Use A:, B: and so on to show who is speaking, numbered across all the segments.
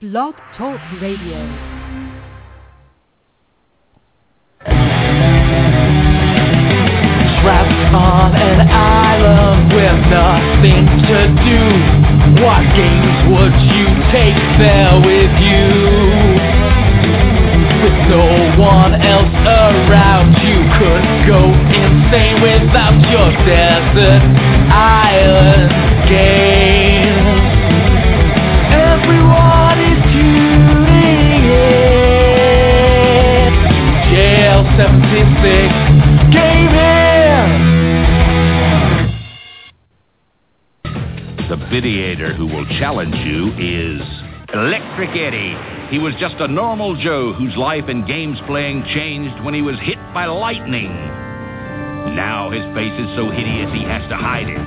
A: Blog Talk Radio.
B: Trapped on an island with nothing to do. What games would you take there with you? With no one else around, you could go insane without your desert island games. Jail 76 Gaming.
C: The Videator who will challenge you is Electric Eddie. He was just a normal Joe whose life and games playing changed when he was hit by lightning. Now his face is so hideous he has to hide it.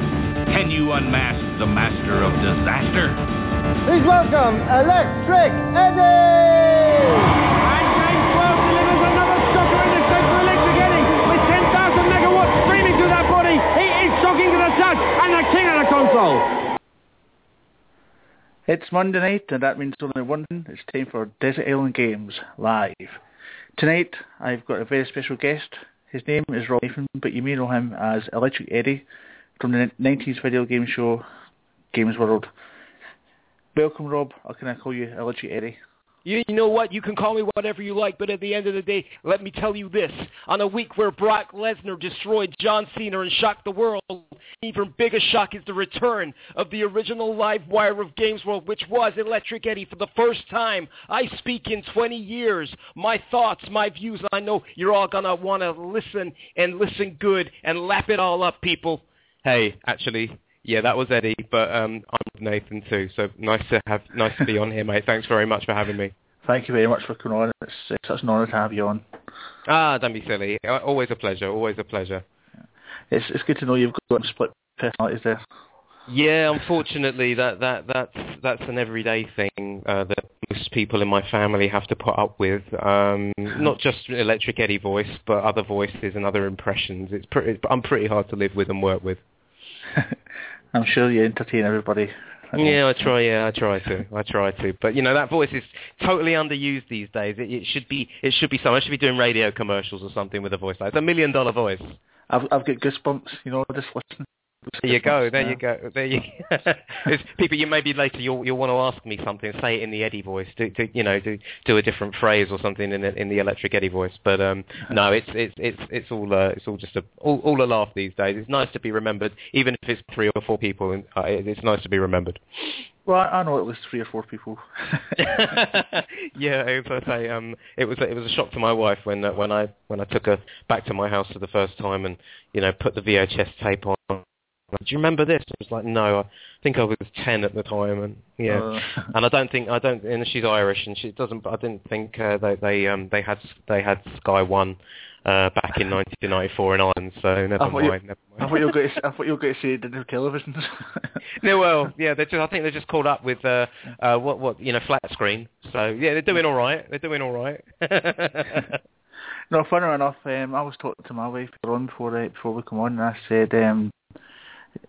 C: Can you unmask the master of disaster?
D: Please welcome Electric Eddie!
E: It's Monday night, and that means only one thing. It's time for Desert Island Games live. Tonight, I've got a very special guest. His name is Rob Nathan, but you may know him as Electric Eddie from the 90s video game show Games World. Welcome, Rob, or can I call you Electric Eddie?
F: You, know what? You can call me whatever you like, but at the end of the day, let me tell you this. On a week where Brock Lesnar destroyed John Cena and shocked the world, even bigger shock is the return of the original live wire of Games World, which was Electric Eddie for the first time. I speak in 20 years. My thoughts, my views, I know you're all going to want to listen and listen good and lap it all up, people. Hey, actually, yeah, that was Eddie, but um, Nathan too. So nice to have, nice to be on here, mate. Thanks very much for having me.
E: Thank you very much for coming on. It's, it's such an honour to have you on.
F: Ah, don't be silly. Uh, Always a pleasure. Always a pleasure.
E: It's it's good to know you've got a split personalities there.
F: Yeah, unfortunately, that that that's that's an everyday thing uh, that most people in my family have to put up with. Um, not just Electric Eddie voice, but other voices and other impressions. It's pretty. I'm pretty hard to live with and work with.
E: I'm sure you entertain everybody.
F: Yeah, I try. Yeah, I try to. I try to. But you know, that voice is totally underused these days. It, it should be. It should be someone should be doing radio commercials or something with a voice like. It's a million dollar voice.
E: I've I've got goosebumps, you know, just listening.
F: There you go. There
E: now.
F: you go. There you. people, you maybe later you'll you'll want to ask me something. Say it in the Eddie voice. Do, do you know? Do do a different phrase or something in the, in the Electric Eddie voice. But um, no, it's it's it's it's all uh, it's all just a all, all a laugh these days. It's nice to be remembered, even if it's three or four people. And uh, it's nice to be remembered.
E: Well, I know at least three or four people.
F: yeah, as I say, um, it was it was a shock to my wife when uh, when I when I took her back to my house for the first time and you know put the VHS tape on. Do you remember this? I was like, no, I think I was ten at the time, and yeah,
E: Uh,
F: and I don't think I don't. And she's Irish, and she doesn't. I didn't think uh, they they um they had they had Sky One uh, back in 1994 in Ireland. So never
E: I
F: mind. Never
E: I
F: mind.
E: thought you were going to, I thought you were going to say they didn't have televisions.
F: No, well, yeah, they're just, I think they're just caught up with uh, uh, what, what, you know, flat screen. So yeah, they're doing all right. They're doing all right.
E: no, funny enough, um, I was talking to my wife on before uh, before we come on, and I said, um,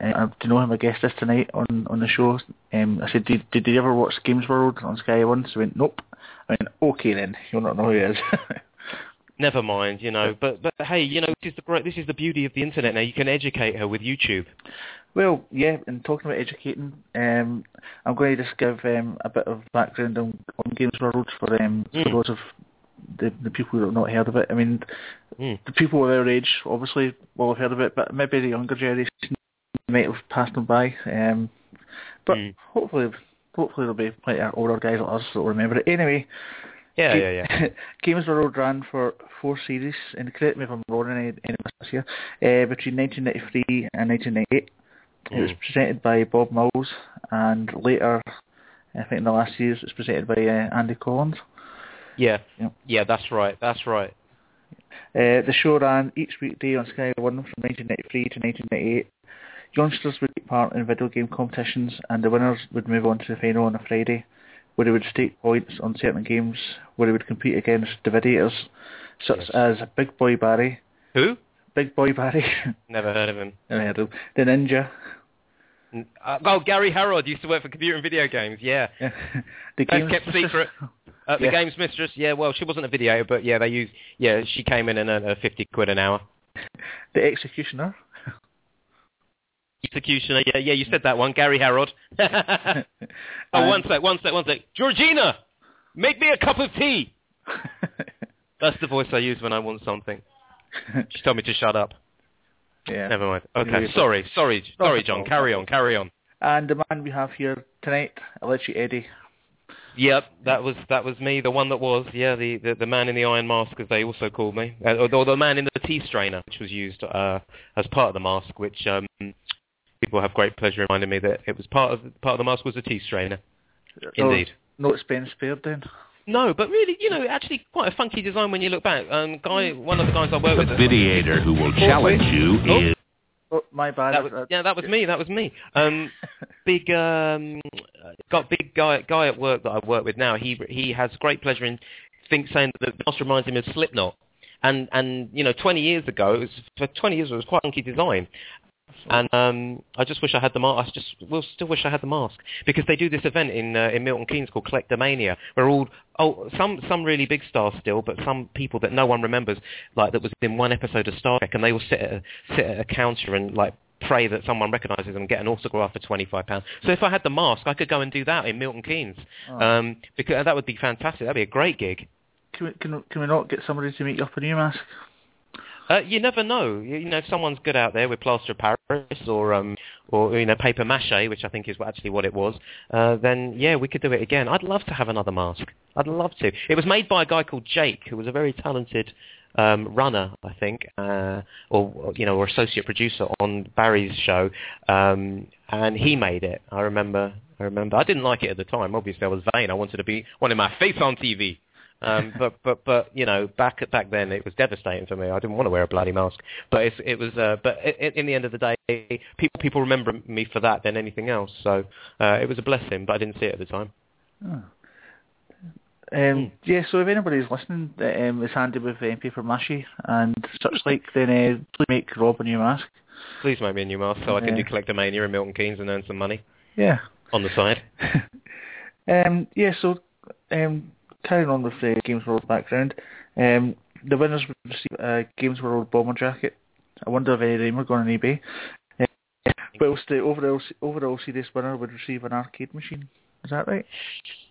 E: uh, do you know who my guest is tonight on on the show? Um, I said, did did you ever watch Games World on Sky One? She went, nope. I went, okay then, you'll not know who he is.
F: Never mind, you know. But but hey, you know, this is the great. This is the beauty of the internet. Now you can educate her with YouTube.
E: Well, yeah, and talking about educating, um, I'm going to just give um, a bit of background on, on Games World for, um,
F: Mm.
E: for those of the, the people who have not heard of it. I mean,
F: Mm.
E: the people of our age obviously will have heard of it, but maybe the younger generation might have passed them by. Um, but
F: Mm.
E: hopefully, hopefully there'll be plenty of older guys like us that will remember it. Anyway,
F: Yeah,
E: Ga-
F: yeah, yeah.
E: Games World ran for four series, and correct me if I'm wrong in any, any of this here, uh, between 1993 and 1998. It was
F: Mm.
E: presented by Bob Mills, and later, I think in the last years, it was presented by uh, Andy Collins.
F: Yeah,
E: Yeah.
F: yeah. That's right. That's right.
E: Uh, the show ran each weekday on Sky One from 1993 to 1998. Youngsters would take part in video game competitions, and the winners would move on to the final on a Friday, where they would stake points on certain games, where they would compete against Videators, such
F: Yes.
E: as Big Boy Barry,
F: Who?
E: Big Boy Barry,
F: Never heard of him.
E: Never heard of him. the Ninja,
F: Uh, oh, Gary Harrod used to work for Computer and Video Games. Yeah,
E: the games
F: kept
E: mistress.
F: secret. Uh, the
E: Yeah.
F: games mistress. Yeah, well, she wasn't a video, but yeah, they used. Yeah, she came in and earned uh, fifty quid an hour.
E: The executioner.
F: Executioner. Yeah, yeah, you said that one, Gary Harrod. oh,
E: And-
F: one sec, one sec, one sec. Georgina, make me a cup of tea. That's the voice I use when I want something. She told me to shut up.
E: yeah.
F: Never mind. Okay, sorry, sorry, sorry, John. Carry on, carry on.
E: And the man we have here tonight, Electric Eddie.
F: Yep, that was that was me, the one that was, yeah, the, the, the man in the iron mask, as they also called me, uh, or, or the man in the tea strainer, which was used uh, as part of the mask, which um, people have great pleasure in reminding me that it was part of part of the mask was a tea strainer. Indeed.
E: No, no expense spared then.
F: No, but really, you know, actually quite a funky design when you look back. Um, guy, one of the guys I work with.
C: The
F: with.
C: videator who will challenge you
F: Oh.
C: is
E: Oh, my bad.
F: That was,
E: Uh,
F: yeah, that was me. That was me. Um, big, um, got big guy guy at work that I work with now. He he has great pleasure in think saying that the mask reminds him of Slipknot. And and you know, 20 years ago, it was for 20 years it was quite a funky design. And um, I just wish I had the mask. I just will still wish I had the mask because they do this event in uh, in Milton Keynes called Collectomania, where all oh some some really big stars still, but some people that no one remembers, like that was in one episode of Star Trek, and they all sit at a, sit at a counter and like pray that someone recognises them and get an autograph for twenty five pounds. So if I had the mask, I could go and do that in Milton Keynes,
E: Oh.
F: um, because that would be fantastic. That'd be a great gig.
E: can, we, can, can we not get somebody to make up a new mask?
F: Uh, you never know. You, you know, if someone's good out there with plaster of Paris or um, or you know paper mache, which I think is actually what it was, uh, then yeah, we could do it again. I'd love to have another mask. I'd love to. It was made by a guy called Jake, who was a very talented um, runner, I think, uh, or you know, or associate producer on Barry's show, um, and he made it. I remember. I remember. I didn't like it at the time. Obviously, I was vain. I wanted to be wanted my face on TV. Um, but but but you know, back at back then it was devastating for me. I didn't want to wear a bloody mask. But it's, it was. Uh, but i in the end of the day, people people remember me for that than anything else. So uh, it was a blessing. But I didn't see it at the time.
E: Oh. Um, yeah, so if anybody's listening that um, is handy with um, paper mache and such like, then uh, please make Rob a new mask.
F: Please make me a new mask so I can
E: Yeah.
F: do Collectomania in Milton Keynes and earn some money
E: Yeah.
F: on the side.
E: um, yeah, so um, carrying on with the Games World background, um, the winners would receive a Games World bomber jacket. I wonder if any of them are going on eBay. Uh, whilst the overall overall series winner would receive an arcade machine. Is that right?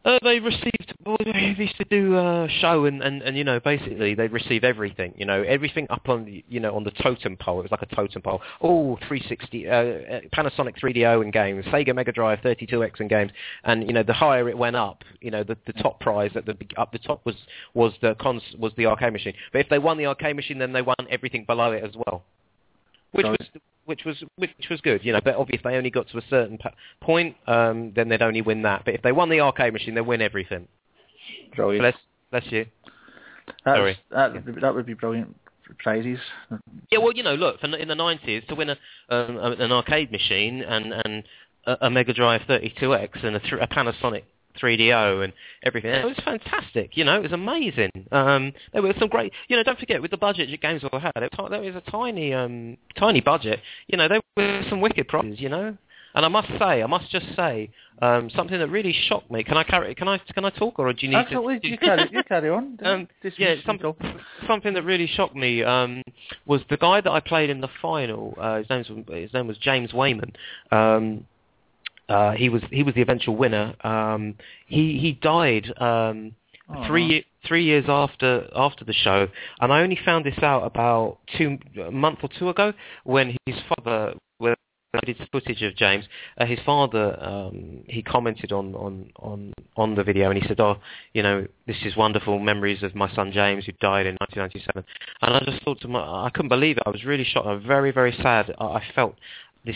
F: Uh, they received. Well, they used to do a show, and, and, and you know, basically they'd receive everything. You know, everything up on the you know on the totem pole. It was like a totem pole. Oh, 360, uh, uh, Panasonic 3DO and games, Sega Mega Drive 32X and games, and you know, the higher it went up, you know, the, the top prize at the up the top was was the cons was the arcade machine. But if they won the arcade machine, then they won everything below it as well, which
E: Right.
F: was which was which was good, you know. But obviously, if they only got to a certain pa- point, um, then they'd only win that. But if they won the arcade machine, they win everything.
E: Brilliant.
F: Bless, bless you.
E: That's,
F: sorry.
E: That, would be- that would be brilliant prizes.
F: Yeah, well, you know, look, in the nineties, to win a, um, a- an arcade machine and and a, Mega Drive 32X and a, th- a Panasonic 3DO and everything, it was fantastic. You know, it was amazing. Um, there were some great. You know, don't forget with the budget that Games World had, it, was- there was a tiny um tiny budget. You know, there were some wicked prizes. You know. And I must say, I must just say, um, something that really shocked me. Can I carry? Can I? Can I talk, or do you need
E: Absolutely,
F: to?
E: you carry, you carry on.
F: Um, yeah, some, something that really shocked me um, was the guy that I played in the final. Uh, his name was his name was James Wayman. Um, uh, he was he was the eventual winner. Um, he he died um,
E: Oh,
F: three three years after after the show, and I only found this out about two a month or two ago when his father. When I did footage of James. Uh, his father, um, he commented on, on, on, on the video and he said, oh, you know, this is wonderful memories of my son James who died in 1997. And I just thought to my, I couldn't believe it. I was really shocked. I'm very, very sad. I, I felt this,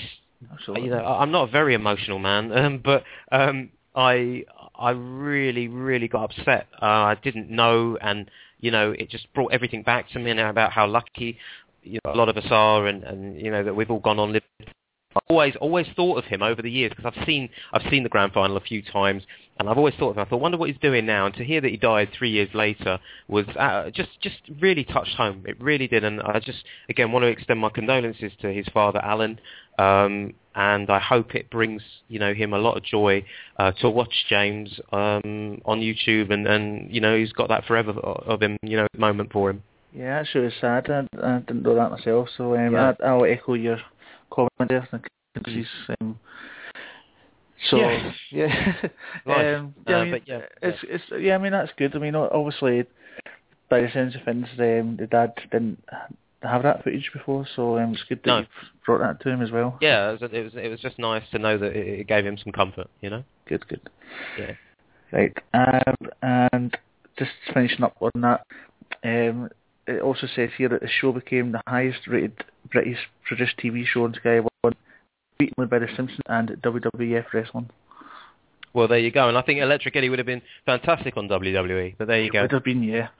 E: Absolutely.
F: you know, I- I'm not a very emotional man, um, but um, I, I really, really got upset. Uh, I didn't know and, you know, it just brought everything back to me and about how lucky you know, a lot of us are and, and you know, that we've all gone on living I've always always thought of him over the years because I've seen I've seen the grand final a few times And I've always thought of him. I thought, wonder what he's doing now. And to hear that he died three years later was uh, just just really touched home. It really did. And I just again want to extend my condolences to his father, Alan. Um, and I hope it brings you know him a lot of joy uh, to watch James um, on YouTube. And, and you know he's got that forever of him you know moment for him.
E: Yeah, that's really sad. I, I didn't know that myself. So um,
F: Yeah.
E: I, I'll echo your comment there. Because he's um, so
F: Yeah.
E: yeah. Um, yeah,
F: Uh,
E: I mean,
F: but yeah,
E: it's it's yeah. I mean that's good. I mean obviously, by the sense of things, um, the dad didn't have that footage before, so um, it's good that
F: No.
E: you've brought that to him as well.
F: Yeah, it was, it was it was just nice to know that it, it gave him some comfort. You know.
E: Good, good.
F: Yeah.
E: Right. Um, and just finishing up on that, um, it also says here that the show became the highest rated British produced TV show on Sky One, beaten only by The Simpsons and WWF Wrestling.
F: Well, there you go. And I think Electric Eddie would have been fantastic on WWE. But there you go.
E: It Would have been, yeah.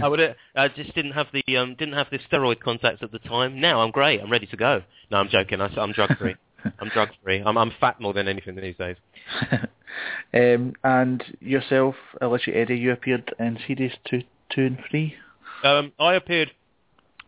F: I would. have- I just didn't have the um, didn't have the steroid contacts at the time. Now I'm great. I'm ready to go. No, I'm joking. I, am drug free. I'm drug free. I'm I'm fat more than anything these days.
E: um, and yourself, Electric Eddie, you appeared in series two, two and three.
F: Um, I appeared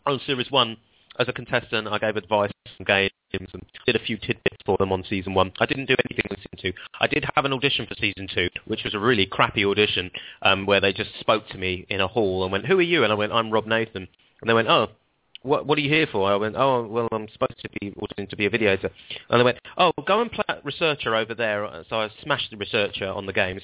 F: on series one as a contestant. I gave advice on games and did a few tidbits for them on season one. I didn't do anything in season two. I did have an audition for season two, which was a really crappy audition um, where they just spoke to me in a hall and went, "Who are you?" And I went, "I'm Rob Nathan." And they went, "Oh." What, what are you here for? I went, oh, well, I'm supposed to be auditioning to be a Videator. And they went, oh, go and play that researcher over there. So I smashed the researcher on the games.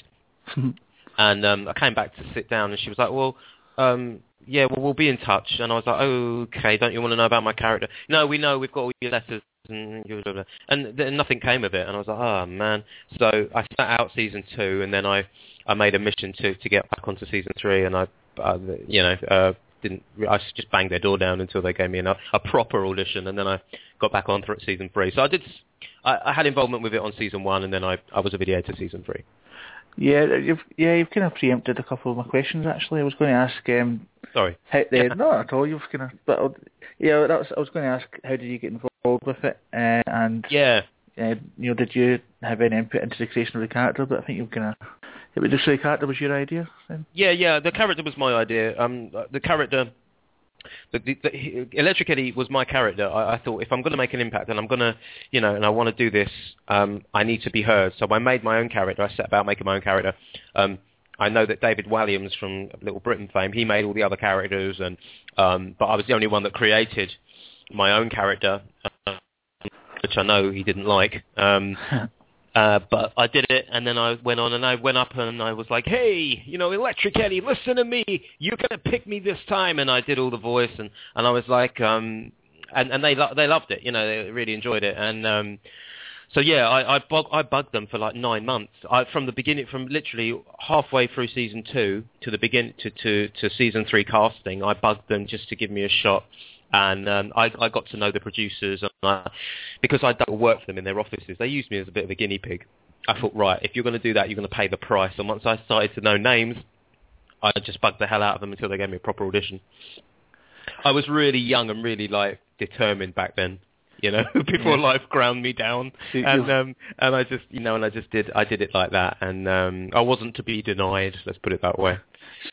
F: And um, I came back to sit down, and she was like, "Well, um, yeah, well, we'll be in touch." And I was like, "Okay, don't you want to know about my character?" No, we know. We've got all your letters, and blah, blah, blah." and then nothing came of it. And I was like, "Oh man!" So I sat out season two, and then I I made a mission to to get back onto season three, and I, uh, you know. Uh, didn't I just banged their door down until they gave me a, a proper audition, and then I got back on for season three. So I did, I, I had involvement with it on season one, and then I I was a Videator season three.
E: Yeah, you've yeah you've kind of preempted a couple of my questions actually. I was going to ask um,
F: Sorry.
E: how, uh, not at all. You've kind of but uh, yeah, that was, I was going to ask how did you get involved with it, uh, and
F: Yeah.
E: uh, you know did you have any input into the creation of the character? But I think kind of it was just the character was your idea. Then?
F: Yeah, yeah. The character was my idea. Um, the character, the, the, the Electric Eddie was my character. I, I thought if I'm going to make an impact and I'm going to, you know, and I want to do this, um, I need to be heard. So I made my own character. I set about making my own character. Um, I know that David Walliams from Little Britain fame, he made all the other characters, and um, but I was the only one that created my own character, uh, which I know he didn't like. Um, uh, but I did it, and then I went on and I went up and I was like, "Hey, you know, Electric Eddie, listen to me. You're gonna pick me this time." And I did all the voice, and and I was like, um, and and they lo- they loved it. You know, they really enjoyed it, and um, so yeah, I I, bug, I bugged them for like nine months. I from the beginning, from literally halfway through season two to the begin to to to season three casting, I bugged them just to give me a shot and um, I, I got to know the producers and I, because I'd done work for them in their offices. They used me as a bit of a guinea pig. I thought, right, if you're going to do that, you're going to pay the price. And once I started to know names, I just bugged the hell out of them until they gave me a proper audition. I was really young and really like determined back then, you know, before
E: Yeah.
F: life ground me down. And um, and I just, you know, and I just did, I did it like that, and um, I wasn't to be denied. Let's put it that way.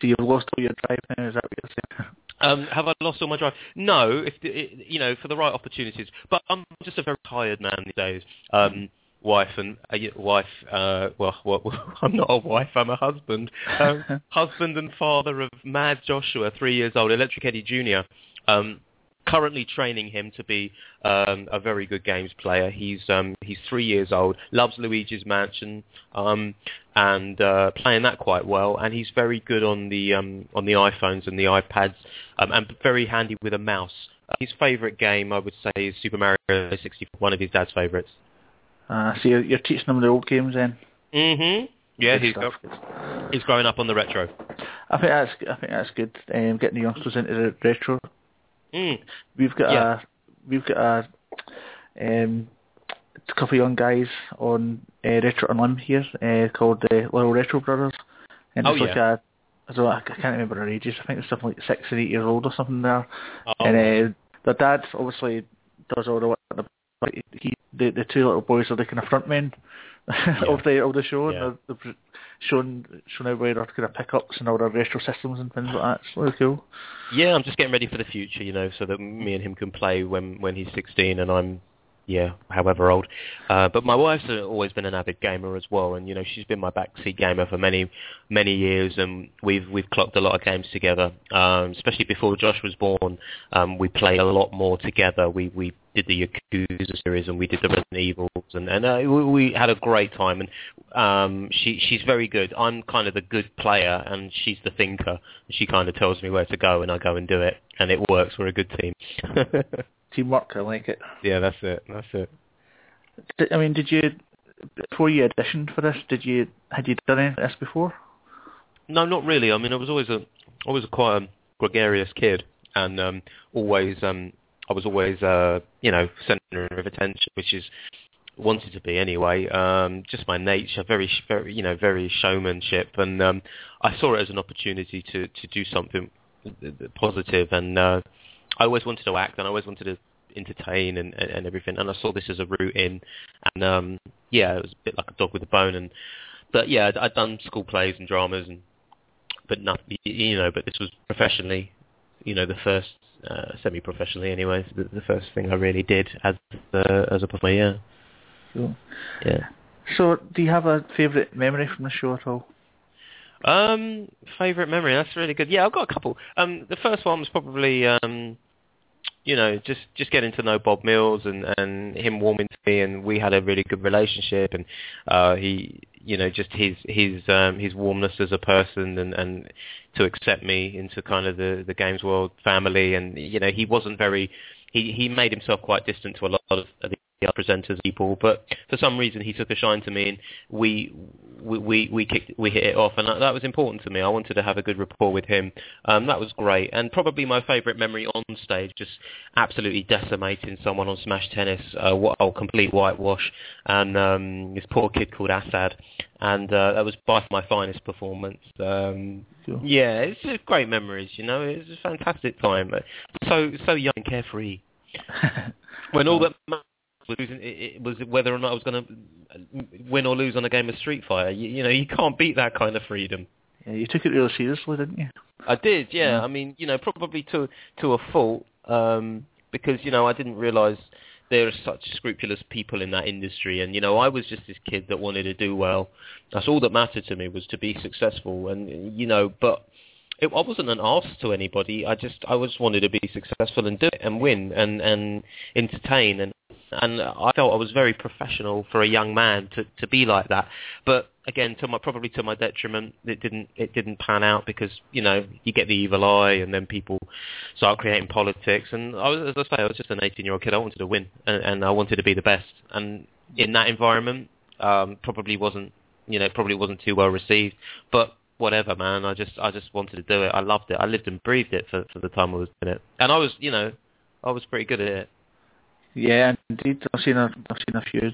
E: So you've lost all your drive now. Is that what you're saying?
F: Um, have I lost all my drive? No, if the, it, you know, for the right opportunities. But I'm just a very tired man these days. Um, wife and uh, wife. Uh, well, well, I'm not a wife. I'm a husband. Um, husband and father of Mad Joshua, three years old, Electric Eddie Jr. Um, currently training him to be um, a very good games player. He's um, he's three years old, loves Luigi's Mansion, um, and uh, playing that quite well. And he's very good on the um, on the iPhones and the iPads, um, and very handy with a mouse. Uh, his favourite game, I would say, is Super Mario 64, one of his dad's favourites.
E: Uh, so you're, you're teaching them the old games then.
F: hmm Yeah, he's,
E: stuff.
F: he's growing up on the retro.
E: I think that's I think that's good. Um, getting the youngsters into the retro.
F: Mm.
E: We've got
F: Yeah.
E: a we've got a um a couple of young guys on uh, Retro Online here uh, called the Little Retro Brothers, and
F: Oh,
E: it's like
F: yeah.
E: a I don't know, I can't remember their ages. I think it's something like six or eight years old or something there.
F: Oh,
E: and uh, their dad obviously does all the work. But he, the the two little boys are the kind of front men of the of the show,
F: Yeah.
E: and shown shown everybody their kind of pickups and all their retro systems and things like that. It's really cool.
F: Yeah, I'm just getting ready for the future, you know, so that me and him can play when when he's 16 and I'm yeah, however old. Uh, but my wife's always been an avid gamer as well, and you know she's been my backseat gamer for many many years, and we've we've clocked a lot of games together. Um, especially before Josh was born, um, we played a lot more together. We we did the Yakuza series and we did the Resident Evils, and and uh, we, we had a great time. And um, she she's very good. I'm kind of the good player, and she's the thinker. She kind of tells me where to go, and I go and do it, and it works. We're a good team.
E: Teamwork, I like it.
F: yeah, that's it. That's it.
E: Did, I mean, did you before you auditioned for this? Did you had you done anything like this before?
F: No, not really. I mean, I was always a always a quite a gregarious kid, and um, always um, I was always uh, you know centre of attention, which is wanted to be anyway. Um, just my nature, very sh- very you know very showmanship, and um, I saw it as an opportunity to to do something positive, and uh, I always wanted to act, and I always wanted to entertain and, and, and everything. And I saw this as a route in, and um, yeah, it was a bit like a dog with a bone. And but yeah, I'd, I'd done school plays and dramas, and but nothing, you know, but this was professionally, you know, the first uh, semi-professionally anyway, the, the first thing I really did as uh, as a performer. Yeah,
E: Cool.
F: yeah.
E: So, do you have a favourite memory from the show at all?
F: Um, favorite memory. That's really good. Yeah, I've got a couple. Um, the first one was probably, um, you know, just just getting to know Bob Mills and and him warming to me, and we had a really good relationship, and uh, he, you know, just his his um, his warmness as a person, and and to accept me into kind of the the games world family, and you know, he wasn't very. He he made himself quite distant to a lot of the other presenters people, but for some reason he took a shine to me, and we we we we, kicked, we hit it off, and that, that was important to me. I wanted to have a good rapport with him. Um, that was great, and probably my favourite memory on stage, just absolutely decimating someone on Smash Tennis, uh, what a complete whitewash, and um, this poor kid called Assad, and uh, that was by far my finest performance. Um,
E: Cool.
F: yeah, it's just great memories. You know, it was a fantastic time. So so young, and carefree. When all that losing, it, was whether or not I was going to win or lose on a game of Street Fighter. You, you know, you can't beat that kind of freedom.
E: yeah, you took it really seriously, didn't you?
F: I did, yeah.
E: Yeah.
F: I mean, you know, probably to to a fault, um, because you know I didn't realise there are such scrupulous people in that industry, and you know I was just this kid that wanted to do well. That's all that mattered to me was to be successful, and you know, but it, I wasn't an arse to anybody. I just I just wanted to be successful and do it and win and and entertain and and I felt I was very professional for a young man to to be like that. But again, to my probably to my detriment, it didn't it didn't pan out because you know you get the evil eye and then people start creating politics. And I was, as I say, I was just an 18 year old kid. I wanted to win and, and I wanted to be the best. And in that environment, um, probably wasn't you know probably wasn't too well received. But whatever, man. I just I just wanted to do it. I loved it. I lived and breathed it for for the time I was doing it, and I was you know I was pretty good at it.
E: Yeah, indeed. I've seen a I've seen a few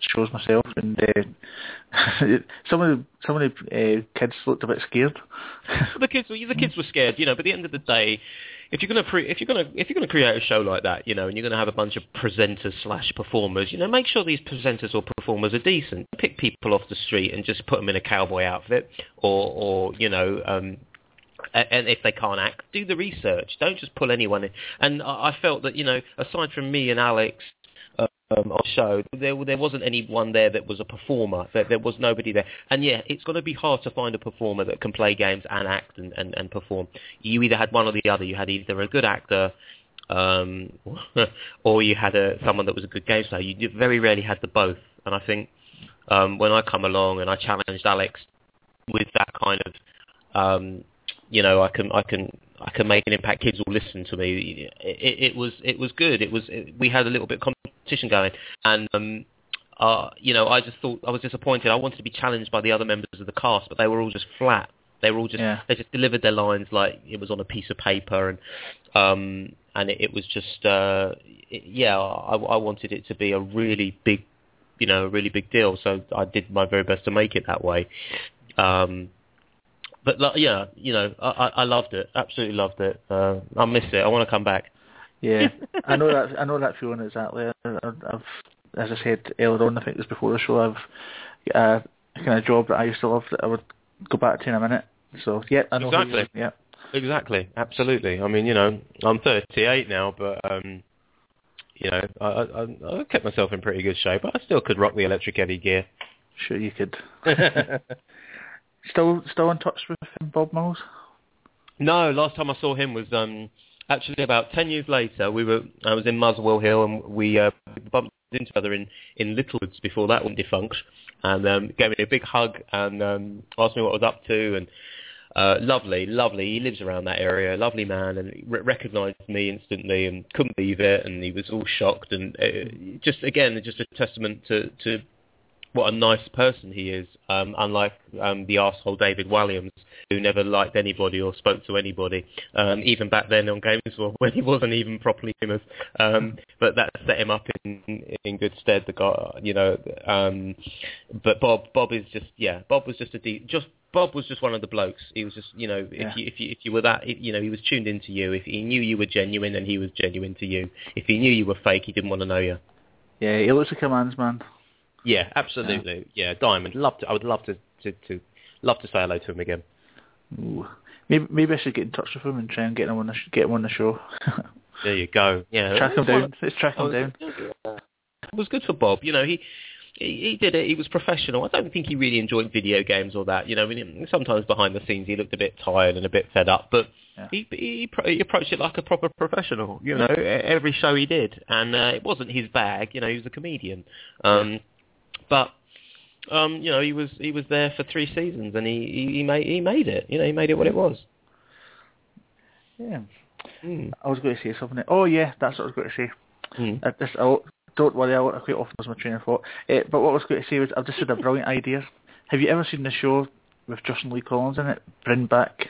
E: shows myself, and uh, some of the some of the uh, kids looked a bit scared.
F: the kids the kids were scared, you know. But at the end of the day, if you're gonna pre- if you're gonna if you're gonna create a show like that, you know, and you're gonna have a bunch of presenters slash performers, you know, make sure these presenters or performers are decent. Pick people off the street and just put them in a cowboy outfit, or or you know. um and if they can't act, do the research. Don't just pull anyone in. And I felt that, you know, aside from me and Alex, um, on the show, there there wasn't anyone there that was a performer. There, there was nobody there. And yeah, it's going to be hard to find a performer that can play games and act and, and, and perform. You either had one or the other. You had either a good actor um, or you had a someone that was a good game player. You very rarely had the both. And I think um, when I come along and I challenged Alex with that kind of um, you know, I can I can I can make an impact. Kids will listen to me. It, it, it was it was good. It was it, we had a little bit of competition going, and um, uh, you know, I just thought I was disappointed. I wanted to be challenged by the other members of the cast, but they were all just flat. They were all just
E: Yeah.
F: they just delivered their lines like it was on a piece of paper, and um, and it, it was just uh, it, yeah. I, I wanted it to be a really big, you know, a really big deal. So I did my very best to make it that way. Um, but like, yeah, you know, I, I I loved it. Absolutely loved it. Uh, I miss it. I want to come back.
E: Yeah, I know that I know that feeling exactly. I- I've as I said earlier on, I think it was before the show, I've got a kind of job that I used to love that I would go back to in a minute. So yeah, I know.
F: Exactly.
E: are, Yeah.
F: Exactly, absolutely. I mean, you know, I'm 38 now, but um, you know, I, I, I kept myself in pretty good shape. But I still could rock the electric Eddie gear.
E: Sure, you could. Still, still in touch with him, Bob Mills?
F: no, last time I saw him was um, actually about 10 years later. We were, I was in Muswell Hill, and we uh, bumped into each other in in Littlewoods before that one defunct, and um, gave me a big hug and um, asked me what I was up to and. Uh, lovely, lovely. He lives around that area. Lovely man, and re- recognised me instantly and couldn't believe it. And he was all shocked. And uh, just again, just a testament to, to what a nice person he is. Um, unlike um, the arsehole David Walliams, who never liked anybody or spoke to anybody, um, even back then on Games World when he wasn't even properly famous. Um, but that set him up in in good stead. The guy, you know. Um, but Bob, Bob is just yeah. Bob was just a de- just Bob was just one of the blokes. He was just, you know, if
E: Yeah.
F: you if you if you were that, you know, he was tuned into you. If he knew you were genuine, and he was genuine to you. If he knew you were fake, he didn't want to know you.
E: Yeah, he looks like a man's man.
F: Yeah, absolutely. Yeah, Diamond. Love to. I would love to to, to love to say hello to him again.
E: Ooh. Maybe, maybe I should get in touch with him and try and get him on the sh- get him on the show.
F: There you go. Yeah,
E: track him down. Let's track him
F: Oh,
E: down.
F: It was good for Bob. You know, he, he he did it. He was professional. I don't think he really enjoyed video games or that. You know, I mean, sometimes behind the scenes he looked a bit tired and a bit fed up, but
E: Yeah.
F: he, he he approached it like a proper professional. You know, every show he did, and uh, it wasn't his bag. You know, he was a comedian. Um, but um, you know, he was he was there for three seasons, and he, he he made he made it. You know, he made it what it was.
E: Yeah.
F: Mm.
E: I was going to say something. Oh yeah, that's what I was going to say.
F: Mm.
E: Uh, this, I, don't worry, I won't quite often as my train of thought. Uh, but what I was going to say was, I've just had a brilliant idea. Have you ever seen the show with Justin Lee Collins in it? Bring back,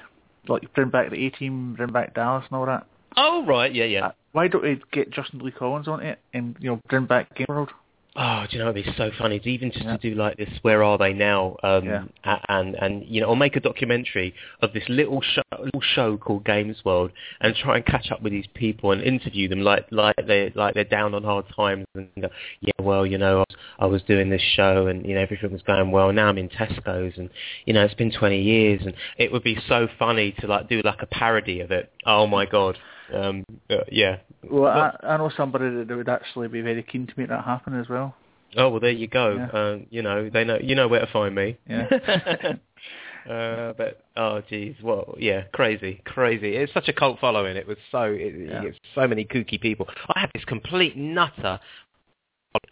E: like, bring back the A Team, bring back Dallas and all that.
F: Oh right, yeah, yeah.
E: Uh, why don't we get Justin Lee Collins on it and you know bring back Game World?
F: Oh, do you know it'd be so funny even just
E: Yeah.
F: to do like this. Where are they now? Um,
E: Yeah.
F: and and you know, or make a documentary of this little show, little show called Games World, and try and catch up with these people and interview them like like they like they're down on hard times and go, yeah, well, you know, I was, I was doing this show and you know everything was going well. Now I'm in Tesco's and you know it's been 20 years and it would be so funny to like do like a parody of it. Oh my god. Um, yeah,
E: Well, I, I know somebody that would actually be very keen to make that happen as well.
F: Oh well, there you go.
E: Yeah.
F: Uh, you know, they know you know where to find me.
E: Yeah.
F: uh, but oh geez, well, yeah, crazy, crazy. It's such a cult following. It was so it,
E: Yeah.
F: it's so many kooky people. I had this complete nutter.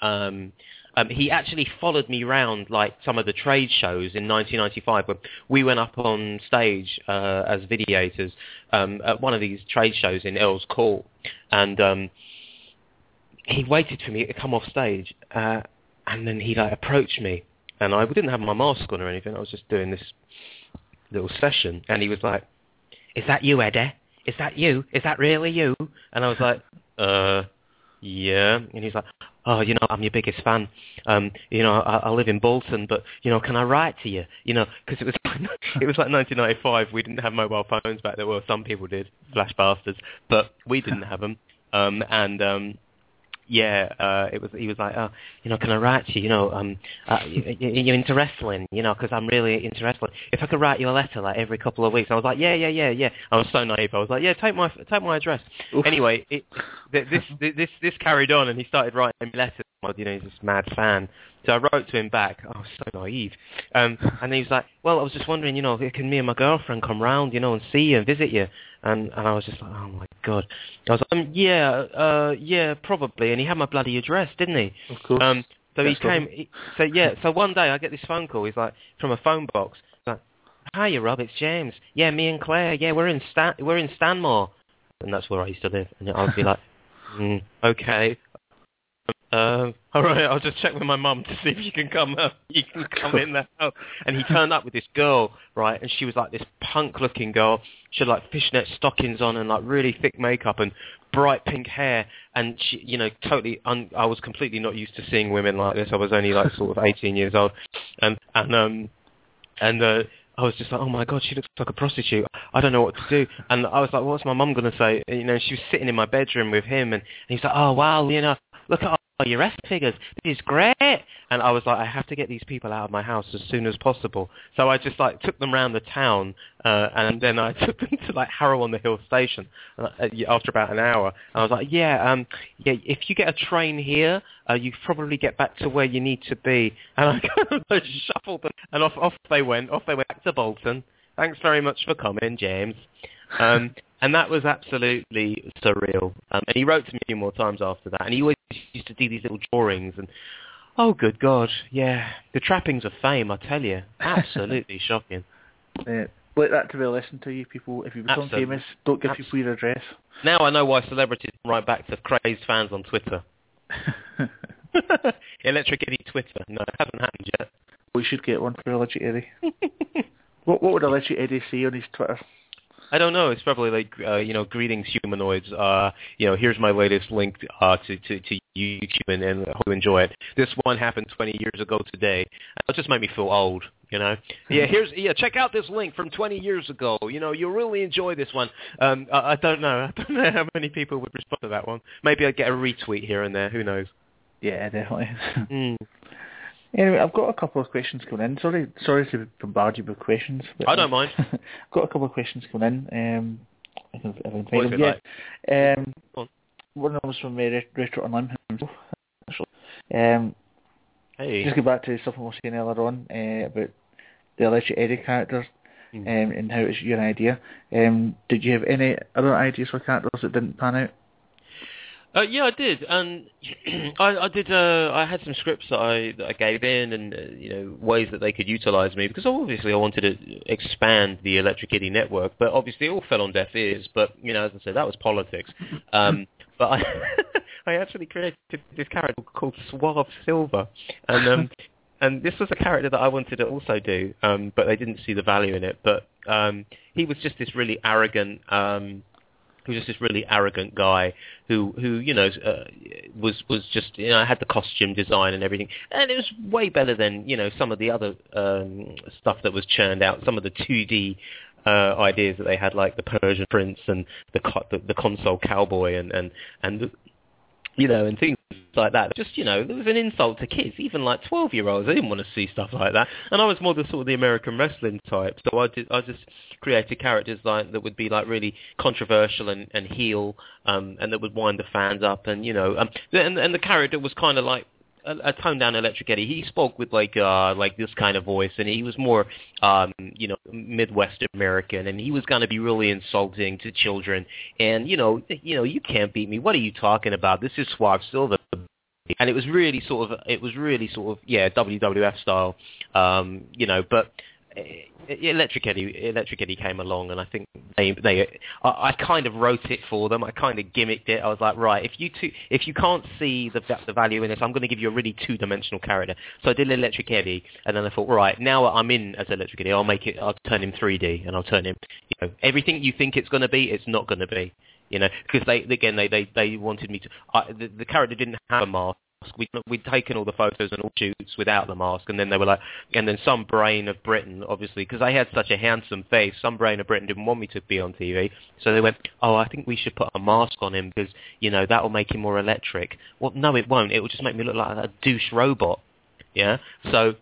F: Um, um, he actually followed me round like some of the trade shows in 1995 when we went up on stage uh, as videators um, at one of these trade shows in Earl's Court, and um, he waited for me to come off stage, uh, and then he like approached me, and I didn't have my mask on or anything. I was just doing this little session, and he was like, "Is that you, Eddie? Is that you? Is that really you?" And I was like, "Uh, yeah." And he's like, "Oh, you know, I'm your biggest fan. Um, you know, I, I live in Bolton, but you know, can I write to you? You know, because it was it was like 1995. We didn't have mobile phones back then. Well, some people did, flash bastards, but we didn't have them. Um, and um, yeah, uh, it was. He was like, oh, you know, can I write to you? You know, um, uh, you, you're into wrestling, you know, because I'm really into wrestling. If I could write you a letter like every couple of weeks, I was like, yeah, yeah, yeah, yeah. I was so naive. I was like, yeah, take my take my address.
E: Oof.
F: Anyway, it, th- this this this carried on, and he started writing me letters. You know, he's this mad fan. So I wrote to him back. I was so naive. Um, and he was like, well, I was just wondering, you know, can me and my girlfriend come round, you know, and see you and visit you? And and I was just like, oh my god. I was like, um, yeah, uh, yeah, probably. And he had my bloody address, didn't he?
E: Of course.
F: Um, so he
E: That's lovely.
F: came. He, so yeah. So one day I get this phone call. He's like from a phone box. He's like, "Hiya, Rob. It's James. Yeah, me and Claire. Yeah, we're in Stan. We're in Stanmore, and that's where I used to live. And I'd be like, mm, okay. Um, all right, I'll just check with my mum to see if you can come up. You can come in the house. And he turned up with this girl, right? And she was like this punk-looking girl. She had like fishnet stockings on and like really thick makeup and bright pink hair. And she, you know, totally. Un- I was completely not used to seeing women like this. I was only like sort of 18 years old, and and um and uh, I was just like, oh my god, she looks like a prostitute. I don't know what to do. And I was like, what's my mum gonna say? And, you know, she was sitting in my bedroom with him, and, and he's like, oh wow, you know, look at all your S figures. This is great. And I was like, I have to get these people out of my house as soon as possible. So I just like took them around the town, uh, and then I took them to like Harrow on the Hill station uh, after about an hour. And I was like, yeah, um, yeah, if you get a train here, uh, you probably get back to where you need to be. And I kind of shuffled them, and off off they went. Off they went back to Bolton. Thanks very much for coming, James. Um, and that was absolutely surreal. Um, and he wrote to me a few more times after that. And he always used to do these little drawings. And oh, good God, yeah, the trappings of fame, I tell you, absolutely shocking.
E: Uh, let that to be a lesson to you people. If you become
F: Absolutely.
E: famous, don't give
F: Abs-
E: people your address.
F: Now I know why celebrities write back to crazed fans on Twitter. Electric Eddie Twitter. No, it hasn't happened yet.
E: we should get one for Electric Eddie. what what would Electric Eddie say on his Twitter?
F: I don't know. It's probably like uh, you know, greetings humanoids. Uh, you know, here's my latest link uh, to, to to YouTube, and, and I hope you enjoy it. This one happened 20 years ago today. It just made me feel old. You know. Yeah. Here's yeah. Check out this link from 20 years ago. You know, you'll really enjoy this one. Um, I, I don't know. I don't know how many people would respond to that one. Maybe I'd get a retweet here and there. Who knows?
E: Yeah, definitely.
F: Mm.
E: Anyway, I've got a couple of questions coming in. Sorry, sorry to bombard you with questions. But
F: I don't mind.
E: I've got a couple of questions coming in. Um, I can, I can
F: What
E: find them. Yeah. Um,
F: on.
E: one of them was from uh, Ret- Retro Online himself. Um,
F: Hey.
E: just go back to something we were saying earlier on uh, about the Electric Eddie characters
F: Mm.
E: um, and how it's your idea. Um, did you have any other ideas for characters that didn't pan out?
F: Uh, yeah, I did, and I, I did. Uh, I had some scripts that I that I gave in, and uh, you know ways that they could utilize me because obviously I wanted to expand the Electric Eddie network, but obviously it all fell on deaf ears. But you know, as I said, that was politics. Um, but I I actually created this character called Suave Silver, and um, and this was a character that I wanted to also do, um, but they didn't see the value in it. But um, he was just this really arrogant. Um, was just this really arrogant guy who, who you know, uh, was was just you know I had the costume design and everything, and it was way better than you know some of the other um, stuff that was churned out, some of the 2D uh, ideas that they had, like the Persian Prince and the co- the, the console cowboy and and and you know, and things like that. Just, you know, it was an insult to kids, even like 12-year-olds. They didn't want to see stuff like that. And I was more the sort of the American wrestling type. So I, did, I just created characters like that would be like really controversial and, and heel, um, and that would wind the fans up. And, you know, um, and, and the character was kind of like a, a toned down Electric Eddie. He spoke with like uh like this kind of voice, and he was more um you know Midwest American, and he was going to be really insulting to children. And you know you know you can't beat me. What are you talking about? This is Suave Silver. And it was really sort of it was really sort of yeah WWF style, um, you know. But Electric Eddie, Electric Eddie came along, and I think they, they, I, I kind of wrote it for them. I kind of gimmicked it. I was like, right, if you two, if you can't see the the value in this, I'm going to give you a really two-dimensional character. So I did Electric Eddie, and then I thought, right, now I'm in as Electric Eddie. I'll make it. I'll turn him 3D, and I'll turn him, you know, everything you think it's going to be, it's not going to be. You know, because they again they they they wanted me to. I, the, the character didn't have a mask. We'd, we'd taken all the photos and all shoots without the mask, and then they were like, and then some brain of Britain, obviously, because I had such a handsome face, some brain of Britain didn't want me to be on TV, so they went, oh, I think we should put a mask on him because, you know, that will make him more electric. Well, no, it won't. It will just make me look like a douche robot. Yeah. So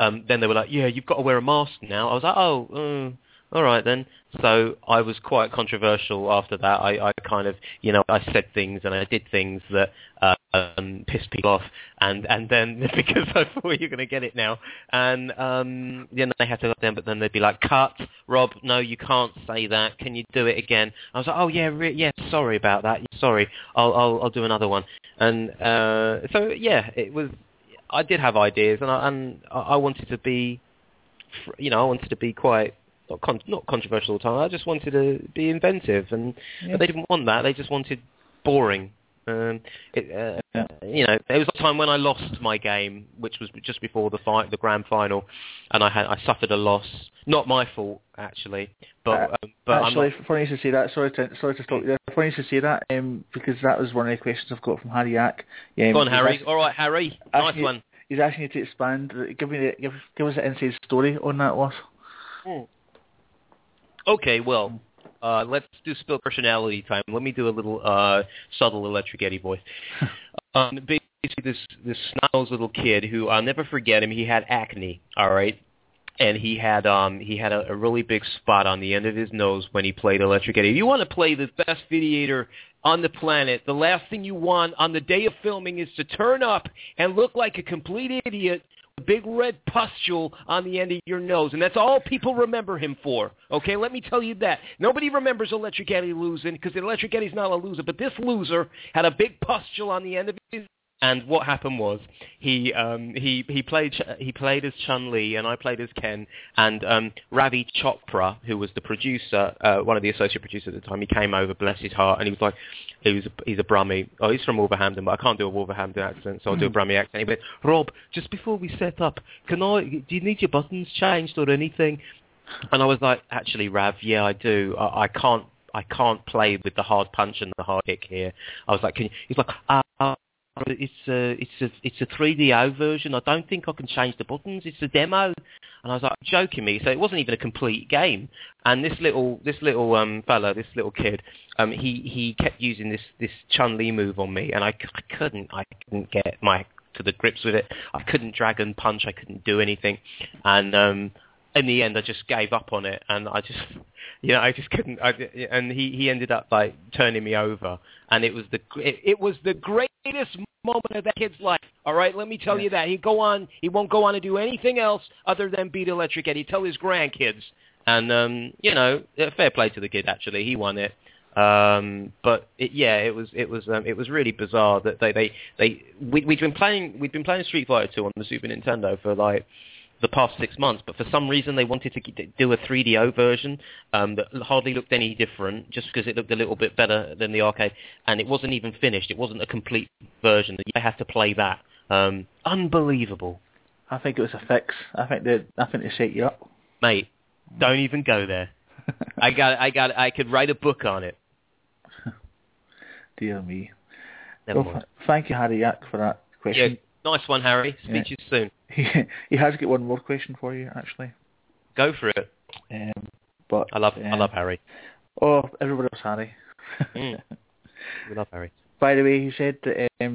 F: um, then they were like, yeah, you've got to wear a mask now. I was like, oh. Uh, all right then. So I was quite controversial after that. I, I kind of, you know, I said things and I did things that um, pissed people off, and and then because I thought you're going to get it now, and um, then they had to down, but then they'd be like, cut, Rob, no, you can't say that. Can you do it again? I was like, oh yeah, re- yeah, sorry about that. Sorry, I'll I'll, I'll do another one. And uh, so yeah, it was. I did have ideas, and I, and I wanted to be, you know, I wanted to be quite not con- not controversial all the time. I just wanted to be inventive, and
E: Yeah.
F: they didn't want that. They just wanted boring. Um, it, uh,
E: Yeah.
F: You know, there was a time when I lost my game, which was just before the fight, the grand final, and I had I suffered a loss. Not my fault, actually, but
E: Uh,
F: um, but
E: Actually,
F: not,
E: funny you should say that. Sorry to sorry to stop you there. Funny you should say that um, because that was one of the questions I've got from Harry Yak. Yeah,
F: go on, Harry.
E: ask-
F: All right, Harry. Nice
E: you-
F: one.
E: He's asking you to expand. Give me the, give give us the inside story on that was.
F: Okay, well, uh, let's do spill personality time. Let me do a little uh, subtle Electric Eddie voice. Um, basically, this this snot little kid who I'll never forget him. He had acne. All right. And he had um he had a, a really big spot on the end of his nose when he played Electric Eddie. If you want to play the best Videator on the planet, the last thing you want on the day of filming is to turn up and look like a complete idiot big red pustule on the end of your nose, and that's all people remember him for. Okay, let me tell you that. Nobody remembers Electric Eddie losing because Electric Eddie's not a loser, but this loser had a big pustule on the end of his and what happened was he um, he he played he played as Chun Li and I played as Ken and um, Ravi Chopra, who was the producer, uh, one of the associate producers at the time, he came over, bless his heart, and he was like, he was a, he's a Brummy. Oh, he's from Wolverhampton, but I can't do a Wolverhampton accent, so I'll do a Brummy accent. He went, Rob, just before we set up, can I? Do you need your buttons changed or anything? And I was like, actually, Rav, yeah, I do. I, I can't I can't play with the hard punch and the hard kick here. I was like, can you? He's like, uh, it's a it's a it's a 3DO version. I don't think I can change the buttons. It's a demo. And I was like, joking me. So it wasn't even a complete game. And this little this little um fella, this little kid, um he he kept using this this Chun Li move on me, and I, I couldn't I couldn't get my to the grips with it. I couldn't dragon punch. I couldn't do anything. And um in the end, I just gave up on it, and I just, you know, I just couldn't. I, and he he ended up like turning me over, and it was the it, it was the greatest moment of that kid's life. All right, let me tell you that he go on, he won't go on to do anything else other than beat Electric Eddie. Tell his grandkids, and um, you know, fair play to the kid. Actually, he won it. Um, but it, yeah, it was it was um, it was really bizarre that they they they we, we'd been playing we'd been playing Street Fighter 2 on the Super Nintendo for like the past six months, but for some reason they wanted to do a 3DO version um, that hardly looked any different, just because it looked a little bit better than the arcade, and it wasn't even finished. It wasn't a complete version. That you had to play that. Um, unbelievable.
E: I think it was a fix. I think they, I think they set you up,
F: mate. Don't even go there. I got, I got, I could write a book on it.
E: Dear me.
F: Never
E: well,
F: mind.
E: thank you, Harry Yak, for that question.
F: Yeah, nice one, Harry. Speak
E: Yeah.
F: to you soon.
E: He, he has got one more question for you, actually.
F: Go for it.
E: Um, but
F: I love, I
E: um,
F: love Harry.
E: Oh, everybody loves Harry.
F: Mm. We love Harry.
E: By the way, he said that um,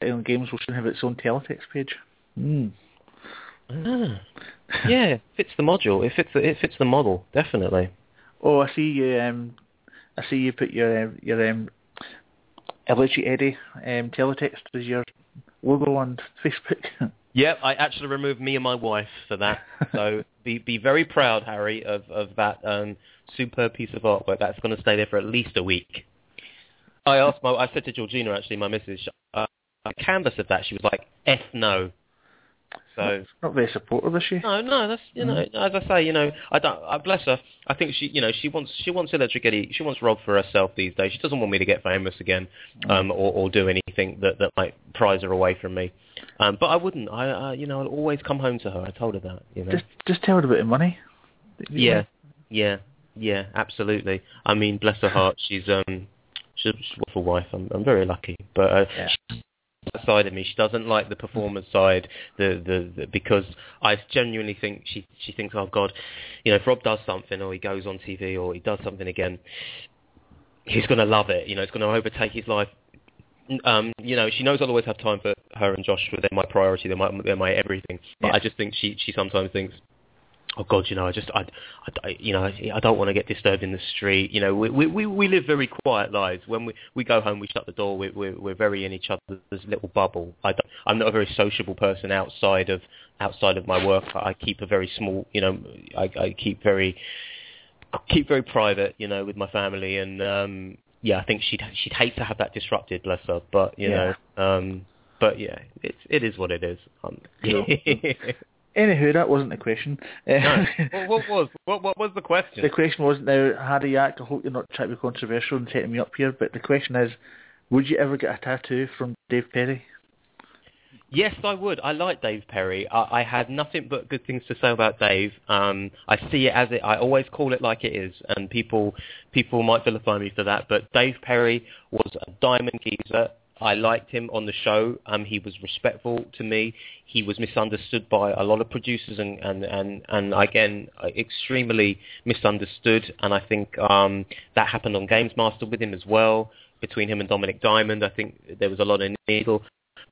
E: Island Games will soon have its own teletext page. Mm.
F: Ah. yeah, it fits the module. It fits the, it fits the model definitely.
E: Oh, I see you. Um, I see you put your um, your um, Eddie um, teletext as your logo on Facebook.
F: Yep, I actually removed me and my wife for that. So be be very proud, Harry, of of that um, superb piece of artwork. That's going to stay there for at least a week. I asked my, I said to Georgina actually, my missus, uh, a canvas of that. She was like, "F no." So
E: Not very supportive, is she?
F: no, no, that's you know, as I say, you know, I don't. I bless her. I think she, you know, she wants she wants Electric Eddie. She wants Rob for herself these days. She doesn't want me to get famous again, um, or, or do anything that that might prize her away from me. Um, but I wouldn't. I, uh, you know, I'd always come home to her. I told her that. You know.
E: Just just tell her a bit of money.
F: Yeah, yeah, yeah, absolutely. I mean, bless her heart, she's um, she's a wonderful wife. I'm, I'm very lucky, but uh,
E: Yeah.
F: That side of me, she doesn't like the performance side, the, the the because I genuinely think she she thinks, oh God, you know, if Rob does something or he goes on TV or he does something again, he's going to love it. You know, it's going to overtake his life. Um, you know, she knows I'll always have time for her and Joshua. They're my priority. They're my they're my everything. But
E: Yeah.
F: I just think she she sometimes thinks, oh God, you know, I just, I, I, I- you know, I I don't want to get disturbed in the street. You know, we we we we live very quiet lives. When we we go home, we shut the door. We we're we're very in each other's little bubble. I don't, I'm not a very sociable person outside of outside of my work. I keep a very small, you know, I I keep very keep very private, you know, with my family and um yeah, I think she'd she'd hate to have that disrupted, bless her. But you
E: Yeah.
F: know, um but yeah, it's it is what it is. Um,
E: Cool. Anywho, that wasn't the question. Uh,
F: no. what, what was what, what was the question?
E: the question wasn't now, Harry Yak, I hope you're not trying to be controversial and setting me up here, but the question is, would you ever get a tattoo from Dave Perry?
F: Yes, I would. I like Dave Perry. I, I had nothing but good things to say about Dave. Um, I see it as it. I always call it like it is, and people people might vilify me for that. But Dave Perry was a diamond geezer. I liked him on the show. Um, he was respectful to me. He was misunderstood by a lot of producers, and and and, and again, uh, extremely misunderstood. And I think um, that happened on GamesMaster with him as well. between him and Dominic Diamond. I think there was a lot of needle.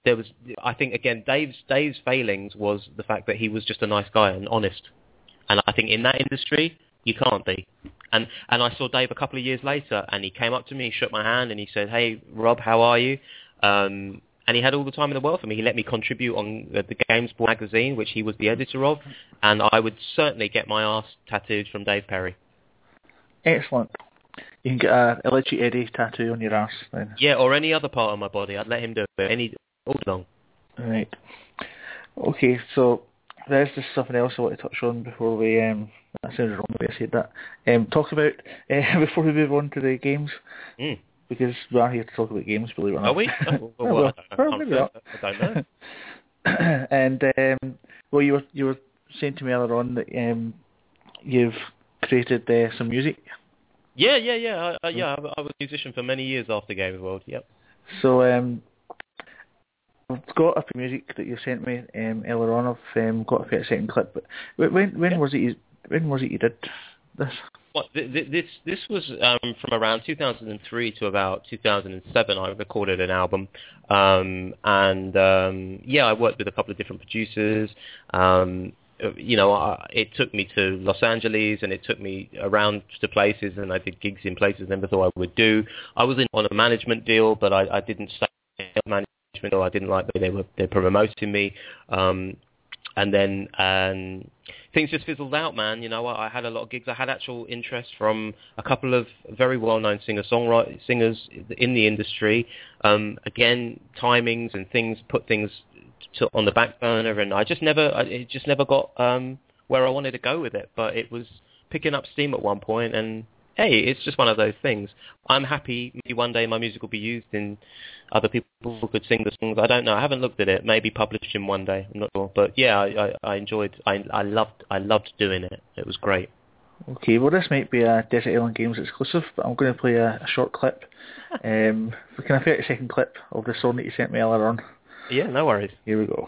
F: There was, I think, again, Dave's Dave's failings was the fact that he was just a nice guy and honest. And I think in that industry, you can't be. And and I saw Dave a couple of years later, and he came up to me, he shook my hand, and he said, "Hey, Rob, how are you?" Um, and he had all the time in the world for me. He let me contribute on the, the GameSport magazine, which he was the editor of, and I would certainly get my ass tattooed from Dave Perry.
E: Excellent. You can get a Electric Eddie tattoo on your ass then.
F: Yeah, or any other part of my body. I'd let him do it any all day long.
E: Right. Okay, so there's just something else I want to touch on before we um that sounds wrong the way I said that. Um talk about uh, before we move on to the games.
F: Mm.
E: Because we are here to talk about games, believe it or not.
F: Are we? Oh, well,
E: well,
F: well,
E: not.
F: I don't know.
E: and um, well, you were you were saying to me earlier on that um, you've created uh, some music.
F: Yeah, yeah, yeah. I, I, yeah, I, I was a musician for many years after Games World. Yep.
E: So um, I've got a piece of music that you sent me um, earlier on. I've um, got a second clip. But when when
F: Yeah.
E: was it? When was it you did this?
F: What, th- th- this this was um, from around 2003 to about 2007. I recorded an album, um, and um, yeah, I worked with a couple of different producers. Um, you know, I, it took me to Los Angeles, and it took me around to places, and I did gigs in places I never thought I would do. I was in on a management deal, but I, I didn't stay management deal. I didn't like the way they were they were promoting me. Um, and then um, things just fizzled out, man. You know, I, I had a lot of gigs. I had actual interest from a couple of very well-known singer-songwriters, singers in the industry. Um, again, timings and things put things to, on the back burner, and I just never, I, it just never got um, where I wanted to go with it. But it was picking up steam at one point, and hey, it's just one of those things. I'm happy. Maybe one day my music will be used in other people who could sing the songs. I don't know. I haven't looked at it. Maybe published in one day. I'm not sure. But yeah, I, I, I enjoyed. I, I loved. I loved doing it. It was great.
E: Okay, well this might be a Desert Island Games exclusive, but I'm going to play a, a short clip. Um, can I play a second clip of the song that you sent me earlier on?
F: Yeah, no worries.
E: Here we go.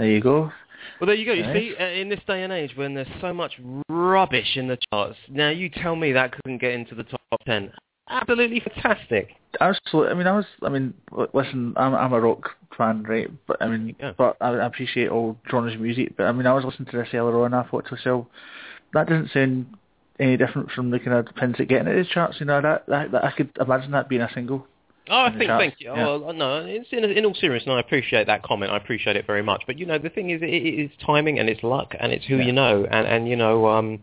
E: There you go.
F: Well, there you go. You
E: Nice.
F: see, uh, in this day and age when there's so much rubbish in the charts, now you tell me that couldn't get into the top ten. Absolutely fantastic.
E: Absolutely. I mean, I was. I mean, listen, I'm I'm a rock fan, right? But I mean,
F: Yeah.
E: but I, I appreciate all genres of music. But I mean, I was listening to this earlier on, and I thought to myself, that doesn't sound any different from the kind of pins that get into the charts. You know, that, that, that I could imagine that being a single.
F: Oh, I think,
E: charts.
F: thank you.
E: Yeah.
F: Oh, no, it's in, in all seriousness, I appreciate that comment. I appreciate it very much. But you know, the thing is, it, it is timing and it's luck and it's who
E: Yeah.
F: you know. And and you know, um,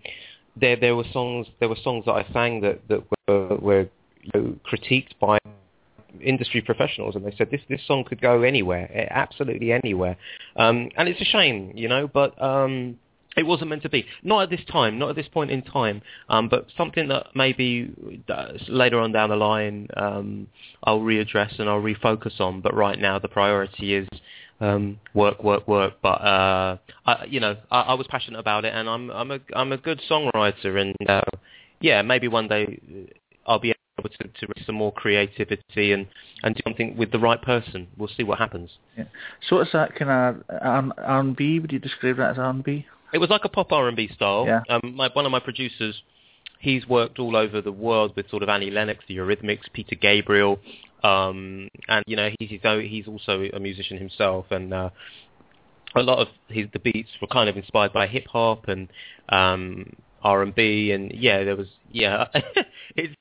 F: there there were songs there were songs that I sang that that were, were you know, critiqued by industry professionals, and they said this this song could go anywhere, absolutely anywhere. Um, and it's a shame, you know, but. Um, it wasn't meant to be. Not at this time, not at this point in time, um, but something that maybe uh, later on down the line um, I'll readdress and I'll refocus on. But right now the priority is um, work, work, work. But uh, I, you know, I, I was passionate about it, and I'm I'm a I'm a good songwriter, and uh, yeah, maybe one day I'll be able to, to some more creativity and and do something with the right person. We'll see what happens.
E: Yeah. So it's that kind of R and B. Would you describe that as R and B?
F: It was like a pop R&B style.
E: Yeah.
F: Um, my, one of my producers, he's worked all over the world with sort of Annie Lennox, the Eurythmics, Peter Gabriel, um, and you know he's he's, also a musician himself, and uh, a lot of his the beats were kind of inspired by hip hop and um, R&B, and yeah, there was yeah, it's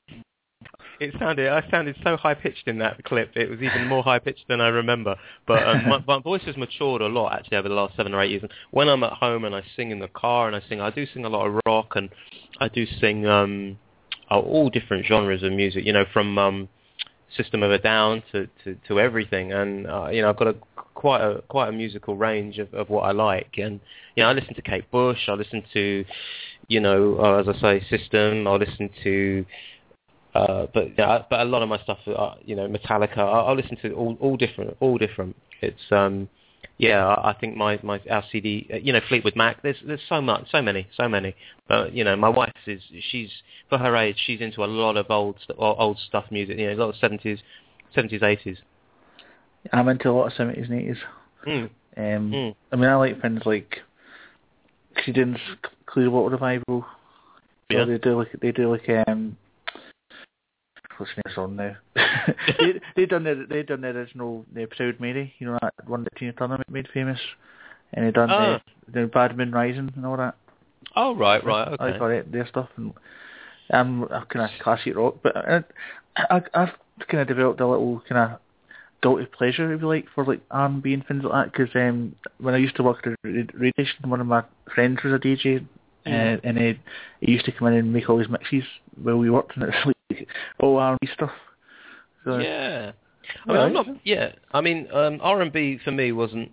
F: it sounded I sounded so high pitched in that clip. It was even more high pitched than I remember. But um, my, my voice has matured a lot actually over the last seven or eight years. And when I'm at home and I sing in the car and I sing, I do sing a lot of rock and I do sing um, uh, all different genres of music. You know, from um, System of a Down to, to, to everything. And uh, you know, I've got a quite a quite a musical range of, of what I like, and you know I listen to Kate Bush, I listen to, you know, uh, as I say, System, I listen to. Uh, but yeah, but a lot of my stuff, uh, you know, Metallica. I, I listen to all all different, all different. It's um, yeah, I, I think my my our CD, uh, you know, Fleetwood Mac. There's there's so much, so many, so many. But you know, my wife is she's for her age, she's into a lot of old old stuff music. You know, a lot of seventies, seventies, eighties.
E: I'm into a lot of seventies and eighties.
F: Mm.
E: Um,
F: Mm.
E: I mean, I like things like Creedence Clearwater Revival.
F: Yeah.
E: So they do like they do like um. What's the name of the song now? they they done the they done the original the Proud Mary, you know that one that Tina Turner made famous, and they done
F: Ah.
E: the the Bad Moon Rising and all that.
F: Oh right, right,
E: I
F: okay.
E: like all that their stuff, and I'm a kind of classic rock, but I, I I've kind of developed a little kind of guilty pleasure, if you like, for like R&B and things like that. Because um, when I used to work at a radio station, one of my friends was a DJ, uh, and he, he used to come in and make all his mixes while we worked, and it's like all R&B stuff. So,
F: Yeah. I mean, I'm not. Yeah. I mean, um, R and B for me wasn't.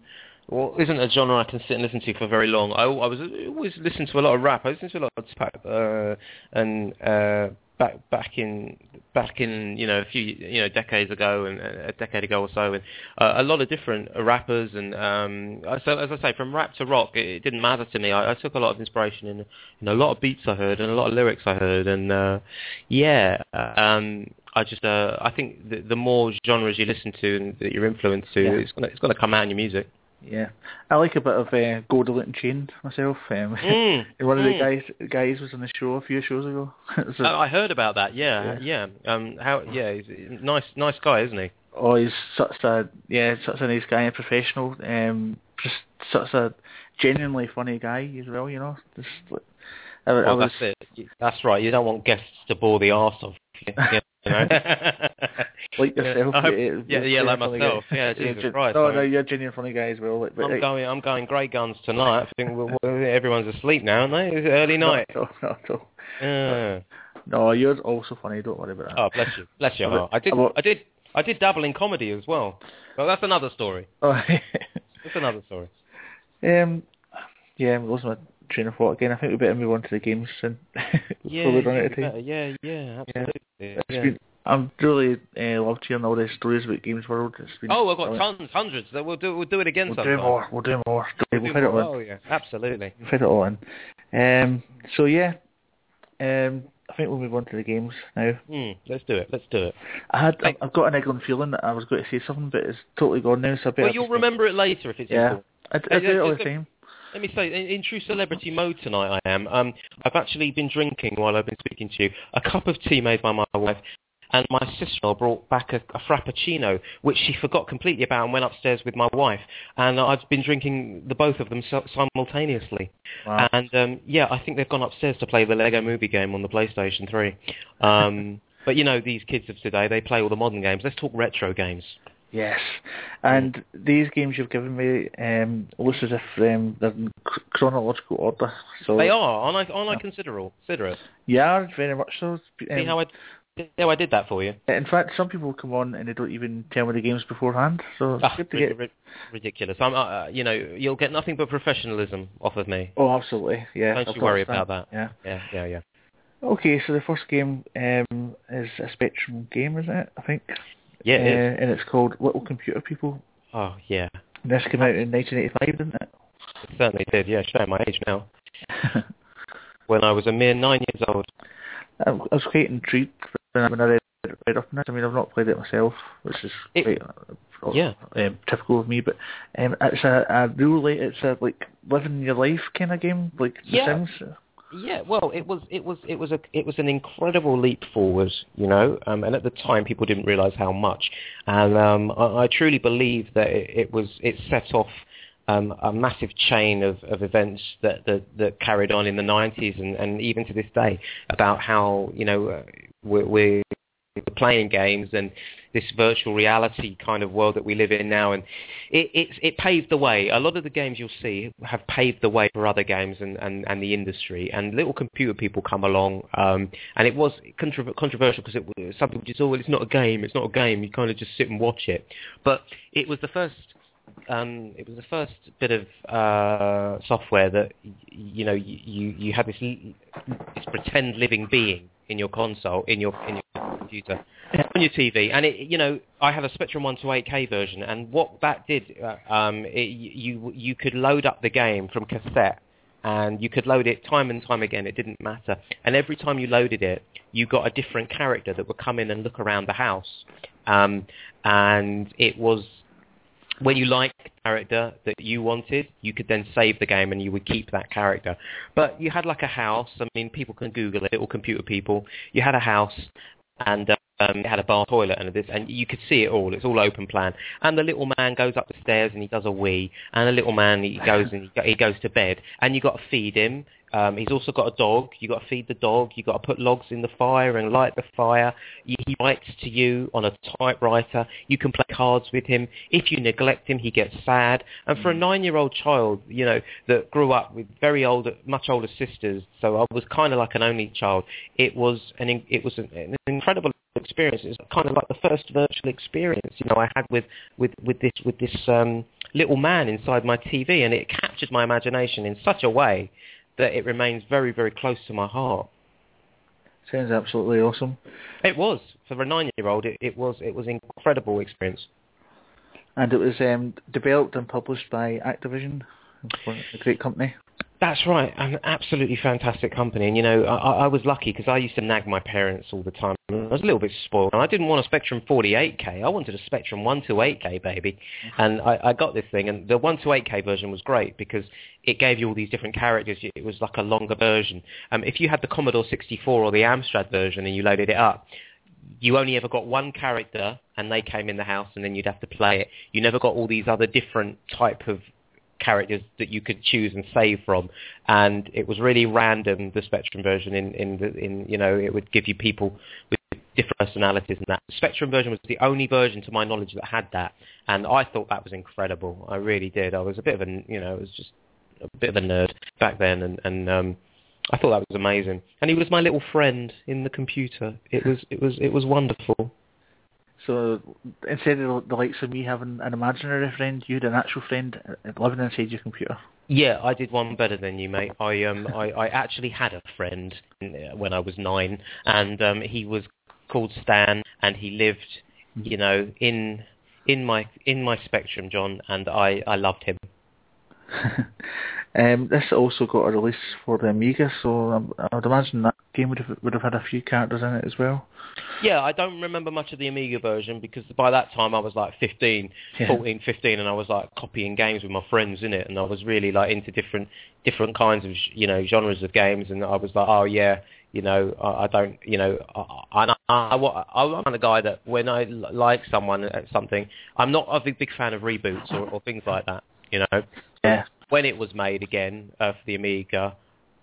F: Well, isn't a genre I can sit and listen to for very long. I, I was always listening to a lot of rap. I listened to a lot of Tupac, uh, and uh, back back in back in you know a few you know decades ago and uh, a decade ago or so, and uh, a lot of different rappers and um, so as I say, from rap to rock, it, it didn't matter to me. I, I took a lot of inspiration in in a lot of beats I heard and a lot of lyrics I heard, and uh, yeah, um, I just uh, I think the, the more genres you listen to and that you're influenced to,
E: Yeah.
F: it's gonna it's gonna come out in your music.
E: Yeah. I like a bit of uh, Gold and Chain myself. Um,
F: Mm,
E: one of the
F: mm.
E: guys guys was on the show a few shows ago. so,
F: Oh, I heard about that. Yeah, yeah. Um, how? Yeah, he's a nice, nice guy, isn't he?
E: Oh, he's such a yeah, such a nice guy, a professional. Um, just such a genuinely funny guy as well. You know, just I, I was
F: that's it. That's right. You don't want guests to bore the arse off you. you know?
E: like yourself.
F: I hope-
E: uh,
F: yeah, yeah, like myself.
E: guy.
F: Yeah, Jesus
E: gen-
F: Christ,
E: No,
F: man.
E: no, you're a genuine funny guy as well. Like,
F: I'm going. I'm going grey guns tonight. I think everyone's asleep now, aren't they? It's early night.
E: No, no, no.
F: Yeah.
E: No, you're also funny. Don't worry about that.
F: Oh, bless you, bless your heart. I did, I did, I did dabble in comedy as well. Well, that's another story.
E: Oh,
F: That's another story.
E: um, yeah, I'm losing my train of thought again. I think we better move on to the games soon.
F: Yeah,
E: before we run
F: yeah,
E: out of time.
F: yeah, yeah, absolutely. Yeah.
E: been, I'm really uh, loved hearing all the stories about Games World. It's been
F: Oh, I've got
E: brilliant.
F: tons, hundreds. We'll do, we'll do it again
E: We'll
F: sometime.
E: do more. We'll do more. We'll,
F: We'll do
E: fit it all in.
F: Oh yeah, absolutely.
E: We'll fit it all in. Um, so yeah, um, I think we'll move on to the games now.
F: Hmm, let's do it. Let's do it.
E: I had,
F: Like-
E: I've got a niggling feeling that I was going to say something, but it's totally gone now. So I better
F: Well, you'll remember it later if it's
E: Yeah,
F: important.
E: I, I do it all the time.
F: Let me say, in, in true celebrity mode tonight, I am. Um, I've actually been drinking while I've been speaking to you a cup of tea made by my wife, and my sister brought back a, a frappuccino, which she forgot completely about and went upstairs with my wife. And I've been drinking the both of them so, simultaneously.
E: Wow.
F: And um, yeah, I think they've gone upstairs to play the Lego Movie game on the PlayStation 3. Um, but you know, these kids of today, they play all the modern games. Let's talk retro games.
E: Yes, and these games you've given me um, looks as if um, they're in chronological order. So
F: They are, aren't I, aren't I considerable? Consider it.
E: Yeah, very much so.
F: See
E: Um,
F: how I, how I did that for you?
E: in fact, some people come on and they don't even tell me the games beforehand. So it's
F: Ah,
E: good to
F: ri-
E: get.
F: ri- ridiculous. I'm, uh, uh, you know, you'll get nothing but professionalism off of me.
E: Oh, absolutely. Yeah.
F: Don't
E: of
F: you worry about that.
E: Yeah.
F: Yeah, yeah, yeah.
E: Okay, so the first game um, is a Spectrum game, isn't it? I think.
F: Yeah, it
E: uh, And it's called Little Computer People.
F: Oh, yeah.
E: And this came out in 1985, didn't it?
F: It certainly did. Yeah, showing my age now. When I was a mere nine years old.
E: I was quite intrigued when I, when I read, up on it. I mean, I've not played it myself, which is
F: It-
E: quite uh,
F: yeah.
E: um, typical of me. But um, it's a, a really it's a like living your life kind of game, like The Sims.
F: Yeah, well, it was it was it was a it was an incredible leap forward, you know, um, and at the time people didn't realise how much, and um, I, I truly believe that it, it was it set off um, a massive chain of, of events that, that that carried on in the 90s and, and even to this day about how you know uh, we're, we're playing games and this virtual reality kind of world that we live in now, and it, it, it paved the way. A lot of the games you'll see have paved the way for other games and, and, and the industry. And little computer people come along, um, and it was controver- controversial because it was, some people just, oh, well, it's not a game, it's not a game. You kind of just sit and watch it. But it was the first um, it was the first bit of uh, software that you know you, you had this this pretend living being in your console in your in your computer on your TV, and it you know I have a Spectrum 128K version, and what that did, uh, um, it, you you could load up the game from cassette. And you could load it time and time again. It didn't matter. And every time you loaded it, you got a different character that would come in and look around the house. Um, and it was when you liked a character that you wanted, you could then save the game and you would keep that character. But you had like a house. I mean, people can Google it, or computer people. You had a house, and um, it had a bar toilet and this, and you could see it all. It's all open plan. And the little man goes up the stairs and he does a wee, and the little man he goes and he, he goes to bed, and you got to feed him. Um, he's also got a dog. You got to feed the dog. You got to put logs in the fire and light the fire. He he writes to you on a typewriter. You can play cards with him. If you neglect him, he gets sad. And for a nine-year-old child, you know, that grew up with very old, much older sisters, so I was kind of like an only child. It was an it was an, an incredible experience. It was kind of like the first virtual experience, you know, I had with with with this with this um, little man inside my TV, and it captured my imagination in such a way that it remains very, very close to my heart.
E: Sounds absolutely awesome.
F: It was for a nine-year-old. It, it was it was an incredible experience.
E: And it was um, developed and published by Activision, a great company.
F: That's right, an absolutely fantastic company. And you know, I, I was lucky because I used to nag my parents all the time. I was a little bit spoiled. And I didn't want a Spectrum 48K. I wanted a Spectrum 128K, baby. And I, I got this thing. And the 128K version was great because it gave you all these different characters. It was like a longer version. Um, if you had the Commodore 64 or the Amstrad version and you loaded it up, you only ever got one character and they came in the house and then you'd have to play it. You never got all these other different type of characters that you could choose and save from. And it was really random the spectrum version in in the, in you know it would give you people with different personalities and that. The spectrum version was the only version to my knowledge that had that. And i thought that was incredible. I really did. I was a bit of a you know it was just a bit of a nerd back then and and um i thought that was amazing. And he was my little friend in the computer. It was it was it was wonderful
E: So instead of the likes of me having an imaginary friend, you had an actual friend uh, living inside your computer.
F: Yeah, I did one better than you, mate. I um I, I actually had a friend when I was nine, and um he was called Stan, and he lived, you know, in in my in my spectrum, John, and I I loved him.
E: um, this also got a release for the Amiga, so um, I would imagine that game would have would have had a few characters in it as well.
F: Yeah, I don't remember much of the Amiga version because by that time I was like 15,
E: Yeah.
F: 14, 15, and I was like copying games with my friends in it, and I was really like into different different kinds of you know genres of games, and I was like, oh yeah, you know, I, I don't, you know, I, I, I, I, I'm the guy that when I like someone at something, I'm not a big, big fan of reboots or, or things like that, you know.
E: Yeah.
F: When it was made again uh, for the Amiga,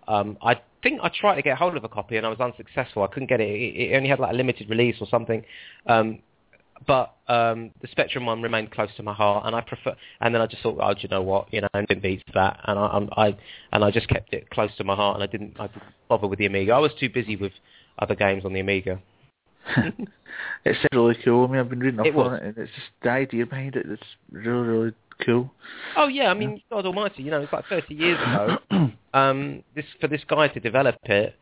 F: um, I think I tried to get hold of a copy and I was unsuccessful. I couldn't get it. It, it only had like a limited release or something. Um, but um, the Spectrum one remained close to my heart, and I prefer. And then I just thought, oh, do you know what? You know, it beats that, and I, I'm- and I just kept it close to my heart, and I didn't, I didn't bother with the Amiga. I was too busy with other games on the Amiga.
E: It's really cool. I mean, I've been reading up
F: It
E: on
F: was.
E: it, and it's just the idea behind it. It's really, really cool.
F: Oh yeah, I mean, God Almighty, you know, it's like 30 years ago. um, this for this guy to develop it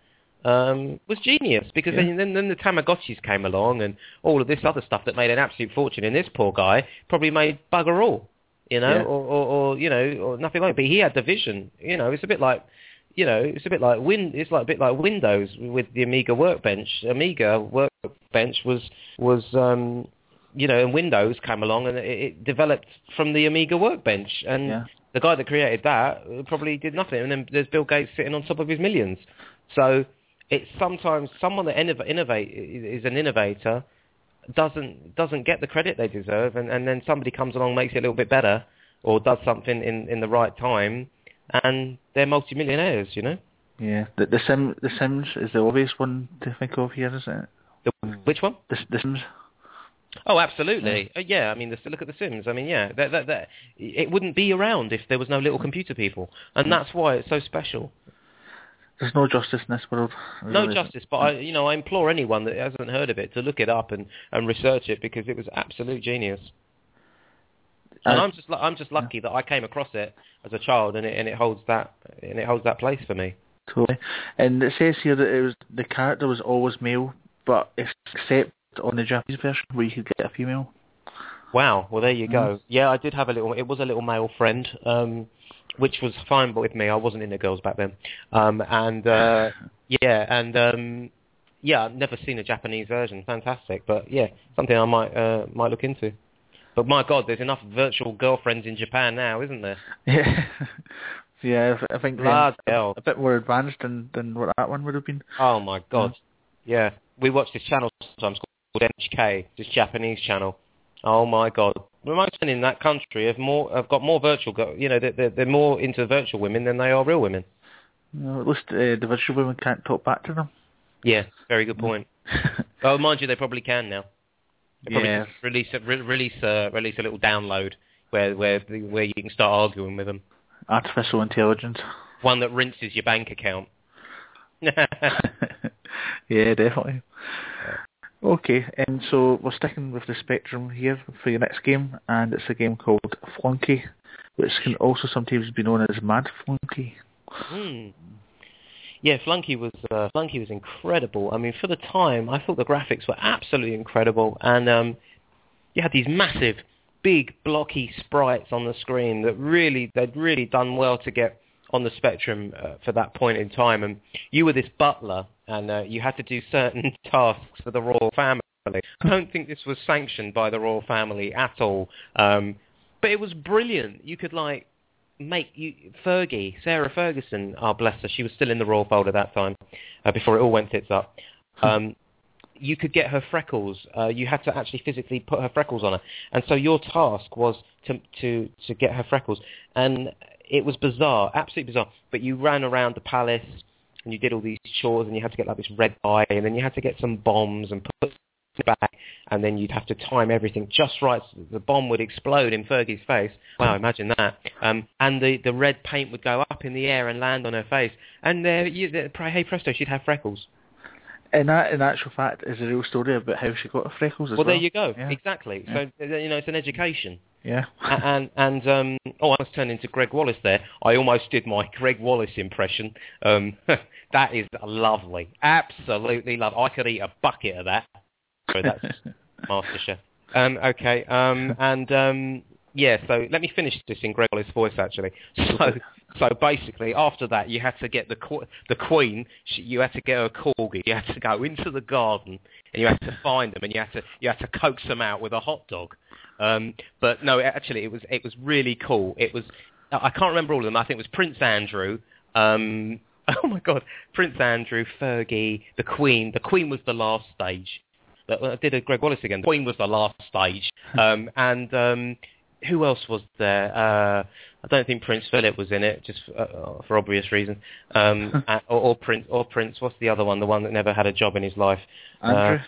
F: um, was genius because
E: Yeah.
F: then, then then the Tamagotchis came along and all of this other stuff that made an absolute fortune. And this poor guy probably made bugger all, you know,
E: Yeah.
F: or, or, or you know, or nothing like. It. But he had the vision. You know, it's a bit like. You know, it's a bit like Win. It's like a bit like Windows with the Amiga Workbench. Amiga Workbench was was um, you know, and Windows came along and it, it developed from the Amiga Workbench. And
E: Yeah.
F: the guy that created that probably did nothing. And then there's Bill Gates sitting on top of his millions. So it's sometimes someone that innov- innovate is an innovator doesn't doesn't get the credit they deserve, and, and then somebody comes along makes it a little bit better or does something in, in the right time, and they're multimillionaires. You know.
E: Yeah. The, the Sim, the Sims is the obvious one to think of here, isn't it?
F: The, which one?
E: The, the Sims.
F: Oh, absolutely. Uh, yeah, I mean, the, look at The Sims. I mean, yeah, that, that, that, it wouldn't be around if there was no little computer people, and that's why it's so special.
E: There's no justice in this world. There
F: No
E: really isn't.
F: justice, but I, you know, I implore anyone that hasn't heard of it to look it up and, and research it because it was absolute genius. And
E: Uh,
F: I'm just I'm just lucky that I came across it as a child, and it and it holds that and it holds that place for me.
E: Totally. And it says here that it was the character was always male, but except on the Japanese version where you could get a female.
F: Wow. Well, there you go. Yeah, I did have a little. It was a little male friend, um, which was fine but with me. I wasn't into girls back then. Um, and uh, yeah, and um, yeah, I've never seen a Japanese version. Fantastic, but yeah, something I might uh, might look into. But my God, there's enough virtual girlfriends in Japan now, isn't there?
E: Yeah. yeah, I think
F: hell.
E: a bit more advanced than, than what that one would have been.
F: Oh my God. Yeah, we watch this channel sometimes NHK, this Japanese channel. Oh my God. Most men in that country have more have got more virtual. You know, they're, they're more into virtual women than they are real women.
E: Know, at least uh, the virtual women can't talk back to them.
F: Yeah, very good point. oh, mind you, they probably can now. They probably
E: Yeah.
F: release a, re- release a, release a little download where where where you can start arguing with them.
E: Artificial intelligence.
F: One that rinses your bank account.
E: yeah, definitely. Okay, and so we're sticking with the Spectrum here for your next game, and it's a game called Flunky, which can also sometimes be known as Mad Flunky.
F: Hmm. Yeah, Flunky was uh, Flunky was incredible. I mean, for the time, I thought the graphics were absolutely incredible, and um, you had these massive, big, blocky sprites on the screen that really they'd really done well to get on the spectrum uh, for that point in time. And you were this butler, and uh, you had to do certain tasks for the royal family. I don't think this was sanctioned by the royal family at all, um, but it was brilliant. You could like make you Fergie, Sarah Ferguson, oh bless her, she was still in the royal fold at that time, uh, before it all went tits up. Um, you could get her freckles. Uh, you had to actually physically put her freckles on her, and so your task was to to to get her freckles, and it was bizarre, absolutely bizarre. But you ran around the palace and you did all these chores, and you had to get like this red eye, and then you had to get some bombs and put it back, and then you'd have to time everything just right so the bomb would explode in Fergie's face. Wow, imagine that. Um, and the, the red paint would go up in the air and land on her face. And uh, you, the, hey presto, she'd have freckles.
E: And that, in actual fact, is a real story about how she got her freckles as
F: Well,
E: well.
F: there you go.
E: Yeah.
F: Exactly.
E: Yeah.
F: So, uh, you know, it's an education.
E: Yeah.
F: And and um, oh, I almost turned into Gregg Wallace there. I almost did my Gregg Wallace impression. Um, that is lovely, absolutely lovely. I could eat a bucket of that. So that's MasterChef. Um, okay, um, and um, yeah. So let me finish this in Gregg Wallace's voice actually. So so basically, after that, you had to get the qu- the queen. She, you had to get her corgi. You had to go into the garden and you had to find them, and you had to you had to coax them out with a hot dog. Um, but no, actually, it was it was really cool. It was I can't remember all of them. I think it was Prince Andrew. Um, oh my God, Prince Andrew, Fergie, the Queen. The Queen was the last stage. I did a Gregg Wallace again. The Queen was the last stage. Um, and um, who else was there? Uh, I don't think Prince Philip was in it, just for, uh, for obvious reasons. Um, uh, or, or Prince, or Prince. What's the other one? The one that never had a job in his life.
E: Andrew.
F: Uh,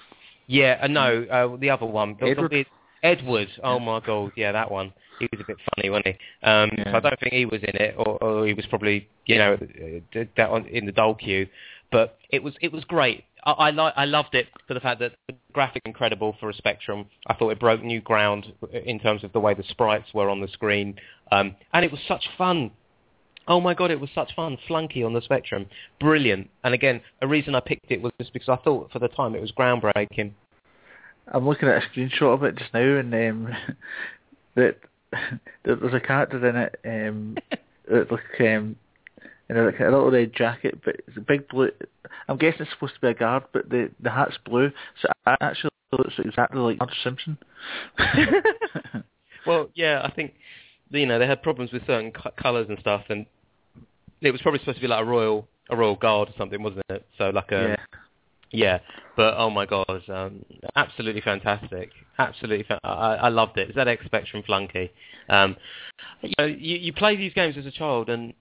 F: yeah, uh, no, uh, the other one.
E: Edward?
F: Edward. Oh my God, yeah, that one. He was a bit funny, wasn't he? Um,
E: Yeah.
F: So I don't think he was in it, or, or he was probably, you know, uh, that on- in the dole queue. But it was it was great. I I, li- I loved it for the fact that graphic incredible for a Spectrum. I thought it broke new ground in terms of the way the sprites were on the screen, um, and it was such fun. Oh my god, it was such fun. Flunky on the Spectrum, brilliant. And again, a reason I picked it was just because I thought for the time it was groundbreaking.
E: I'm looking at a screenshot of it just now, and um, that that there's a character in it um, that look um, in a, like a little red jacket, but it's a big blue. I'm guessing it's supposed to be a guard, but the the hat's blue, so it actually looks exactly like Marge Simpson.
F: Well, yeah, I think you know they had problems with certain co- colours and stuff, and it was probably supposed to be like a royal a royal guard or something, wasn't it? So like a
E: yeah.
F: yeah, but oh my god, um, absolutely fantastic, absolutely, fa- I, I loved it. ZX Spectrum Flunky. Um, you know, you, you play these games as a child, and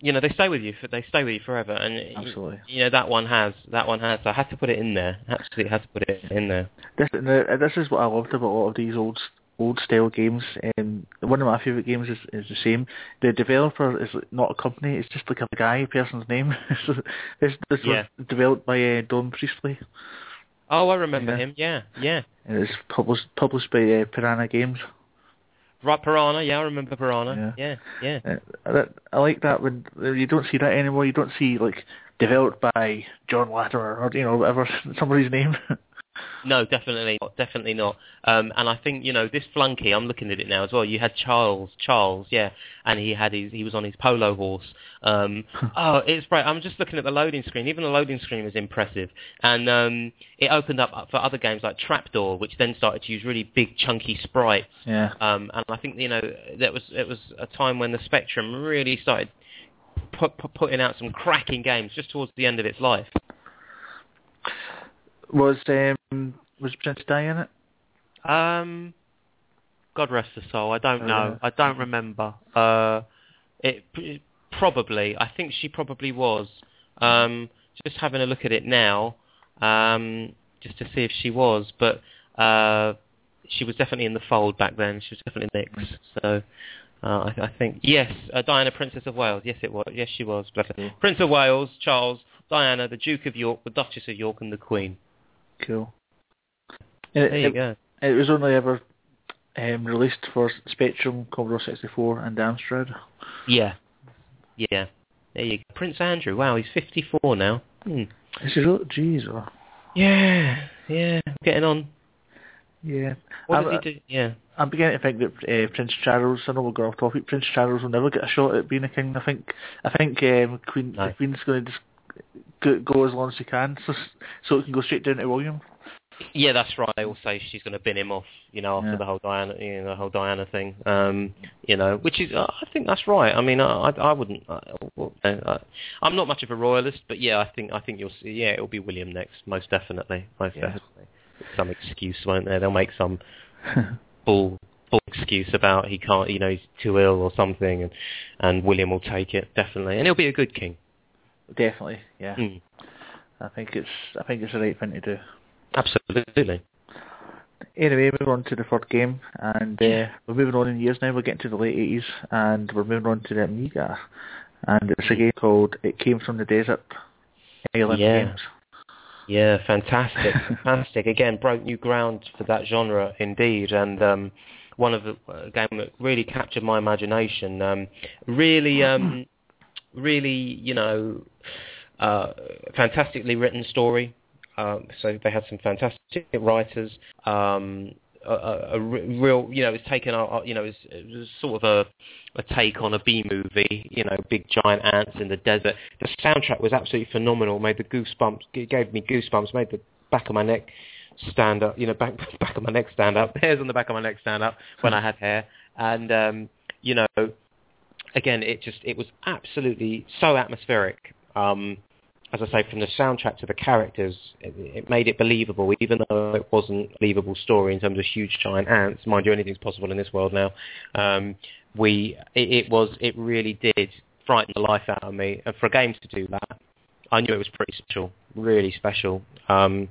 F: you know they stay with you. For, they stay with you forever, and
E: Absolutely.
F: you know that one has that one has. So I had to put it in there. Absolutely had to put it in there.
E: This, this is what I loved about a lot of these old old style games. Um, one of my favourite games is, is the same. The developer is not a company; it's just like a guy, a person's name. this this
F: Yeah.
E: was developed by uh, Don Priestley,
F: Oh, I remember
E: Yeah.
F: him. Yeah, yeah.
E: and it's published published by uh, Piranha Games.
F: Right, Piranha. Yeah, I remember Piranha. Yeah, yeah.
E: Uh, that, I like that when uh, you don't see that anymore. You don't see like developed by John Latimer or you know whatever somebody's name.
F: No, definitely not. Definitely not. Um, and I think you know this flunky. I'm looking at it now as well. You had Charles, Charles, yeah, and he had his. He was on his polo horse. Um, oh, it's great. I'm just looking at the loading screen. Even the loading screen was impressive, and um, it opened up for other games like Trapdoor, which then started to use really big, chunky sprites.
E: Yeah.
F: Um, and I think you know that was it was a time when the Spectrum really started put, put, putting out some cracking games just towards the end of its life.
E: Was um was Prince Di in it?
F: Um, God rest her soul. I don't
E: Oh,
F: know. I don't remember. Uh, it, it probably. I think she probably was. Um, just having a look at it now, um, just to see if she was, but uh, she was definitely in the fold back then. She was definitely mixed. So. Uh, I, I think yes, uh, Diana, Princess of Wales. Yes, it was. Yes, she was. Bless her. Prince of Wales, Charles, Diana, the Duke of York, the Duchess of York, and the Queen.
E: Cool.
F: There
E: It,
F: you
E: it,
F: go.
E: it was only ever um, released for Spectrum, Commodore 64, and Amstrad.
F: Yeah. Yeah. There you go. Prince Andrew. Wow, he's 54 now. Hmm.
E: Is he really? Jeez. Oh.
F: Yeah. Yeah. Getting on.
E: Yeah.
F: What
E: I'm,
F: does he do? Yeah.
E: I'm beginning to think that uh, Prince Charles, I know we'll go off topic, Prince Charles will never get a shot at being a king. I think I think um, Queen
F: No.
E: the Queen's going to just go, go as long as she can, so so it can go straight down to William.
F: Yeah, that's right. Say she's going to bin him off, you know, after
E: Yeah.
F: the whole Diana, you know, the whole Diana thing. Um, you know, which is, uh, I think that's right. I mean, I, I, I wouldn't. I, I, I'm not much of a royalist, but yeah, I think, I think you'll see. Yeah, it'll be William next, most definitely, most
E: Yeah.
F: definitely. Some excuse, won't there? They'll make some bull bull excuse about he can't, you know, he's too ill or something, and and William will take it definitely, and he'll be a good king.
E: Definitely, yeah.
F: Mm,
E: I think it's I think it's the right thing to do.
F: absolutely.
E: Anyway, moving on to the third game, and uh, we're moving on in years now. We're getting to the late 80s, and we're moving on to the Amiga, and it's a game called "It Came from the Desert." Alien
F: Yeah.
E: Games.
F: Yeah, fantastic, fantastic. Again, broke new ground for that genre indeed, and um, one of the uh, game that really captured my imagination. Um, really, um, really, you know, uh, fantastically written story. Um, so they had some fantastic writers. Um, a, a, a real, you know, it's taken, a, you know, it's, it sort of a, a take on a B movie. You know, big giant ants in the desert. The soundtrack was absolutely phenomenal. Made the goosebumps, gave me goosebumps. Made the back of my neck stand up. You know, back back of my neck stand up. Hairs on the back of my neck stand up when I had hair. And um, you know, again, it just it was absolutely so atmospheric. Um, as I say, from the soundtrack to the characters, it, it made it believable, even though it wasn't a believable story in terms of huge giant ants. Mind you, anything's possible in this world now. Um, we, it, it was, it really did frighten the life out of me. And for a game to do that, I knew it was pretty special, really special. Um,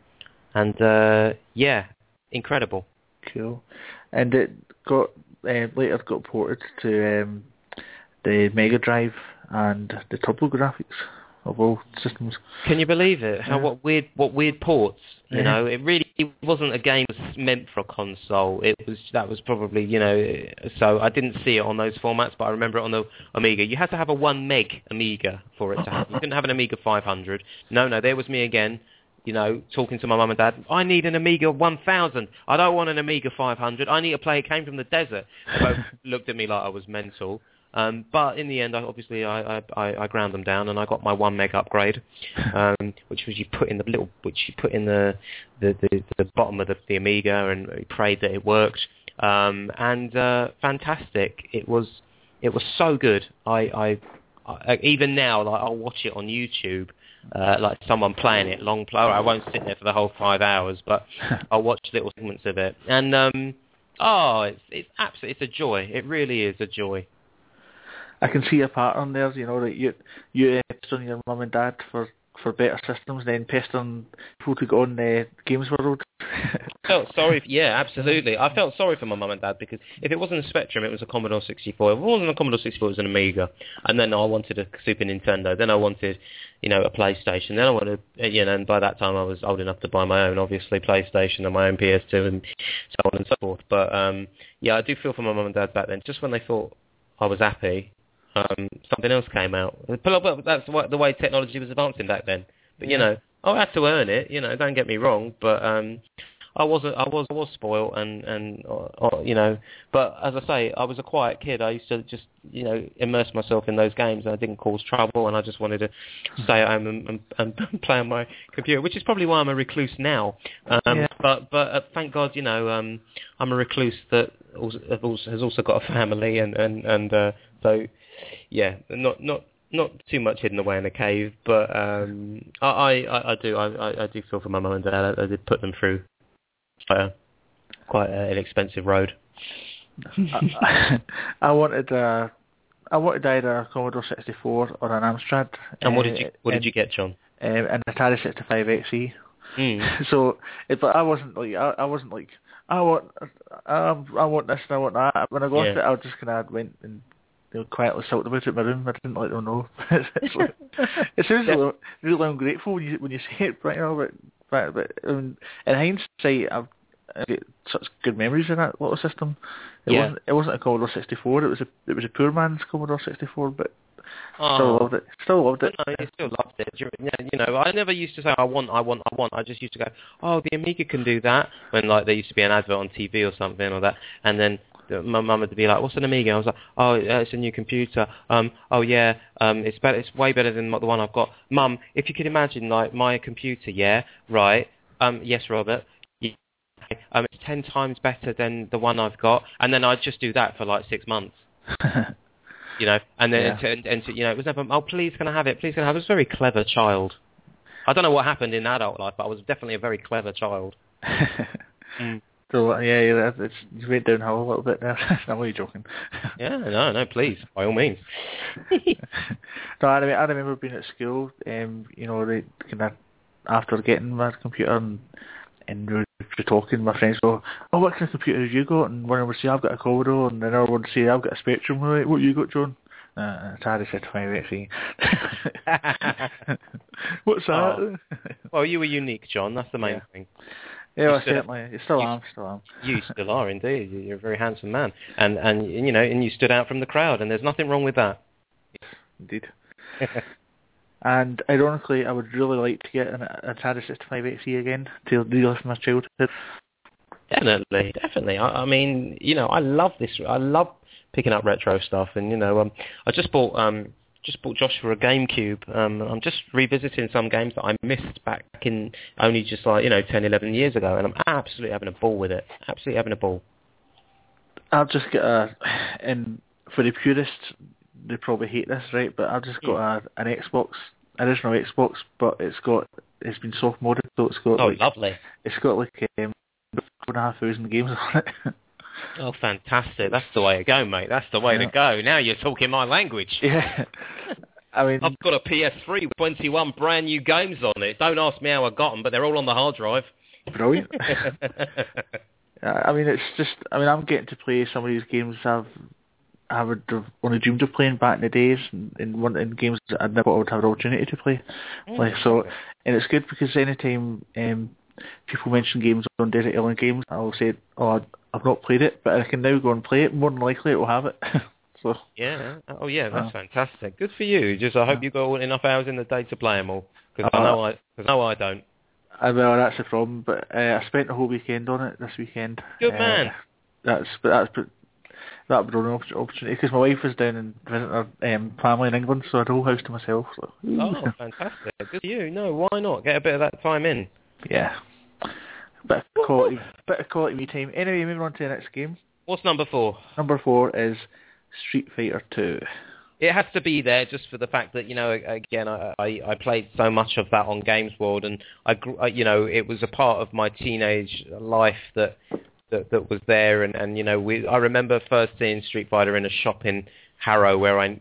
F: and uh, yeah, incredible.
E: Cool. And it got uh, later got ported to um, the Mega Drive and the TurboGrafx of all systems.
F: Can you believe it? How
E: Yeah.
F: what weird what weird ports? You
E: Yeah.
F: know, it really wasn't a game meant for a console. It was that was probably you know. So I didn't see it on those formats, but I remember it on the Amiga. You had to have a one meg Amiga for it to happen. You couldn't have an Amiga 500. No, no, there was me again. You know, talking to my mum and dad. I need an Amiga 1000. I don't want an Amiga 500. I need a play. It came from the desert. They both looked at me like I was mental. Um, but in the end, I, obviously, I, I, I ground them down, and I got my one meg upgrade, um, which was you put in the little, which you put in the the, the, the bottom of the, the Amiga, and prayed that it worked. Um, and uh, fantastic! It was it was so good. I, I, I even now, like I'll watch it on YouTube, uh, like someone playing it long play. I won't sit there for the whole five hours, but I'll watch little segments of it. And um, oh, it's it's absolutely it's a joy. It really is a joy.
E: I can see a pattern there, you know, that you you on your mum and dad for for better systems, then pestering people to go on the Games World.
F: I felt sorry. For, yeah, absolutely. I felt sorry for my mum and dad because if it wasn't a Spectrum, it was a Commodore 64. If it wasn't a Commodore 64, it was an Amiga. And then I wanted a Super Nintendo. Then I wanted, you know, a PlayStation. Then I wanted, uh, you know, and by that time I was old enough to buy my own, obviously, PlayStation and my own PS2 and so on and so forth. But um, yeah, I do feel for my mum and dad back then. Just when they thought I was happy, um, something else came out. But that's what, the way technology was advancing back then. But you know, I had to earn it. You know, don't get me wrong. But um, I was I was I was spoiled and and uh, uh, you know. But as I say, I was a quiet kid. I used to just you know immerse myself in those games. and I didn't cause trouble, and I just wanted to stay at home and, and, and play on my computer, which is probably why I'm a recluse now. Um,
E: Yeah.
F: But but uh, thank God, you know, um, I'm a recluse that also, has also got a family, and and and uh, so yeah, not not not too much hidden away in a cave, but um, I, I, I do I, I- do feel for my mum and dad. I, I did put them through quite a, quite an expensive road.
E: I, I wanted uh, I wanted either a Commodore 64 or an Amstrad.
F: And what
E: uh,
F: did you what did
E: and,
F: you get, John?
E: Um, an Atari 65 XE.
F: Mm.
E: so, but I wasn't like I, I wasn't like I want I, I want this and I want that. When I got
F: Yeah.
E: it, I just kind of went and you know, quietly sulked about it in my room. I didn't let them know. it's like, it sounds really, really ungrateful when you when you say it, right now. But but, but um, in hindsight, I've, I've got such good memories in that little system. It
F: Yeah.
E: wasn't it wasn't a Commodore 64. It was a it was a poor man's Commodore 64, but
F: Oh.
E: still loved it. Still loved it.
F: no, you still loved it. You you know, I never used to say I want, I want, I want. I just used to go, oh, the Amiga can do that. When like there used to be an advert on TV or something or that, and then the- my mum would be like, what's an Amiga? I was like, oh, it's a new computer. Um, oh yeah, um, it's better. It's way better than the one I've got. Mum, if you could imagine like my computer, yeah, right. Um, yes, Robert. Yeah, Um, it's ten times better than the one I've got, and then I'd just do that for like six months you know, and then
E: Yeah.
F: and, and to, you know, it was never, oh, please can I have it? Please can I have it? I was a very clever child. I don't know what happened in adult life, but I was definitely a very clever child. Mm.
E: So uh, yeah, yeah, it's you went downhill a little bit there. I'm only joking.
F: Yeah, no, no, please, by all means.
E: no, I, remember, I remember being at school. Um, you know, they kind of after getting my computer and and we were talking. My friends go, "Oh, what kind of computer have you got?" And one would say, "I've got a Commodore," and another would say, "I've got a Spectrum." We're like, what you got, John? Uh, Atari 65 XE. What's that?
F: Oh. Well, you were unique, John. That's the main
E: Yeah.
F: thing.
E: Yeah, well, certainly. You still am, still am.
F: You still are indeed. You- You're a very handsome man, and and you know, and you stood out from the crowd, and there's nothing wrong with that.
E: Indeed. And ironically, I would really like to get an Atari 65 XE again to relive my childhood.
F: Definitely, definitely. I, I mean, you know, I love this. I love picking up retro stuff, and you know, um, I just bought um, just bought Joshua a GameCube. Um, I'm just revisiting some games that I missed back in only just like you know 10, 11 years ago, and I'm absolutely having a ball with it. Absolutely having a ball.
E: I've just got a, and for the purists, they probably hate this, right? But I've just got a, an Xbox, original Xbox, but it's got it's been soft modded, so it's got
F: Oh,
E: like
F: lovely.
E: it's got like um, four and a half thousand games on it.
F: Oh, fantastic. That's the way to go, mate. That's the way to go. Now you're talking my language.
E: yeah, I mean,
F: I've got a PS3 with 21 brand new games on it. Don't ask me how I got them, but they're all on the hard drive.
E: brilliant. I mean, it's just. I mean, I'm getting to play some of these games I've I would have only dreamed of playing back in the days, and in one in games that I never would have an opportunity to play. Like so, and it's good because anytime um, people mention games on Desert Island Games, I'll say, "Oh, I've not played it, but I can now go and play it. More than likely, it will have it." so
F: Yeah. Oh, yeah. That's
E: Oh.
F: fantastic. Good for you. Just I hope you got enough hours in the day to play them all. Because I
E: Uh,
F: know I, cause I know I don't.
E: Uh, well, that's the problem. But uh, I spent the whole weekend on it this weekend.
F: Good
E: Uh,
F: man.
E: That's but that's but that would be an opportunity because my wife was down and visiting her um, family in England, so I had the whole house to myself. So
F: Oh, fantastic. Good for you. No, why not? Get a bit of that time in.
E: Yeah, bit of quality, bit of quality me time. Anyway, moving on to the next game.
F: What's number four?
E: Number four is Street Fighter Two.
F: It has to be there just for the fact that you know again I I, I played so much of that on Games World and I grew, you know it was a part of my teenage life that that, that was there and, and you know we I remember first seeing Street Fighter in a shop in Harrow where I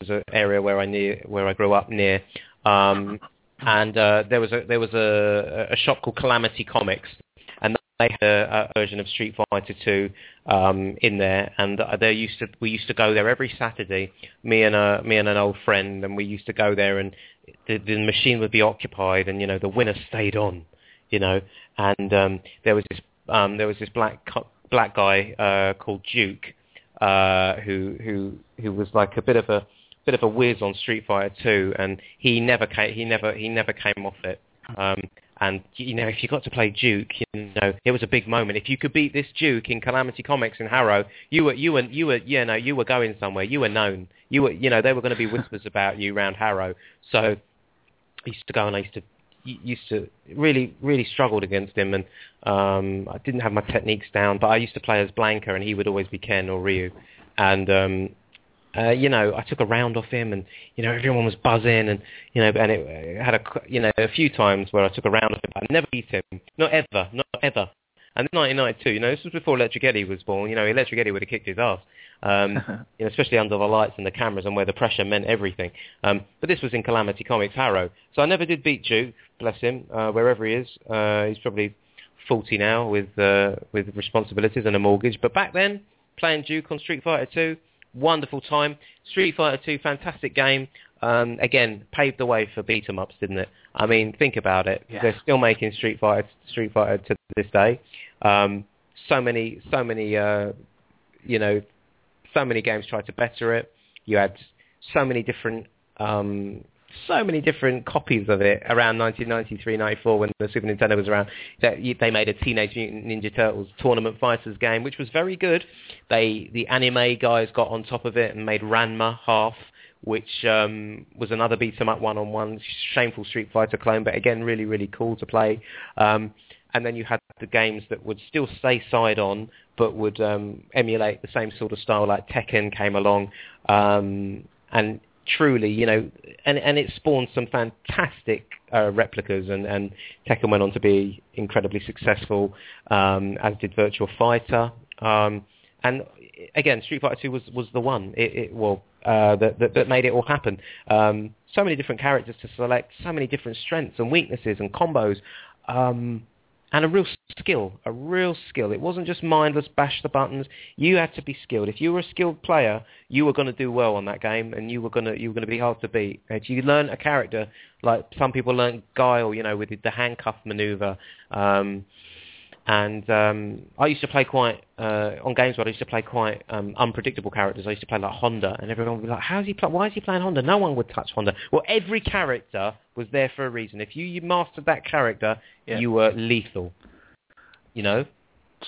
F: was an area where I near where I grew up near um and uh, there was a there was a, a shop called Calamity Comics, and they had a, a version of Street Fighter 2 um, in there, and they used to we used to go there every Saturday, me and a me and an old friend, and we used to go there, and the, the machine would be occupied, and you know the winner stayed on, you know, and um, there was this um, there was this black black guy uh, called Duke, uh, who who who was like a bit of a bit of a whiz on Street Fighter 2, and he never came, he never he never came off it. Um, and you know, if you got to play Duke, you know, it was a big moment. If you could beat this Duke in Calamity Comics in Harrow, you were you were you were you know you were going somewhere. You were known. You were you know there were going to be whispers about you around Harrow. So I used to go and I used to used to really really struggled against him, and um, I didn't have my techniques down. But I used to play as Blanka, and he would always be Ken or Ryu, and um, uh, you know, I took a round off him, and you know, everyone was buzzing, and you know, and it had a you know a few times where I took a round off him, but I never beat him, not ever, not ever. And then 1992, you know, this was before Electric Eddie was born. You know, Electric Eddie would have kicked his ass, um, you know, especially under the lights and the cameras and where the pressure meant everything. Um, but this was in Calamity Comics Harrow, so I never did beat Duke, bless him, uh, wherever he is. Uh, he's probably 40 now with uh, with responsibilities and a mortgage. But back then, playing Duke on Street Fighter 2 wonderful time. Street Fighter 2, fantastic game. Um, again, paved the way for beat 'em ups, didn't it? I mean, think about it.
E: Yeah.
F: They're still making Street Fighter, Street Fighter to this day. Um, so many, so many, uh, you know, so many games tried to better it. You had so many different, um, so many different copies of it around 1993, 94 when the Super Nintendo was around. That they made a Teenage Mutant Ninja Turtles Tournament Fighters game, which was very good. They, the anime guys got on top of it and made Ranma half, which um, was another beat 'em up one-on-one, shameful Street Fighter clone, but again, really, really cool to play. Um, and then you had the games that would still stay side on, but would um, emulate the same sort of style, like Tekken came along, um, and truly, you know, and and it spawned some fantastic uh, replicas, and and Tekken went on to be incredibly successful, um, as did Virtual Fighter, um, and again, Street Fighter Two was was the one. It, it well. Uh, that, that, that made it all happen. Um, so many different characters to select, so many different strengths and weaknesses and combos. Um, and a real skill, a real skill. It wasn't just mindless bash the buttons. You had to be skilled. If you were a skilled player, you were going to do well on that game, and you were going to you were going to be hard to beat. If you learn a character, like some people learn Guile, you know, with the handcuff maneuver. Um, and um, I used to play quite uh, on games where I used to play quite um, unpredictable characters. I used to play like Honda, and everyone would be like, "How's he play? Why is he playing Honda?" No one would touch Honda. Well, every character was there for a reason. If you, you mastered that character,
E: Yeah.
F: you were lethal. You know,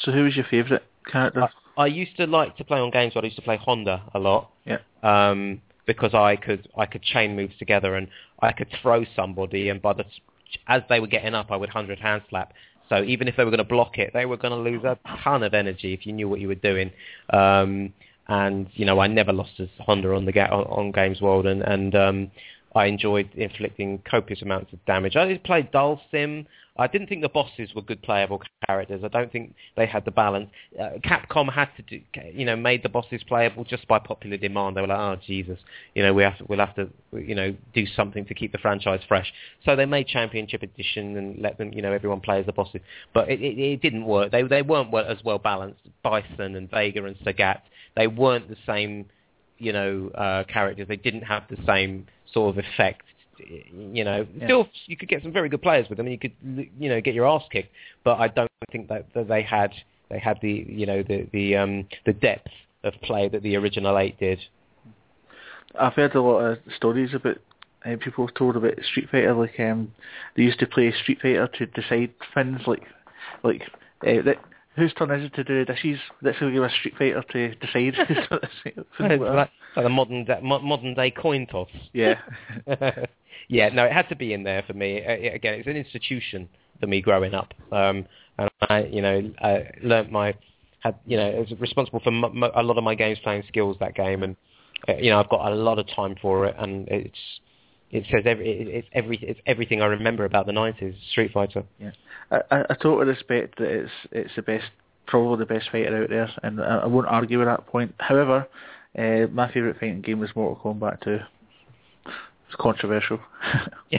E: So who was your favourite character?
F: I used to like to play on games where I used to play Honda a lot.
E: Yeah.
F: Um, because I could I could chain moves together and I could throw somebody and by the as they were getting up I would hundred hand slap. So even if they were going to block it, they were going to lose a ton of energy if you knew what you were doing. Um, and you know I never lost as Honda on the ga- on, Games World and and um, I enjoyed inflicting copious amounts of damage. I did play Dull Sim. I didn't think the bosses were good playable characters. I don't think they had the balance. Uh, Capcom had to do, you know, made the bosses playable just by popular demand. They were like, oh Jesus, you know, we have to, we'll have to, you know, do something to keep the franchise fresh. So they made Championship Edition and let them, you know, everyone play as the bosses. But it, it, it didn't work. They they weren't as well balanced. Bison and Vega and Sagat, they weren't the same, you know, uh, characters. They didn't have the same sort of effect you know,
E: Yeah.
F: still you could get some very good players with them, and you could, you know, get your ass kicked. But I don't think that, that they had they had the, you know, the the um the depth of play that the original eight did.
E: I've heard a lot of stories about uh, people have told about Street Fighter. Like um, they used to play Street Fighter to decide things like like uh, that. Whose turn is it to do dishes? Let's go give a Street Fighter to decide. whose turn it is. Things like
F: the modern modern day coin toss.
E: Yeah.
F: yeah, no, it had to be in there for me. It- again, it's an institution for me growing up, um, and I, you know, I learnt my had, you know, was responsible for m- m- a lot of my games playing skills that game, and uh, you know, I've got a lot of time for it, and it's it says every it, it's every it's everything I remember about the nineties Street Fighter.
E: Yeah, I, I, I totally respect that it's it's the best, probably the best fighter out there, and I, I won't argue with that point. However, uh, my favourite fighting game was Mortal Kombat 2. It's controversial.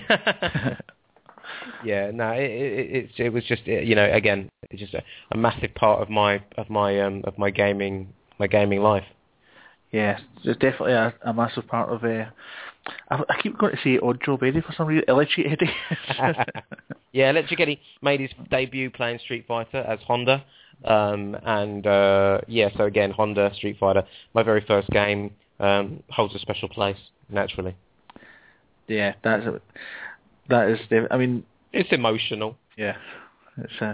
F: yeah, no, it, it, it, it was just you know again it's just a, a massive part of my of my um of my gaming my gaming life.
E: Yeah, it's definitely a, a massive part of. Uh, I, I keep going to say Odd Job Eddie for some reason. Electric Eddie.
F: yeah, Electric Eddie made his debut playing Street Fighter as Honda, um, and uh, yeah, so again Honda Street Fighter, my very first game, um, holds a special place naturally.
E: Yeah, that's a, that is. def- I mean,
F: It's emotional.
E: yeah, it's. Uh,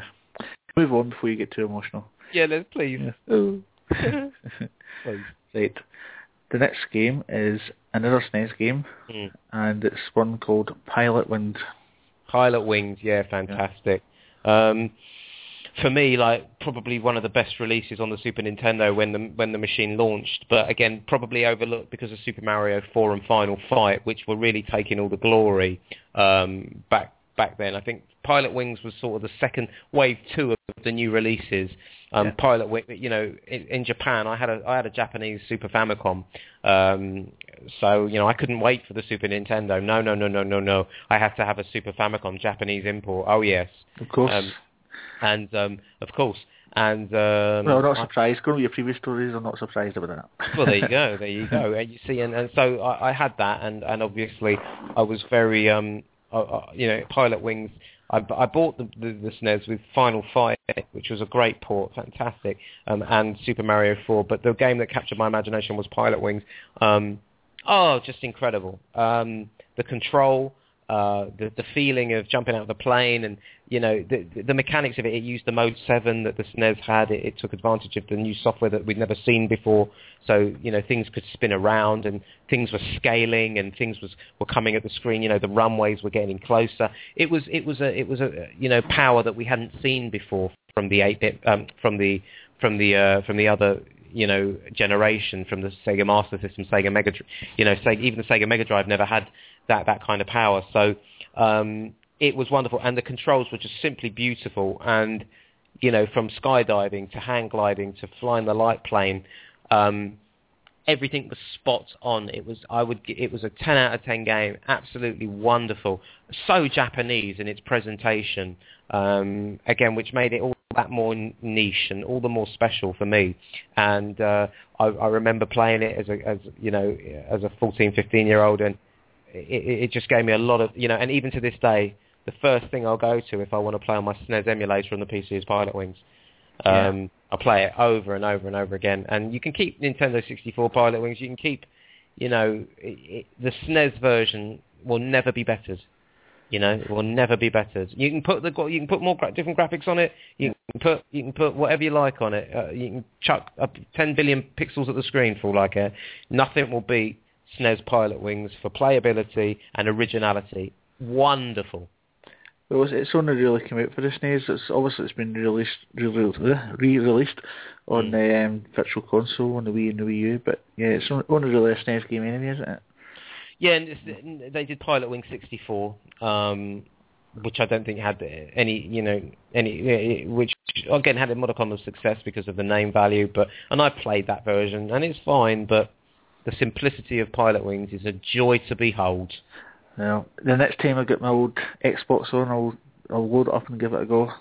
E: move on before you get too emotional.
F: Yeah, let's please.
E: Yeah.
F: Please.
E: Right. The next game is another SNES game,
F: Mm.
E: and it's one called Pilot Wind.
F: Pilot Wings, yeah, fantastic. Um, for me, like probably one of the best releases on the Super Nintendo when the when the machine launched. But again, probably overlooked because of Super Mario 4 and Final Fight, which were really taking all the glory um, back back then. I think Pilot Wings was sort of the second wave two of the new releases. Um,
E: Yeah.
F: Pilot Wing, you know, in, in Japan, I had a I had a Japanese Super Famicom, um, so you know I couldn't wait for the Super Nintendo. No, no, no, no, no, no. I had to have a Super Famicom Japanese import. Oh yes,
E: Of course.
F: Um, and um, of course, and um,
E: well, not surprised. Going with your previous stories, I'm not surprised about that.
F: well, there you go, there you go. And you see, and, and so I, I had that, and, and obviously I was very, um, uh, uh, you know, Pilot Wings. I, I bought the, the, the SNES with Final Fight, which was a great port, fantastic, um, and Super Mario 4. But the game that captured my imagination was Pilot Wings. Um, oh, just incredible. Um, the control, uh, the the feeling of jumping out of the plane, and you know the the mechanics of it. It used the Mode Seven that the SNES had. It, it took advantage of the new software that we'd never seen before. So you know things could spin around, and things were scaling, and things was were coming at the screen. You know the runways were getting closer. It was it was a it was a you know power that we hadn't seen before from the eight bit um, from the from the uh, from the other you know generation from the Sega Master System, Sega Mega, you know, Sega, even the Sega Mega Drive never had that that kind of power. So um, it was wonderful, and the controls were just simply beautiful. And you know, from skydiving to hang gliding to flying the light plane, um, everything was spot on. It was I would it was a 10 out of 10 game, absolutely wonderful. So Japanese in its presentation, um, again, which made it all that more niche and all the more special for me. And uh, I, I remember playing it as a as you know as a 14, 15 year old, and it it just gave me a lot of you know. And even to this day, the first thing I'll go to if I want to play on my SNES emulator on the PC is Pilot Wings.
E: Yeah.
F: Um, I play it over and over and over again, and you can keep Nintendo 64 Pilot Wings. You can keep, you know, it, it, the SNES version will never be bettered. You know, it will never be bettered. You can put the you can put more gra- different graphics on it. You can put you can put whatever you like on it. Uh, you can chuck up 10 billion pixels at the screen for all I care. Nothing will beat SNES Pilot Wings for playability and originality. Wonderful.
E: Well, it's, it's only really come out for the SNES. It's obviously it's been released, re- re-released on the um, Virtual Console on the Wii and the Wii U. But yeah, it's only, really a SNES game anyway, isn't it?
F: Yeah, and it's, they did Pilot Wing 64, um, which I don't think had any, you know, any, which again had a modicum of success because of the name value. But and I played that version, and it's fine. But the simplicity of Pilot Wings is a joy to behold.
E: Well, the next time I get my old Xbox on, I'll I'll load it up and give it a go.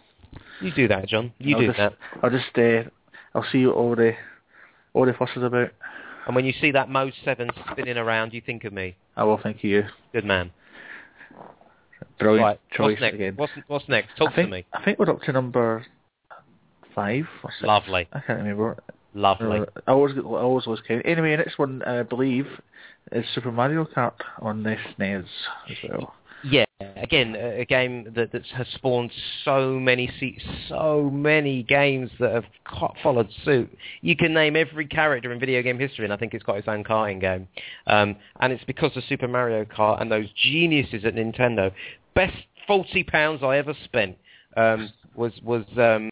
F: You do that, John. You
E: I'll
F: do
E: just,
F: that.
E: I'll just uh, I'll see what all the all the fuss is about.
F: And when you see that Mode 7 spinning around, you think of me.
E: I will thank you.
F: Good man.
E: Brilliant
F: right.
E: choice
F: what's next?
E: again.
F: What's, what's next? Talk
E: I think,
F: to me.
E: I think we're up to number five or six.
F: Lovely.
E: I can't remember.
F: Lovely.
E: Uh, I always get, I always lose count. Anyway, next one I believe is Super Mario Kart on the SNES as well.
F: Yeah, again, a game that, that has spawned so many so many games that have co- followed suit. You can name every character in video game history, and I think it's got its own karting game. Um, and it's because of Super Mario Kart and those geniuses at Nintendo. Best forty pounds I ever spent um, was was um,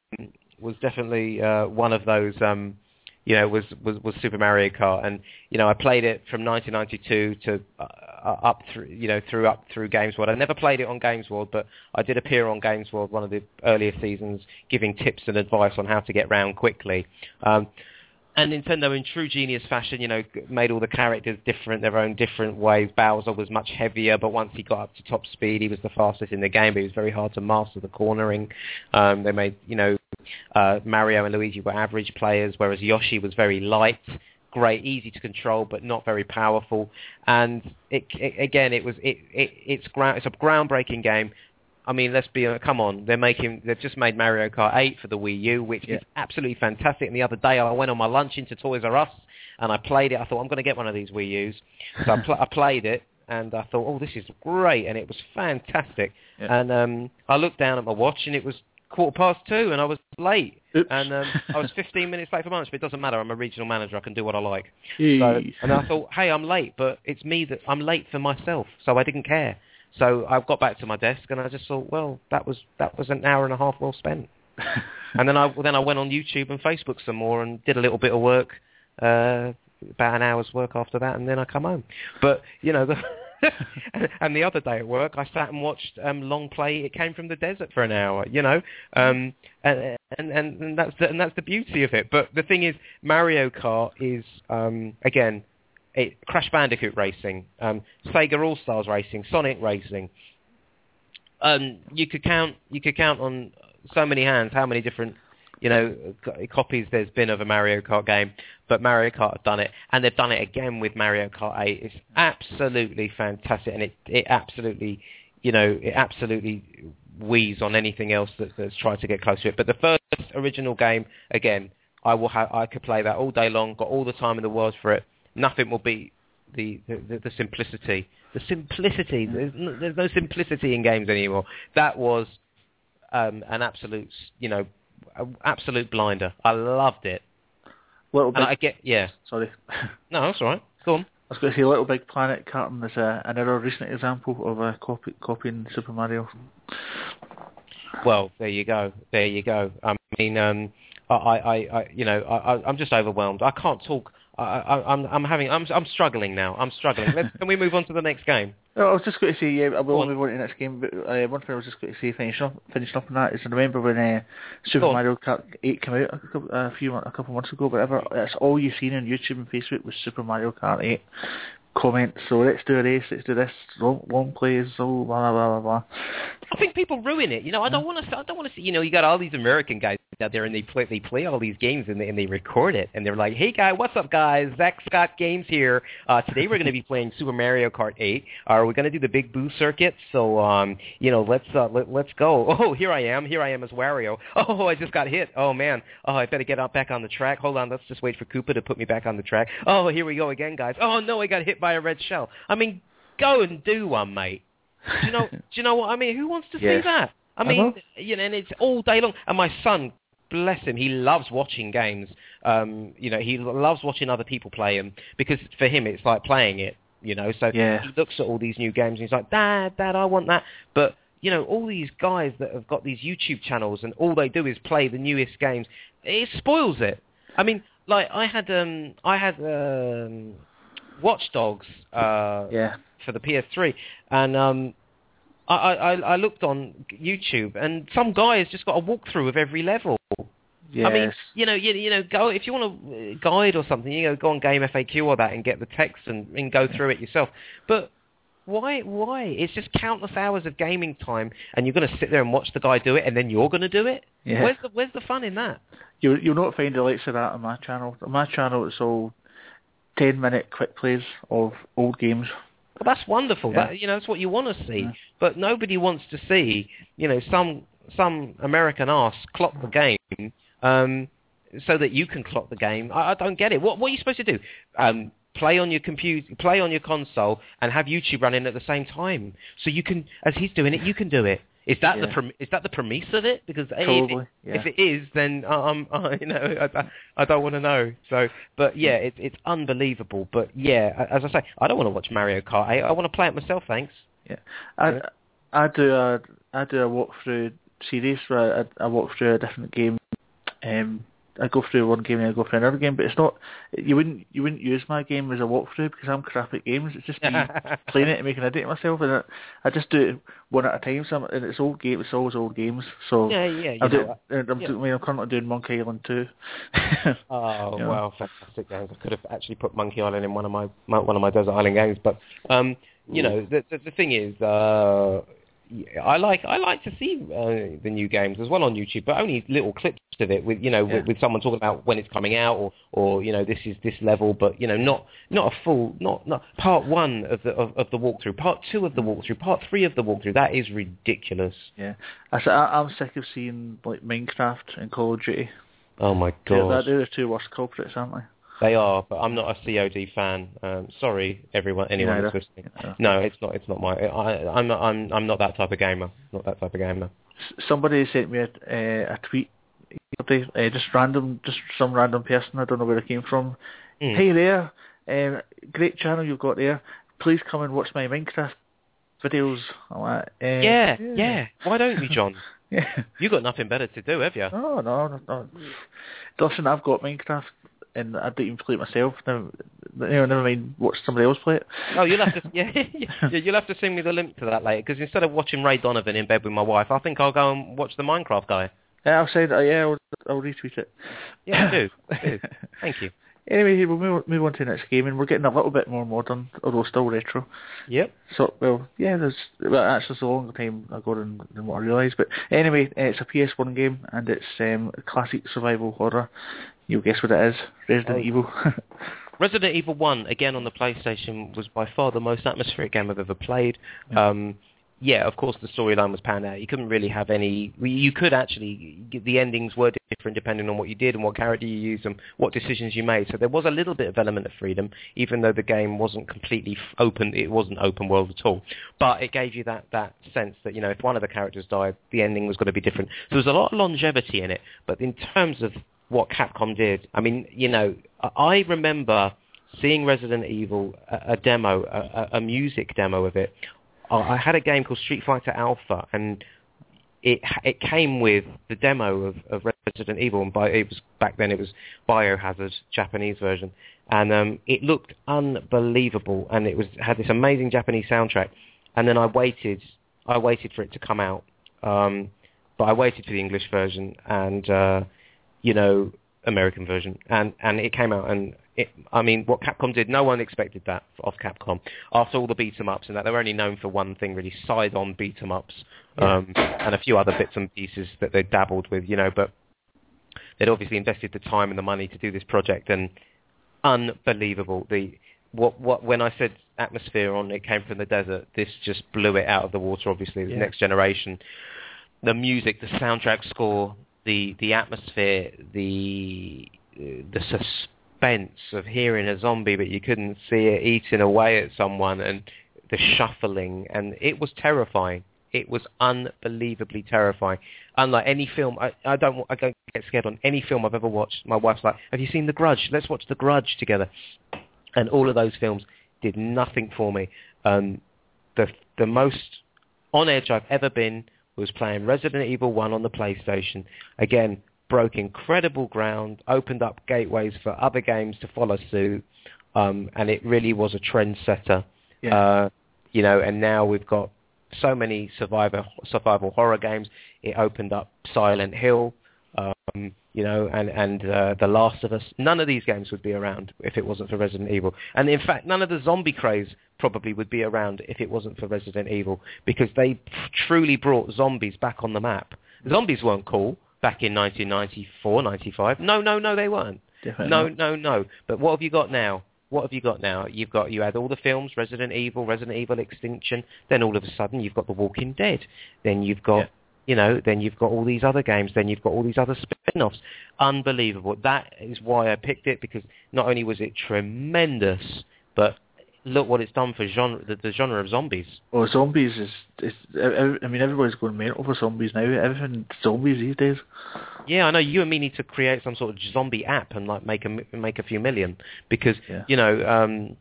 F: was definitely uh, one of those. Um, you know, was, was, was Super Mario Kart, and you know, I played it from 1992 to uh, up through, you know, through up through Games World. I never played it on Games World, but I did appear on Games World one of the earlier seasons, giving tips and advice on how to get round quickly. Um, and Nintendo, in true genius fashion, you know, made all the characters different, their own different ways. Bowser was much heavier, but once he got up to top speed, he was the fastest in the game. But it was very hard to master the cornering. Um, they made, you know, uh, Mario and Luigi were average players, whereas Yoshi was very light, great, easy to control, but not very powerful. And it, it, again, it was it, it it's ground, it's a groundbreaking game. I mean, let's be come on. They're making they've just made Mario Kart 8 for the Wii U, which
E: Yeah.
F: is absolutely fantastic. And the other day, I went on my lunch into Toys R Us and I played it. I thought I'm going to get one of these Wii U's, so I, pl- I played it. And I thought, oh, this is great, and it was fantastic.
E: Yeah.
F: And um, I looked down at my watch, and it was quarter past two, and I was late.
E: Oops.
F: And um, I was 15 minutes late for lunch, but it doesn't matter. I'm a regional manager. I can do what I like. So, and I thought, hey, I'm late, but it's me that I'm late for myself, so I didn't care. So I got back to my desk and I just thought, well, that was that was an hour and a half well spent. and then I then I went on YouTube and Facebook some more and did a little bit of work, uh, about an hour's work after that, and then I come home. But you know, the and the other day at work, I sat and watched um, long play. It came from the desert for an hour, you know, um, and, and and and that's the, and that's the beauty of it. But the thing is, Mario Kart is um, again. It, Crash Bandicoot Racing, um, Sega All Stars Racing, Sonic Racing. Um, you could count. You could count on so many hands how many different, you know, co- copies there's been of a Mario Kart game. But Mario Kart have done it, and they've done it again with Mario Kart 8. It's absolutely fantastic, and it it absolutely, you know, it absolutely wheeze on anything else that, that's tried to get close to it. But the first original game, again, I will ha- I could play that all day long. Got all the time in the world for it. Nothing will beat the the, the, simplicity. The simplicity. There's no, there's no simplicity in games anymore. That was um, an absolute, you know, absolute blinder. I loved it.
E: Little Big,
F: I get, yeah.
E: sorry.
F: No, that's all right. Go on.
E: I was going to say a Little Big Planet Karting is a, another recent example of a copy, copying Super Mario.
F: Well, there you go. There you go. I mean, um, I, I, I, you know, I, I- I'm just overwhelmed. I can't talk. I, I, I'm, I'm having, I'm, I'm struggling now. I'm struggling. Let's, can we move on to the next game?
E: No, I was just going to say, yeah, I will move on to the next game, but uh, one thing I was just going to say, finishing up, finishing up on that, is I remember when uh, Super. Mario Kart 8 came out a, couple, a few a couple of months ago, whatever, that's all you've seen on YouTube and Facebook was Super Mario Kart 8 comments, so let's do a race, let's do this, long, long plays, oh, blah, blah, blah, blah, blah.
F: I think people ruin it. You know, I don't want to. I don't want to see. You know, you got all these American guys out there, and they play. They play all these games, and they, and they record it, and they're like, "Hey, guy, what's up, guys? Zach Scott Games here. Uh, today we're going to be playing Super Mario Kart 8. Uh, we're going to do the Big Boo circuit. So, um, you know, let's uh, let, let's go. Oh, here I am. Here I am as Wario. Oh, I just got hit. Oh man. Oh, I better get out back on the track. Hold on. Let's just wait for Koopa to put me back on the track. Oh, here we go again, guys. Oh no, I got hit by a red shell. I mean, go and do one, mate. Do you know? do you know what I mean? Who wants to see that? I mean,
E: know.
F: you know, and it's all day long. And my son, bless him, he loves watching games. Um, you know, he loves watching other people play them because for him it's like playing it. You know, so
E: Yeah.
F: he looks at all these new games and he's like, Dad, Dad, I want that. But you know, all these guys that have got these YouTube channels and all they do is play the newest games. It spoils it. I mean, like I had, um, I had um, Watch Dogs. Uh,
E: Yeah.
F: for the PS3, and um, I, I, I looked on YouTube, and some guy has just got a walkthrough of every level.
E: Yes.
F: I mean, you know, you, you know, go if you want a guide or something, you know, go on Game FAQ or that and get the text and, and go through it yourself. But why? Why? It's just countless hours of gaming time, and you're going to sit there and watch the guy do it, and then you're going to do it.
E: Yeah.
F: Where's the Where's the fun in that?
E: You, you'll not find the likes of that on my channel. On my channel, it's all 10 minute quick plays of old games.
F: Well, that's wonderful.
E: Yeah.
F: That you know, that's what you want to see.
E: Yeah.
F: But nobody wants to see, you know, some some American ass clock the game um, so that you can clock the game. I, I don't get it. What what are you supposed to do? Um, play on your computer, play on your console, and have YouTube running at the same time, so you can, as he's doing it, you can do it. Is that the
E: Yeah.
F: prem- is that the premise of it? Because if, it,
E: yeah.
F: if it is, then um, I, you know, I, I- I don't want to know. So, but yeah, it's it's unbelievable. But yeah, as I say, I don't want to watch Mario Kart 8. I want to play it myself. Thanks.
E: Yeah, I
F: Yeah.
E: I do a I do a walkthrough series where I, I walk through a different game um, I go through one game and I go through another game, but it's not. You wouldn't you wouldn't use my game as a walkthrough because I'm crap at games. It's just me playing it and making an idiot of myself, and I, I just do it one at a time. So I'm, and it's old game. It's always old games. So
F: Yeah, yeah, you
E: I'm,
F: know,
E: doing, I'm,
F: yeah.
E: doing, I mean, I'm currently doing Monkey Island too.
F: Oh
E: Yeah.
F: wow, fantastic games! I could have actually put Monkey Island in one of my, my one of my Desert Island games, but um, you know the, the the thing is, uh, I like I like to see uh, the new games as well on YouTube, but only little clips of it with you know
E: Yeah.
F: with, with someone talking about when it's coming out or or you know this is this level, but you know not not a full not not part one of the of, of the walkthrough, part two of the walkthrough, part three of the walkthrough. That is ridiculous.
E: yeah, I, I'm sick of seeing like Minecraft and Call of Duty.
F: Oh my god.
E: that, they're the two worst culprits, aren't they?
F: They are, but I'm not a COD fan. Um, sorry, everyone, anyone
E: Neither.
F: who's listening.
E: Yeah.
F: No, it's not. It's not my. I, I'm not. I'm. I'm not that type of gamer. Not that type of gamer.
E: S- Somebody sent me a, uh, a tweet uh, just random, just some random person. I don't know where it came from.
F: Mm.
E: Hey there, um, great channel you've got there. Please come and watch my Minecraft videos. Like, uh,
F: yeah, yeah. Why don't you, John?
E: yeah.
F: You got nothing better to do, have you?
E: Oh no, no, no. Listen, I've got Minecraft, and I don't even play it myself. Never, you know, never mind watch somebody else play it.
F: Oh, you'll have to. Yeah, yeah. You'll have to send me the link to that later. Because instead of watching Ray Donovan in bed with my wife, I think I'll go and watch the Minecraft guy.
E: Yeah, I'll send. that. yeah, I'll, I'll retweet it.
F: Yeah, do. do. Thank you.
E: Anyway, we'll move, move on to the next game, and we're getting a little bit more modern, although still retro.
F: Yep.
E: So, well, yeah, there's well, actually it's a longer time ago than, than what I realised. But anyway, uh, it's a PS1 game, and it's um, a classic survival horror. You'll guess what it is. Resident
F: Oh.
E: Evil.
F: Resident Evil 1, again on the PlayStation, was by far the most atmospheric game I've ever played. Um, yeah, of course the storyline was panned out. You couldn't really have any... You could actually... The endings were different depending on what you did and what character you used and what decisions you made. So there was a little bit of element of freedom, even though the game wasn't completely open. It wasn't open world at all. But it gave you that, that sense that, you know, if one of the characters died, the ending was going to be different. So there was a lot of longevity in it. But in terms of what Capcom did. I mean, you know, I- remember seeing Resident Evil, a, a demo, a- a music demo of it. I had a game called Street Fighter Alpha, and it it came with the demo of, of Resident Evil, and by, it was back then it was Biohazard Japanese version, and um, it looked unbelievable, and it was had this amazing Japanese soundtrack, and then I waited, I waited for it to come out, um, but I waited for the English version, and uh, you know, American version, and and it came out, and it, I mean, what Capcom did, no one expected that off Capcom. After all the beat 'em ups and that, they were only known for one thing, really, side-on beat 'em ups, um, and a few other bits and pieces that they dabbled with, you know, but they'd obviously invested the time and the money to do this project, and unbelievable. The what what when I said atmosphere on it came from the desert, this just blew it out of the water. Obviously, the
E: Yeah.
F: next generation, the music, the soundtrack score, the the atmosphere, the uh, the suspense of hearing a zombie but you couldn't see it eating away at someone, and the shuffling, and it was terrifying. It was unbelievably terrifying. Unlike any film, I, I don't I don't get scared on any film I've ever watched. My wife's like, "Have you seen The Grudge? Let's watch The Grudge together." And all of those films did nothing for me. Um, the the most on edge I've ever been was playing Resident Evil 1 on the PlayStation. Again, broke incredible ground, opened up gateways for other games to follow suit, um, and it really was a trendsetter.
E: Yeah.
F: Uh, you know, and now we've got so many survivor survival horror games. It opened up Silent Hill, um, you know, and and uh, The Last of Us. None of these games would be around if it wasn't for Resident Evil. And in fact, none of the zombie craze probably would be around if it wasn't for Resident Evil because they truly brought zombies back on the map. Zombies weren't cool back in 1994, 95. No, no, no, they weren't.
E: Definitely
F: No, no, no. But what have you got now? What have you got now? You've got you had all the films, Resident Evil, Resident Evil Extinction. Then all of a sudden you've got The Walking Dead. Then you've got. You know. Then you've got all these other games. Then you've got all these other spin-offs. Unbelievable. That is why I picked it because not only was it tremendous, but look what it's done for genre the, the genre of zombies.
E: Well, zombies is, is I mean, everybody's going mental for zombies now. Everything zombies these days.
F: Yeah, I know. You and me need to create some sort of zombie app and like make a make a few million because
E: Yeah.
F: you know um,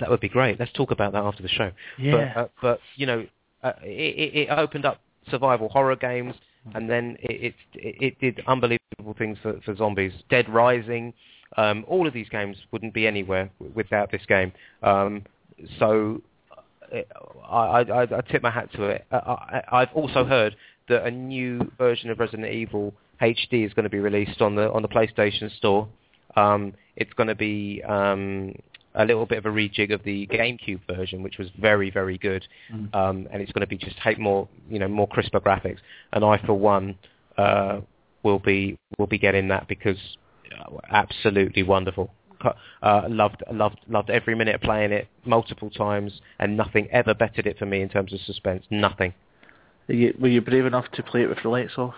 F: that would be great. Let's talk about that after the show.
E: Yeah.
F: But, uh, but you know, uh, it, it it opened up survival horror games. and then it it, it did unbelievable things for, for zombies. Dead Rising, um, all of these games wouldn't be anywhere without this game. Um, so uh, I, I, I tip my hat to it. I, I, I've also heard that a new version of Resident Evil HD is going to be released on the on the PlayStation Store. Um, it's going to be um, a little bit of a rejig of the GameCube version, which was very very good,
E: Mm.
F: um, and it's going to be just take more you know more crisper graphics. And I for one uh, will be will be getting that because uh, absolutely wonderful. Uh, loved loved loved every minute of playing it multiple times, and nothing ever bettered it for me in terms of suspense. Nothing.
E: Were you, were you brave enough to play it with the lights off?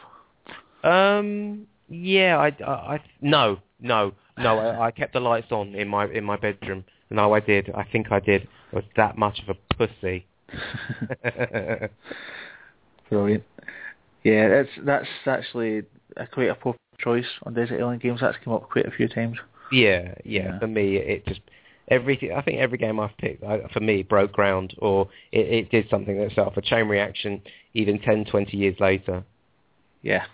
F: Um. Yeah. I. I. I no. No. No. I, I kept the lights on in my in my bedroom. No, I did. I think I did. I was that much of a pussy.
E: Brilliant. Yeah, that's that's actually a quite a popular choice on Desert Island Games. That's come up quite a few times.
F: yeah. Yeah.
E: Yeah.
F: For me, it just every. I think every game I've picked, I, for me, broke ground or it, it did something that set off a chain reaction. Even 10, 20 years later.
E: Yeah.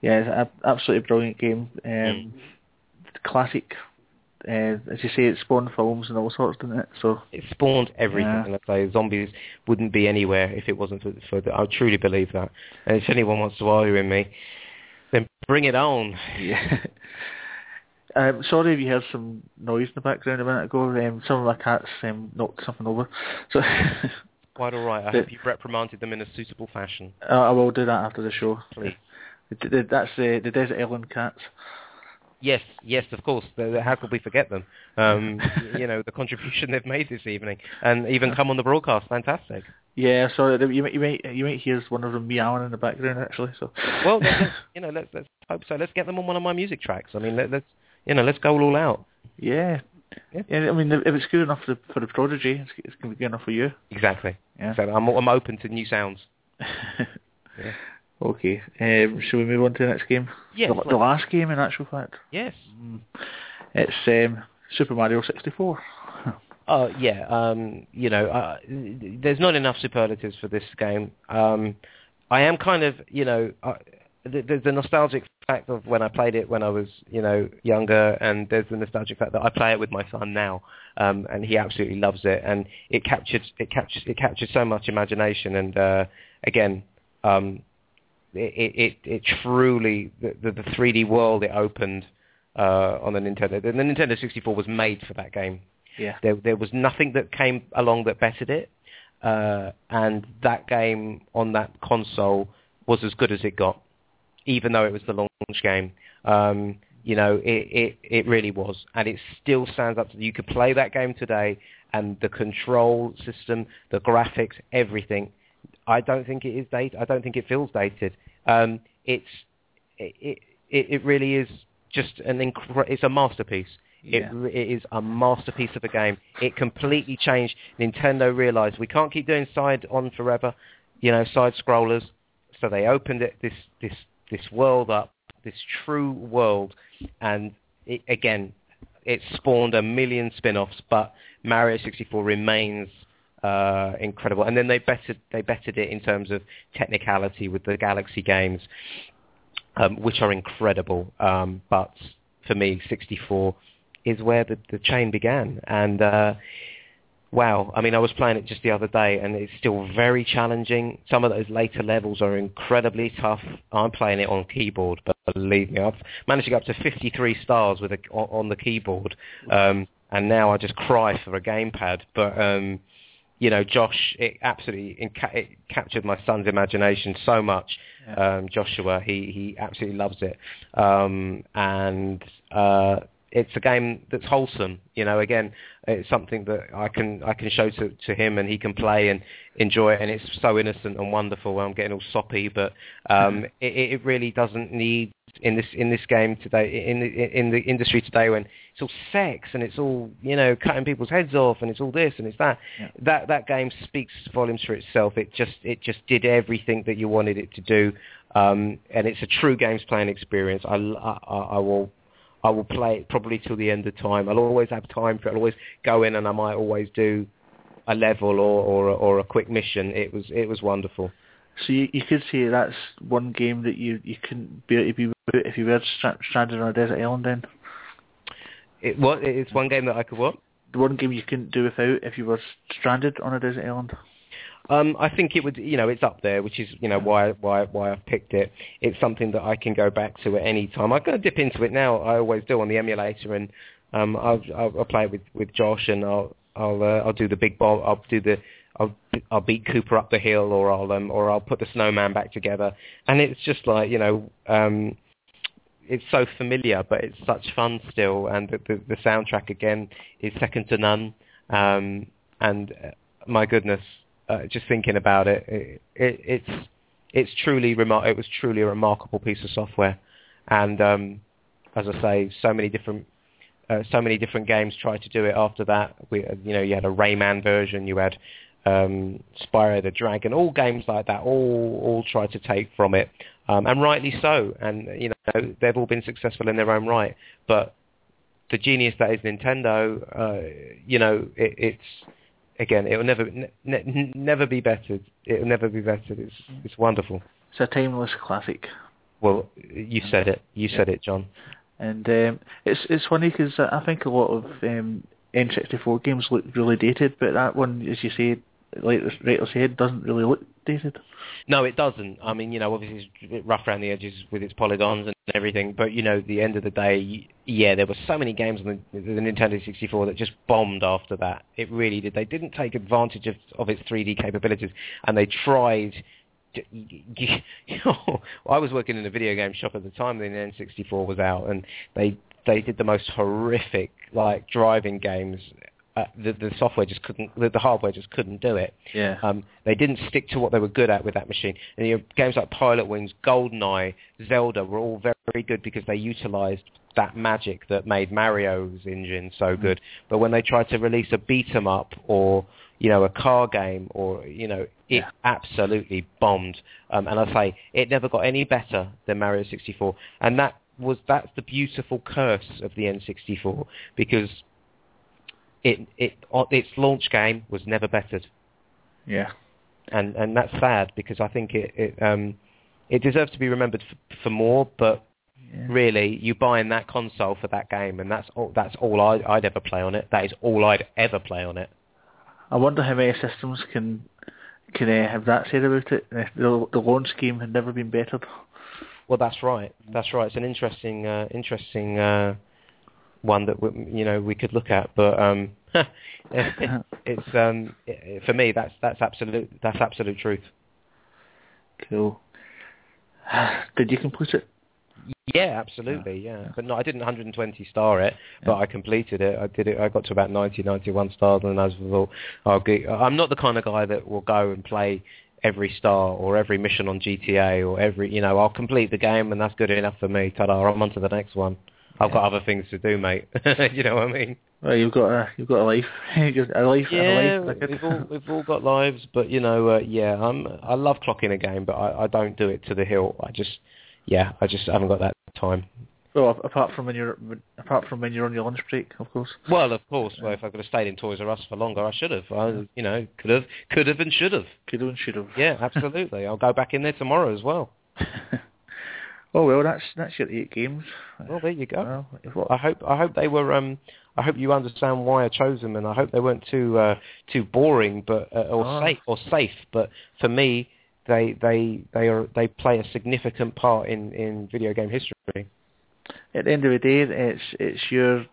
E: Yeah, it's an absolutely brilliant game. Um, Classic. Uh, as you say, it spawned films and all sorts, didn't it? So
F: It spawned everything.
E: Yeah.
F: And I say zombies wouldn't be anywhere if it wasn't for, for the, I truly believe that. And if anyone wants to argue with me, then bring it on.
E: yeah. Um, sorry if you heard some noise in the background a minute ago. Um, some of my cats um, knocked something over. So
F: Quite all right. I
E: The-
F: hope you've reprimanded them in a suitable fashion.
E: I I will do that after the show.
F: Please.
E: The- the- That's the the Desert Island cats.
F: Yes, yes, of course. How could we forget them? Um, you know, the contribution they've made this evening, and even come on the broadcast. Fantastic.
E: Yeah, sorry, you might you might you might hear one of them meowing in the background actually. So
F: Well, let's, you know, let's let's hope so. Let's get them on one of my music tracks. I mean, let, let's you know, let's go all out.
E: yeah.
F: Yeah.
E: yeah, I mean, if it's good enough for the, for the prodigy, it's, it's going to be good enough for you.
F: Exactly.
E: Yeah.
F: So I'm I'm open to new sounds. Yeah.
E: Okay, um, shall we move on to the next game?
F: Yes,
E: the, the last game, in actual fact.
F: Yes.
E: It's um, Super Mario 64.
F: Oh yeah, um, you know, uh, there's not enough superlatives for this game. Um, I am kind of, you know, uh, th- there's the nostalgic fact of when I played it when I was, you know, younger, and there's the nostalgic fact that I play it with my son now, um, and he absolutely loves it, and it captured, it captures, it captured so much imagination, and uh, again, um, it, it, it truly, the, the, the 3D world it opened uh, on the Nintendo, the Nintendo 64 was made for that game.
E: Yeah.
F: There, there was nothing that came along that bettered it, uh, and that game on that console was as good as it got, even though it was the launch game. Um, you know, it, it, it really was, and it still stands up to. You could play that game today, and the control system, the graphics, everything. I don't think it is dated. I don't think it feels dated. Um, it's it, it it really is just an incre- It's a masterpiece.
E: Yeah.
F: It, it is a masterpiece of a game. It completely changed. Nintendo realized we can't keep doing side on forever, you know, side scrollers. So they opened it this this this world up, this true world, and it, again, it spawned a million spin-offs. But Mario 64 remains uh, incredible. And then they bettered they bettered it in terms of technicality with the Galaxy games, um, which are incredible. Um, but for me, 64 is where the, the chain began. And uh, wow, I mean, I was playing it just the other day, and it's still very challenging. Some of those later levels are incredibly tough. I'm playing it on keyboard, but believe me, I've managed to get up to 53 stars with a, on, the keyboard. Um, and now I just cry for a gamepad. But um, you know, Josh, it absolutely inca- it captured my son's imagination so much. Um, Joshua, he he absolutely loves it, um, and uh, it's a game that's wholesome. You know, again, it's something that I can I can show to to him, and he can play and enjoy it, and it's so innocent and wonderful. I'm getting all soppy, but um, it, it really doesn't need in this in this game today in the in the industry today when it's all sex and it's all you know cutting people's heads off and it's all this and it's that that that game speaks volumes for itself it just it just did everything that you wanted it to do um and it's a true games playing experience i i, I will I will play it probably till the end of time. I'll always have time for it. I'll always go in and I might always do a level or or, or a quick mission. It was it was wonderful.
E: So you, you could say that's one game that you, you couldn't bear to be if you were stranded on a desert island then?
F: It what? It's one game that I could what?
E: The one game you couldn't do without if you were stranded on a desert island?
F: Um, I think it would, you know, it's up there, which is, you know, why why why I've picked it. It's something that I can go back to at any time. I'm going to dip into it now. I always do on the emulator, and um, I'll, I'll, I'll play it with, with Josh, and I'll I'll uh, I'll do the big ball. I'll do the I'll I'll beat Koopa up the hill, or I'll um, or I'll put the snowman back together, and it's just like you know. Um, it's so familiar, but it's such fun still, and the, the, the soundtrack again is second to none. Um, and uh, my goodness, uh, just thinking about it, it, it it's it's truly remar- It was truly a remarkable piece of software, and um, as I say, so many different uh, so many different games tried to do it after that. We, uh, you know, you had a Rayman version, you had um, Spyro the Dragon, all games like that, all all tried to take from it, um, and rightly so. And you know, they've all been successful in their own right. But the genius that is Nintendo, uh, you know, it, it's again, it will never ne- ne- never be bettered. It will never be bettered. It's it's wonderful.
E: It's a timeless classic.
F: Well, you said it. You said it, John.
E: And um, it's it's funny because I think a lot of um, N64 games look really dated, but that one, as you say, like Rachel said, doesn't really look dated.
F: No, it doesn't. I mean, you know, obviously it's rough around the edges with its polygons and everything, but you know, the end of the day, yeah, there were so many games on the, the Nintendo 64 that just bombed after that. It really did. They didn't take advantage of, of its 3D capabilities, and they tried. I was working in a video game shop at the time the N64 was out, and they they did the most horrific like driving games uh, the, the software just couldn't, the, the hardware just couldn't do it.
E: Yeah.
F: Um, they didn't stick to what they were good at with that machine. And you know, games like Pilotwings, GoldenEye, Zelda were all very, very good because they utilized that magic that made Mario's engine so good. But when they tried to release a beat 'em up or you know a car game or you know it
E: Yeah.
F: absolutely bombed. Um, and I say it never got any better than Mario 64. And that was that's the beautiful curse of the N64 because it it its launch game was never bettered,
E: Yeah.
F: and and that's sad because I think it it um it deserves to be remembered f- for more. But
E: Yeah.
F: really, you buy in that console for that game, and that's all that's all I, I'd ever play on it. That is all I'd ever play on it.
E: I wonder how many systems can can uh, have that said about it. Uh, The, the launch game had never been bettered.
F: Well, that's right. That's right. It's an interesting uh, interesting uh, one that we, you know we could look at, but um, it's um, it, for me that's that's absolute that's absolute truth.
E: Cool. Did you complete it?
F: Yeah, absolutely. Yeah, but no, I didn't 120 star it, but I completed it. I did it. I got to about 90, 91 stars, and I was thought, oh, I'm not the kind of guy that will go and play every star or every mission on GTA or every, you know, I'll complete the game and that's good enough for me. Ta-da! I'm on to the next one. I've got other things to do, mate. you know what I mean?
E: Well, you've got a you've got a life, a life
F: Yeah,
E: a life.
F: we've all we've all got lives, but you know, uh, yeah, I'm I love clocking a game, but I, I don't do it to the hill. I just, yeah, I just haven't got that time.
E: Well, apart from when you're apart from when you're on your lunch break, of course.
F: Well, of course. Well, if I could have stayed in Toys R Us for longer, I should have. I, you know, could have, could have, and should have.
E: Could have and should have.
F: Yeah, absolutely. I'll go back in there tomorrow as well.
E: oh well, that's that's your eight games.
F: Well, there you go.
E: Well,
F: I hope I hope they were. Um, I hope you understand why I chose them, and I hope they weren't too uh, too boring, but uh, or
E: Oh.
F: safe or safe. But for me, they they they are they play a significant part in in video game history.
E: at the end of the day, it's it's your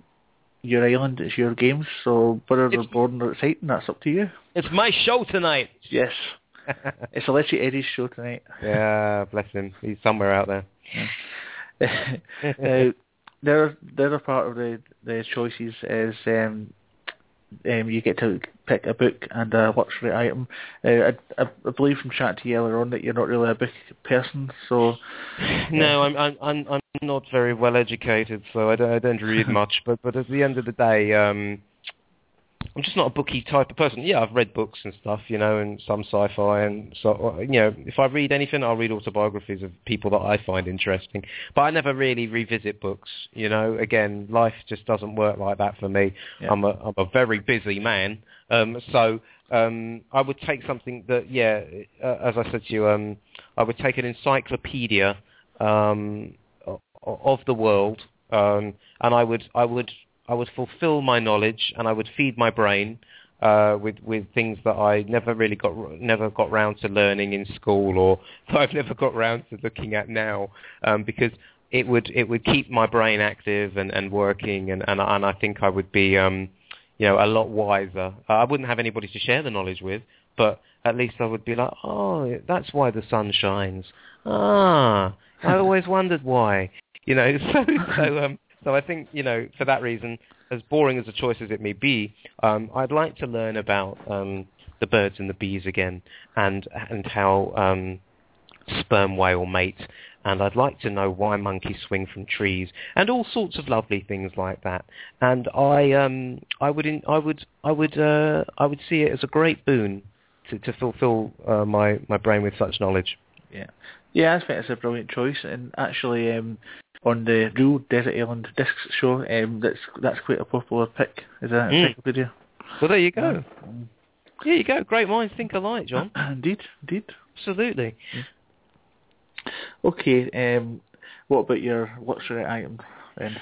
E: your island, it's your games. So whether they're boring or exciting, that's up to you.
G: It's my show tonight.
E: Yes, it's Electric Eddie's show tonight.
F: yeah, bless him. He's somewhere out there.
E: uh, the other, the part of the the choices is um, um, you get to pick a book and a luxury item. Uh, I, I, I believe from chatting to you earlier on that you're not really a book person, so
F: No, I'm I'm I'm I'm not very well educated, so I don't I don't read much. But but at the end of the day, um, I'm just not a booky type of person. Yeah, I've read books and stuff, you know, and some sci-fi, and so you know, if I read anything, I'll read autobiographies of people that I find interesting. But I never really revisit books, you know. Again, life just doesn't work like that for me.
E: Yeah.
F: I'm a I'm a very busy man, um, so um, I would take something that, yeah, uh, as I said to you, um, I would take an encyclopedia um, of the world, um, and I would I would I would fulfill my knowledge and I would feed my brain uh, with with things that I never really got never got round to learning in school or that I've never got round to looking at now um, because it would it would keep my brain active and, and working and, and and I think I would be um, you know a lot wiser. Uh, I wouldn't have anybody to share the knowledge with, but at least I would be like, oh, that's why the sun shines. Ah, I always wondered why. You know, so so um, so I think, you know, for that reason, as boring as a choice as it may be, um, I'd like to learn about um, the birds and the bees again and and how um, sperm whale mate. And I'd like to know why monkeys swing from trees and all sorts of lovely things like that. And I um, I would in, I would I would uh, I would see it as a great boon to, to fulfill uh, my my brain with such knowledge.
E: Yeah, yeah, I think it's a brilliant choice, and actually, um, on the Real Desert Island Discs show, um, that's that's quite a popular pick. Is that
F: Mm.
E: encyclopedia?
F: Well, there you go. There you go. Great minds think alike, John.
E: indeed, indeed.
F: Absolutely.
E: Okay, um, what about your luxury item then?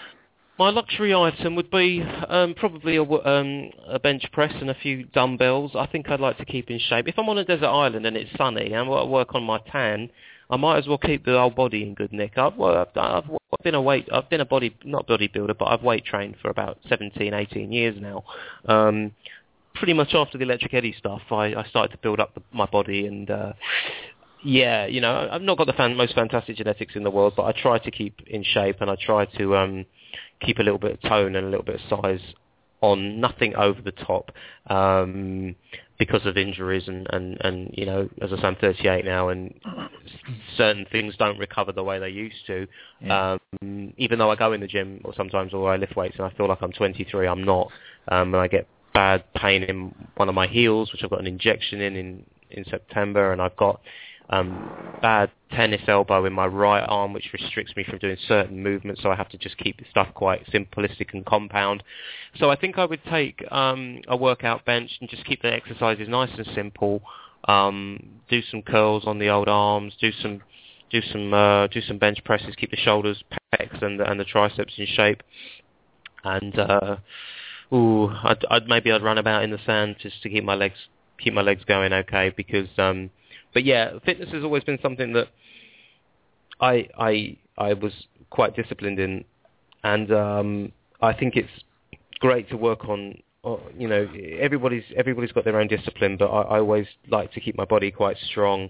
F: My luxury item would be um, probably a, um, a bench press and a few dumbbells. I think I'd like to keep in shape. If I'm on a desert island and it's sunny and I want to work on my tan, I might as well keep the whole body in good nick. I've, I've, I've, I've been a weight, I've been a body, not bodybuilder, but I've weight trained for about 17, 18 years now. Um, pretty much after the Electric Eddie stuff, I, I started to build up the, my body and uh, yeah, you know, I've not got the fan, most fantastic genetics in the world, but I try to keep in shape and I try to um, keep a little bit of tone and a little bit of size on, nothing over the top um, because of injuries and, and, and, you know, as I say, I'm 38 now and certain things don't recover the way they used to.
E: Yeah.
F: Um, even though I go in the gym or sometimes or I lift weights and I feel like I'm 23, I'm not. Um, and I get bad pain in one of my heels, which I've got an injection in in, in September, and I've got um, bad tennis elbow in my right arm, which restricts me from doing certain movements. So I have to just keep stuff quite simplistic and compound. So I think I would take um, a workout bench and just keep the exercises nice and simple. Um, do some curls on the old arms. Do some do some uh, do some bench presses. Keep the shoulders, pecs, and the, and the triceps in shape. And uh, ooh, I'd, I'd maybe I'd run about in the sand just to keep my legs keep my legs going okay because um but yeah, fitness has always been something that I I I was quite disciplined in, and um, I think it's great to work on. uh, You know, everybody's everybody's got their own discipline, but I, I always like to keep my body quite strong,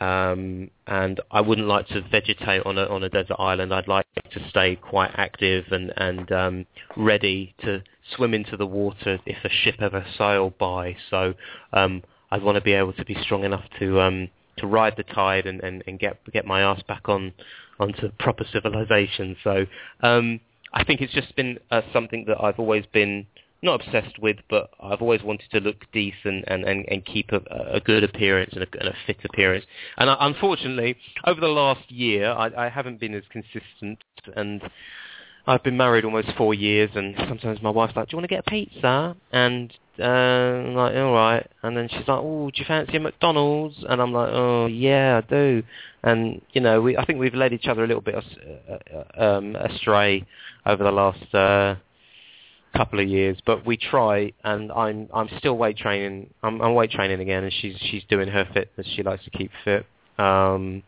F: um, and I wouldn't like to vegetate on a on a desert island. I'd like to stay quite active and and um, ready to swim into the water if a ship ever sailed by. So um, I'd want to be able to be strong enough to um, to ride the tide and, and, and get get my ass back on onto proper civilization. So um, I think it's just been uh, something that I've always been not obsessed with, but I've always wanted to look decent and, and, and keep a, a good appearance and a, and a fit appearance. And I, unfortunately, over the last year, I, I haven't been as consistent and I've been married almost four years, and sometimes my wife's like, "Do you want to get a pizza?" And uh, I'm like, "All right." And then she's like, "Oh, do you fancy a McDonald's?" And I'm like, "Oh, yeah, I do." And you know, we I think we've led each other a little bit uh, um, astray over the last uh, couple of years, but we try. And I'm I'm still weight training. I'm, I'm weight training again, and she's she's doing her fitness. She likes to keep fit. Um,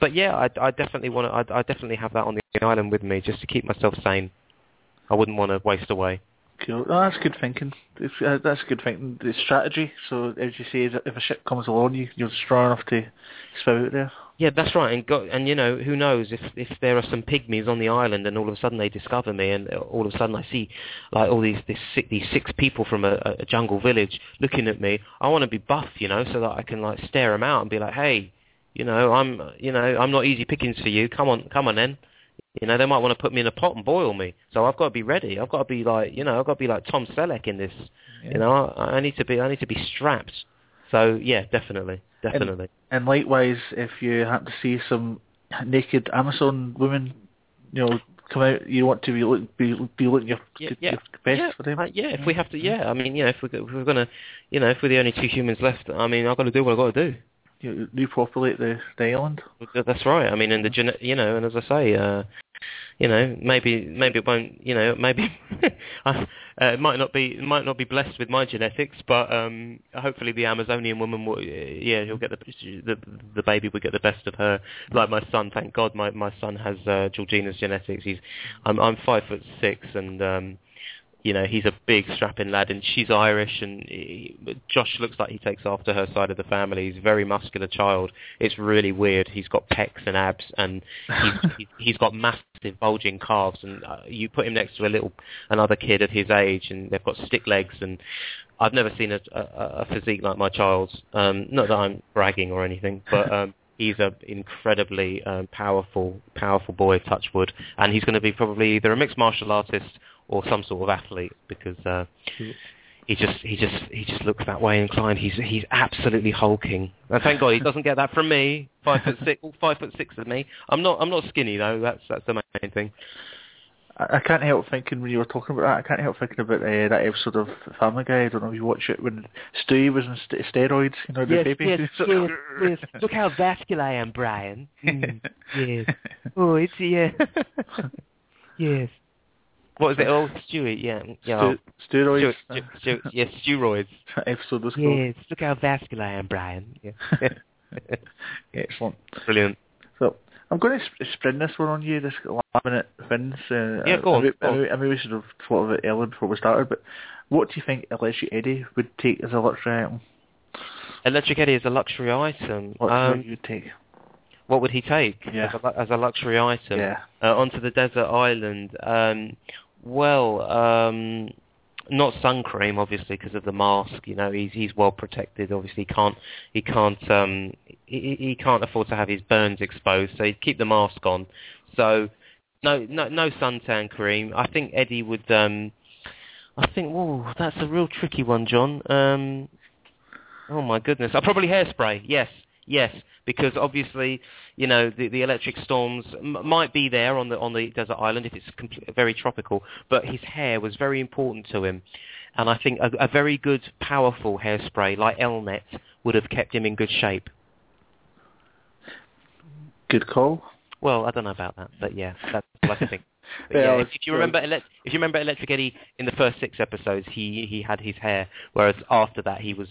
F: but yeah, I, I definitely want to. I, I definitely have that on the island with me just to keep myself sane. I wouldn't want to waste away.
E: Cool. Oh, that's good thinking. If, uh, that's good thinking. The strategy. So as you say, if a ship comes along, you you're strong enough to swim out there.
F: Yeah, that's right. And go, and you know, who knows if if there are some pygmies on the island and all of a sudden they discover me and all of a sudden I see like all these this these six people from a, a jungle village looking at me. I want to be buff, you know, so that I can like stare them out and be like, hey, you know, I'm you know I'm not easy pickings for you. Come on, come on then. You know, they might want to put me in a pot and boil me. So I've got to be ready. I've got to be like, you know, I've got to be like Tom Selleck in this.
E: Yeah.
F: You know, I, I need to be, I need to be strapped. So yeah, definitely, definitely.
E: And likewise, if you happen to see some naked Amazon women, you know, come out, you want to be look, be, be looking your,
F: Yeah,
E: your
F: yeah,
E: best
F: yeah,
E: for them.
F: uh, yeah. If we have to, yeah. I mean, you know, if we're, if we're gonna, you know, if we're the only two humans left, I mean, I've got to do what I've got to do.
E: You repopulate the, the island.
F: That's right. I mean, in the you know, and as I say, uh, you know, maybe maybe it won't, you know, maybe I, uh, it might not be might not be blessed with my genetics, but um, hopefully the Amazonian woman will, yeah, he'll get the the the baby will get the best of her. Like my son, thank God, my my son has uh, Georgina's genetics. He's I'm I'm five foot six and. um you know, he's a big strapping lad, and she's Irish, and he, Josh looks like he takes after her side of the family. He's a very muscular child. It's really weird. He's got pecs and abs, and he's, he's, he's got massive bulging calves. And uh, you put him next to a little another kid of his age, and they've got stick legs. And I've never seen a, a, a physique like my child's. Um, not that I'm bragging or anything, but. Um, He's a incredibly um, powerful, powerful boy, Touchwood, and he's going to be probably either a mixed martial artist or some sort of athlete because uh, he just he just he just looks that way inclined. He's he's absolutely hulking. And thank God he doesn't get that from me. Five foot six, all five foot six of me. I'm not I'm not skinny though. That's that's the main thing.
E: I, I can't help thinking when you were talking about that. I can't help thinking about uh, that episode of Family Guy. I don't know if you watch it when Stewie was on st- steroids. You know the
B: Yes,
E: baby.
B: yes, yes, yes. Look how vascular I am, Brian. Mm, yes. Oh, it's yeah. yes.
F: What is it? Oh, Stewie. Yeah, yeah.
E: Stu- steroids.
F: Stu- Stu- yes, steroids.
E: Episode was called.
B: Yes. Look how vascular I am, Brian. Yeah.
E: Excellent.
F: Brilliant.
E: So I'm going to sp- this one on you, this last minute things. Uh,
F: Yeah, go on,
E: I,
F: on.
E: I, I, maybe we should have thought of it earlier before we started, but what do you think Electric Eddie would take as a luxury item?
F: Electric Eddie is a luxury item.
E: What
F: Um,
E: would you take?
F: what would he take
E: Yeah.
F: as, a, as a luxury item?
E: Yeah.
F: uh, onto the desert island. Um, well, um, not sun cream, obviously, because of the mask. You know, he's he's well protected. Obviously, he can't he can't um, he, he can't afford to have his burns exposed, so he'd keep the mask on. So, no no no suntan cream. I think Eddie would. Um, I think, whoa, that's a real tricky one, John. Um, oh my goodness, I uh, probably hairspray. Yes, yes, because obviously, you know, the, the electric storms m- might be there on the on the desert island if it's compl- very tropical. But his hair was very important to him, and I think a, a very good, powerful hairspray like Elnett would have kept him in good shape.
E: Good call.
F: Well, I don't know about that, but yeah, that's what I think. But
E: Yeah,
F: yeah, if, if you remember, elec if you remember Electric Eddie in the first six episodes, he he had his hair, whereas after that he was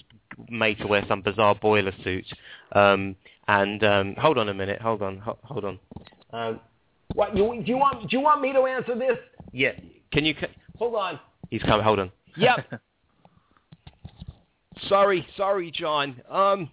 F: made to wear some bizarre boiler suit. Um, and um, hold on a minute, hold on, ho- hold on. Um,
G: What you do you want? Do you want me to answer this?
F: yeah, can you?
G: Hold on.
F: He's coming. Hold on.
G: Yep. sorry, sorry, John. Um,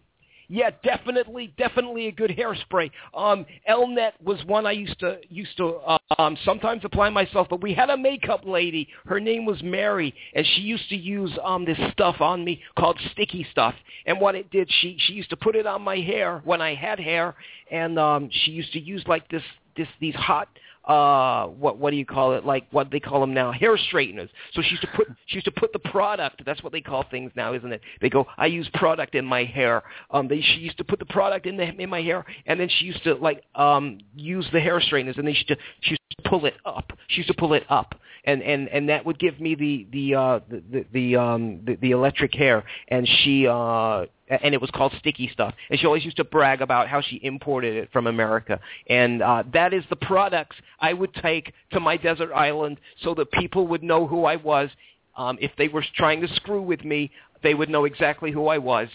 G: yeah, definitely, definitely a good hairspray. Um, Elnett was one I used to used to uh, um sometimes apply myself, but we had a makeup lady. Her name was Mary, and she used to use um this stuff on me called sticky stuff. And what it did, she she used to put it on my hair when I had hair, and um she used to use like this this these hot uh what what do you call it like what they call them now hair straighteners. So she used to put she used to put the product that's what they call things now isn't it? They go i use product in my hair. Um they she used to put the product in the in my hair and then she used to like um use the hair straighteners and they used to she used to pull it up. She used to pull it up. And and and that would give me the the uh the the, the um the, the electric hair. And she uh and it was called sticky stuff. And she always used to brag about how she imported it from America. And uh, that is the products I would take to my desert island so that people would know who I was. Um, if they were trying to screw with me, they would know exactly who I was.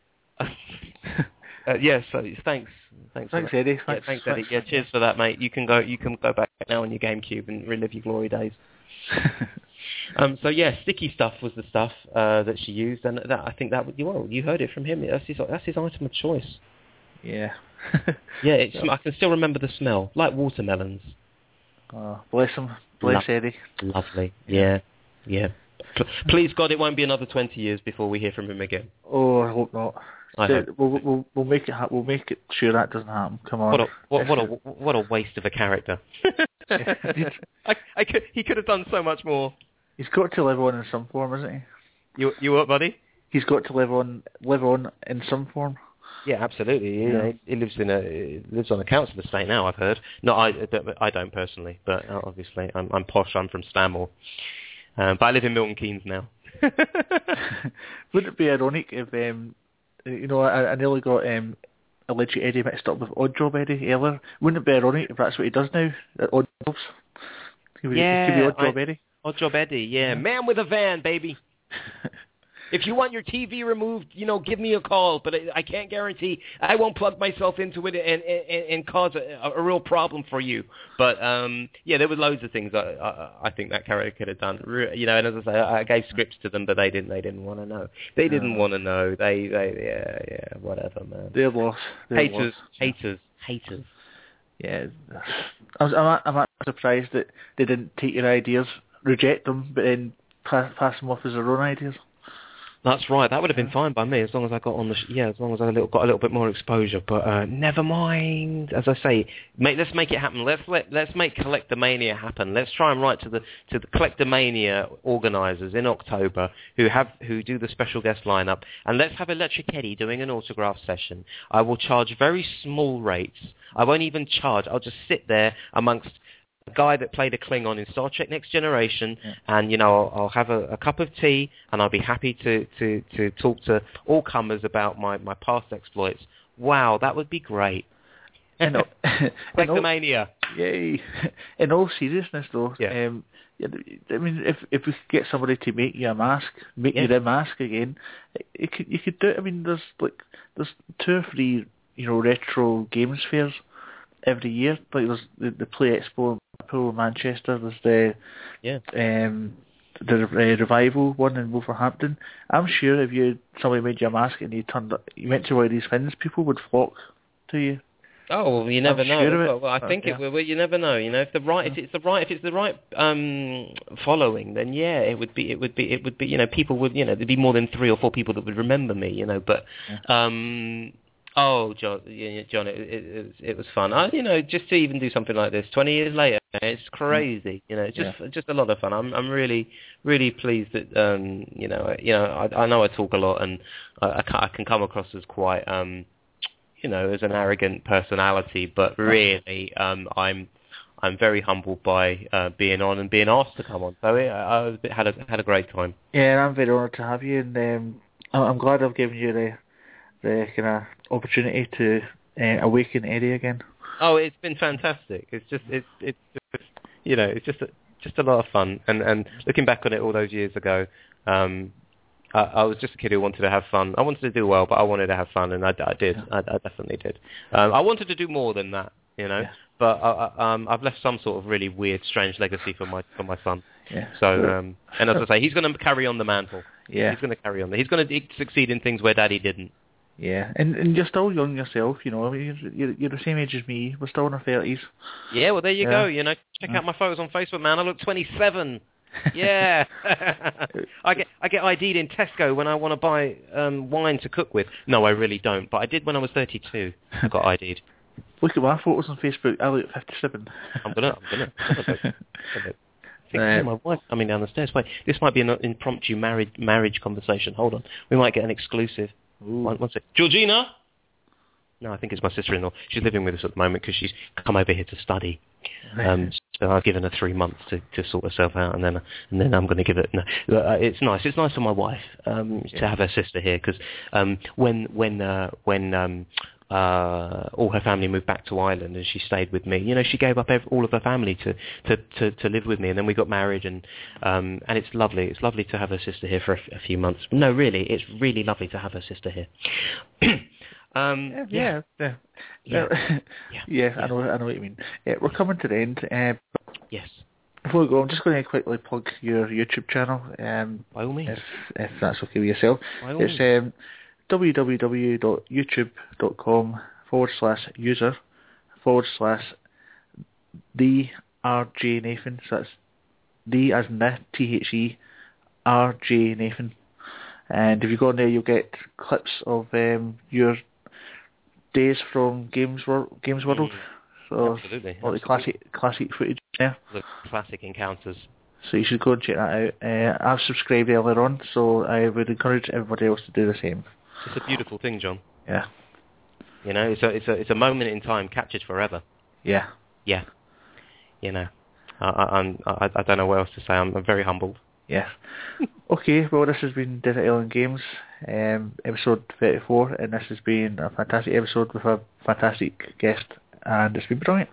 G: uh, yes, so thanks. Thanks,
E: Thanks. Eddie.
G: Yeah,
E: Thanks,
G: thanks, Eddie. Yeah, cheers for that, mate. You can go. You can go back now on your GameCube and relive your glory days. Um, so yeah, sticky stuff was the stuff uh, that she used, and that I think that would- well, you heard it from him. That's his that's his item of choice.
E: yeah.
F: Yeah, it's, I can still remember the smell, like watermelons.
E: Oh, bless him. Bless
F: Lo-
E: Eddie.
F: Lovely. Yeah, yeah. Please God, it won't be another 20 years before we hear from him again.
E: Oh, I hope not. So. We'll, we'll, we'll make it. Ha- we'll make it sure that doesn't happen. Come on.
F: What a what, what a what a waste of a character. I, I could, he could have done so much more.
E: He's got to live on in some form, isn't he?
F: You you what, buddy?
E: He's got to live on live on in some form.
F: Yeah, absolutely. He,
E: Yeah.
F: he lives in a lives on a council estate now. I've heard. No, I don't- I don't personally, but obviously I'm I'm posh. I'm from Stanmore, um, but I live in Milton Keynes now.
E: Wouldn't it be ironic if um, you know I, I nearly got um, Electric Eddie mixed up with Odd Job Eddie earlier. Wouldn't it be ironic if that's what he does now? At Odd Jobs. He be, he could be
F: Yeah,
E: Odd Job
F: I-
E: Eddie.
F: Odd Job Eddie, yeah.
G: Man with a van, baby. If you want your TV removed, you know, give me a call. But I, I can't guarantee I won't plug myself into it and and, and cause a, a real problem for you. But um, yeah, there were loads of things I, I, I think that character could have done. You know, and as I say, I gave scripts to them, but they didn't. They didn't want to know. They didn't want to know. They, they, yeah, yeah, whatever, man.
E: They're lost. They're
F: Haters,
E: lost.
F: haters, haters.
E: Yeah. I was, I'm, I'm surprised that they didn't take your ideas, reject them, but then pass, pass them off as their own ideas.
F: That's right. That would have been fine by me as long as I got on the sh- yeah, as long as I little, got a little bit more exposure. But uh, never mind. As I say, make, let's make it happen. Let's let let's make Collectomania happen. Let's try and write to the to the Collectomania organisers in October who have who do the special guest lineup, and let's have Electric Eddie doing an autograph session. I will charge very small rates. I won't even charge. I'll just sit there amongst a guy that played a Klingon in Star Trek Next Generation, and you know I'll, I'll have a, a cup of tea, and I'll be happy to, to, to talk to all comers about my, my past exploits. Wow, that would be great.
E: And, uh,
F: Collectomania.
E: Yay! In all seriousness, though,
F: Yeah.
E: um, I mean, if if we could get somebody to make you a mask, make
F: Yeah.
E: you the mask again, it, could you could do. it. I mean, there's like there's two or three you know retro games fairs every year. Like there's the, the Play Expo Liverpool, Manchester. There's the
F: Yeah.
E: um the uh, revival one in Wolverhampton. I'm sure if you somebody made you a mask and you turned up, you went to one of these things, people would flock to you.
F: Oh, well, you never
E: I'm
F: know.
E: sure.
F: Well, well, I think
E: yeah.
F: it will. Well, you never know. You know, if the right, if it's the right, if it's the right um, following, then yeah, it would be, it would be, it would be. You know, people would, you know, there'd be more than three or four people that would remember me. You know, but um, oh, John, yeah, John, it, it, it, was, it was fun. I, you know, just to even do something like this, twenty years later, it's crazy. You know, it's just, just a lot of fun. I'm, I'm really, really pleased that, um, you know, you know, I, I know I talk a lot and I, I, ca- I can come across as quite, um, you know, as an arrogant personality, but really, um, I'm I'm very humbled by uh, being on and being asked to come on. So yeah, I was a bit, had a had a great time.
E: Yeah, I'm very honoured to have you, and um, I'm glad I've given you the the kind of opportunity to uh, awaken Eddie again.
F: Oh, it's been fantastic. It's just it's it's just you know it's just a, just a lot of fun. And and looking back on it all those years ago, um, I, I was just a kid who wanted to have fun. I wanted to do well, but I wanted to have fun, and I, I did. I, I definitely did. Um, I wanted to do more than that, you know.
E: Yeah.
F: But I, I, um, I've left some sort of really weird, strange legacy for my for my son.
E: Yeah.
F: So, um, and as I say, he's going to carry on the mantle.
E: Yeah.
F: He's going to carry on. He's going to succeed in things where Daddy didn't.
E: Yeah, and and you're still young yourself, you know. You're, you're, you're the same age as me. We're still in our thirties.
F: Yeah, well, there you
E: Yeah.
F: go. You know, check out my photos on Facebook, man. I look 27. Yeah, I get I get ID'd in Tesco when I want to buy um, wine to cook with. No, I really don't. But I did when I was 32. I got ID'd.
E: Look at my photos on Facebook. I look 57.
F: I'm gonna, I'm gonna. I'm gonna, I'm gonna I think
E: Uh,
F: my wife coming down the stairs. Wait, this might be an impromptu marriage marriage conversation. Hold on, we might get an exclusive. One, one sec. Georgina. No, I think it's my sister-in-law. She's living with us at the moment because she's come over here to study. Um, so I've given her three months to, to sort herself out, and then and then I'm going to give it. No, uh, it's nice. It's nice for my wife um, to have her sister here because um, when when uh, when um, uh, all her family moved back to Ireland and she stayed with me. You know, she gave up ev- all of her family to, to, to, to live with me, and then we got married, and um, and it's lovely. It's lovely to have her sister here for a, f- a few months. No, really, it's really lovely to have her sister here. um,
E: yeah, yeah,
F: Yeah.
E: yeah.
F: Yeah.
E: yeah, I know, I know what you mean. Yeah, we're coming to the end. Uh,
F: Yes,
E: before we go, I'm just going to quickly plug your YouTube channel, um,
F: by all means.
E: if if that's okay with yourself.
F: By all
E: It's um, www.youtube.com forward slash user forward slash the RJ Nathan. So that's D as in the T H E RJ Nathan. And if you go on there, you'll get clips of um, your days from Games World. Games World. So
F: Absolutely.
E: all the classic classic footage there.
F: The classic encounters.
E: So you should go and check that out. Uh, I've subscribed earlier on, so I would encourage everybody else to do the same.
F: It's a beautiful thing, John.
E: Yeah,
F: You know, it's a it's a it's a moment in time captured forever.
E: yeah,
F: Yeah. You know, I, I, I'm I, I don't know what else to say. I'm, I'm very humbled.
E: yeah. okay, well this has been Desert Island Games, um, episode 34, and this has been a fantastic episode with a fantastic guest, and it's been brilliant.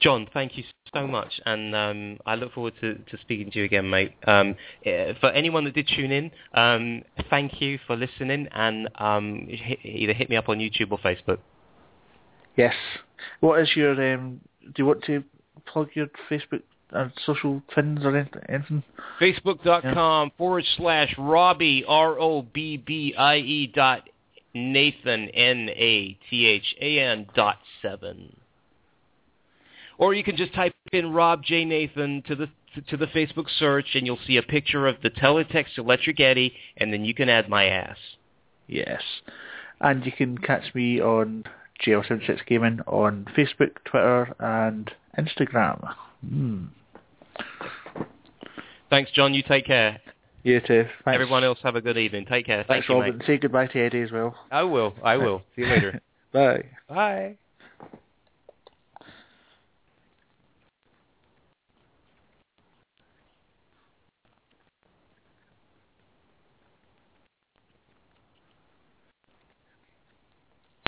F: John, thank you so much, and um, I look forward to, to speaking to you again, mate. Um, eh, for anyone that did tune in, um, thank you for listening, and um, hit, either hit me up on YouTube or Facebook.
E: Yes. What is your, um, do you want to plug your Facebook and social things or anyth- anything?
G: Facebook.com forward slash Robbie, R O B B I E dot Nathan, N-A-T-H-A-N dot seven. Or you can just type in Rob J. Nathan to the to the Facebook search, and you'll see a picture of the Teletext Electric Eddie, and then you can add my ass.
E: Yes. And you can catch me on JL76 Gaming on Facebook, Twitter, and Instagram. Hmm.
F: Thanks, John. You take care.
E: You too. Thanks.
F: Everyone else have a good evening. Take care.
E: Thanks,
F: Thank you,
E: Robin.
F: mate.
E: Say goodbye to Eddie as well.
F: I will. I will. See you later.
E: Bye.
F: Bye.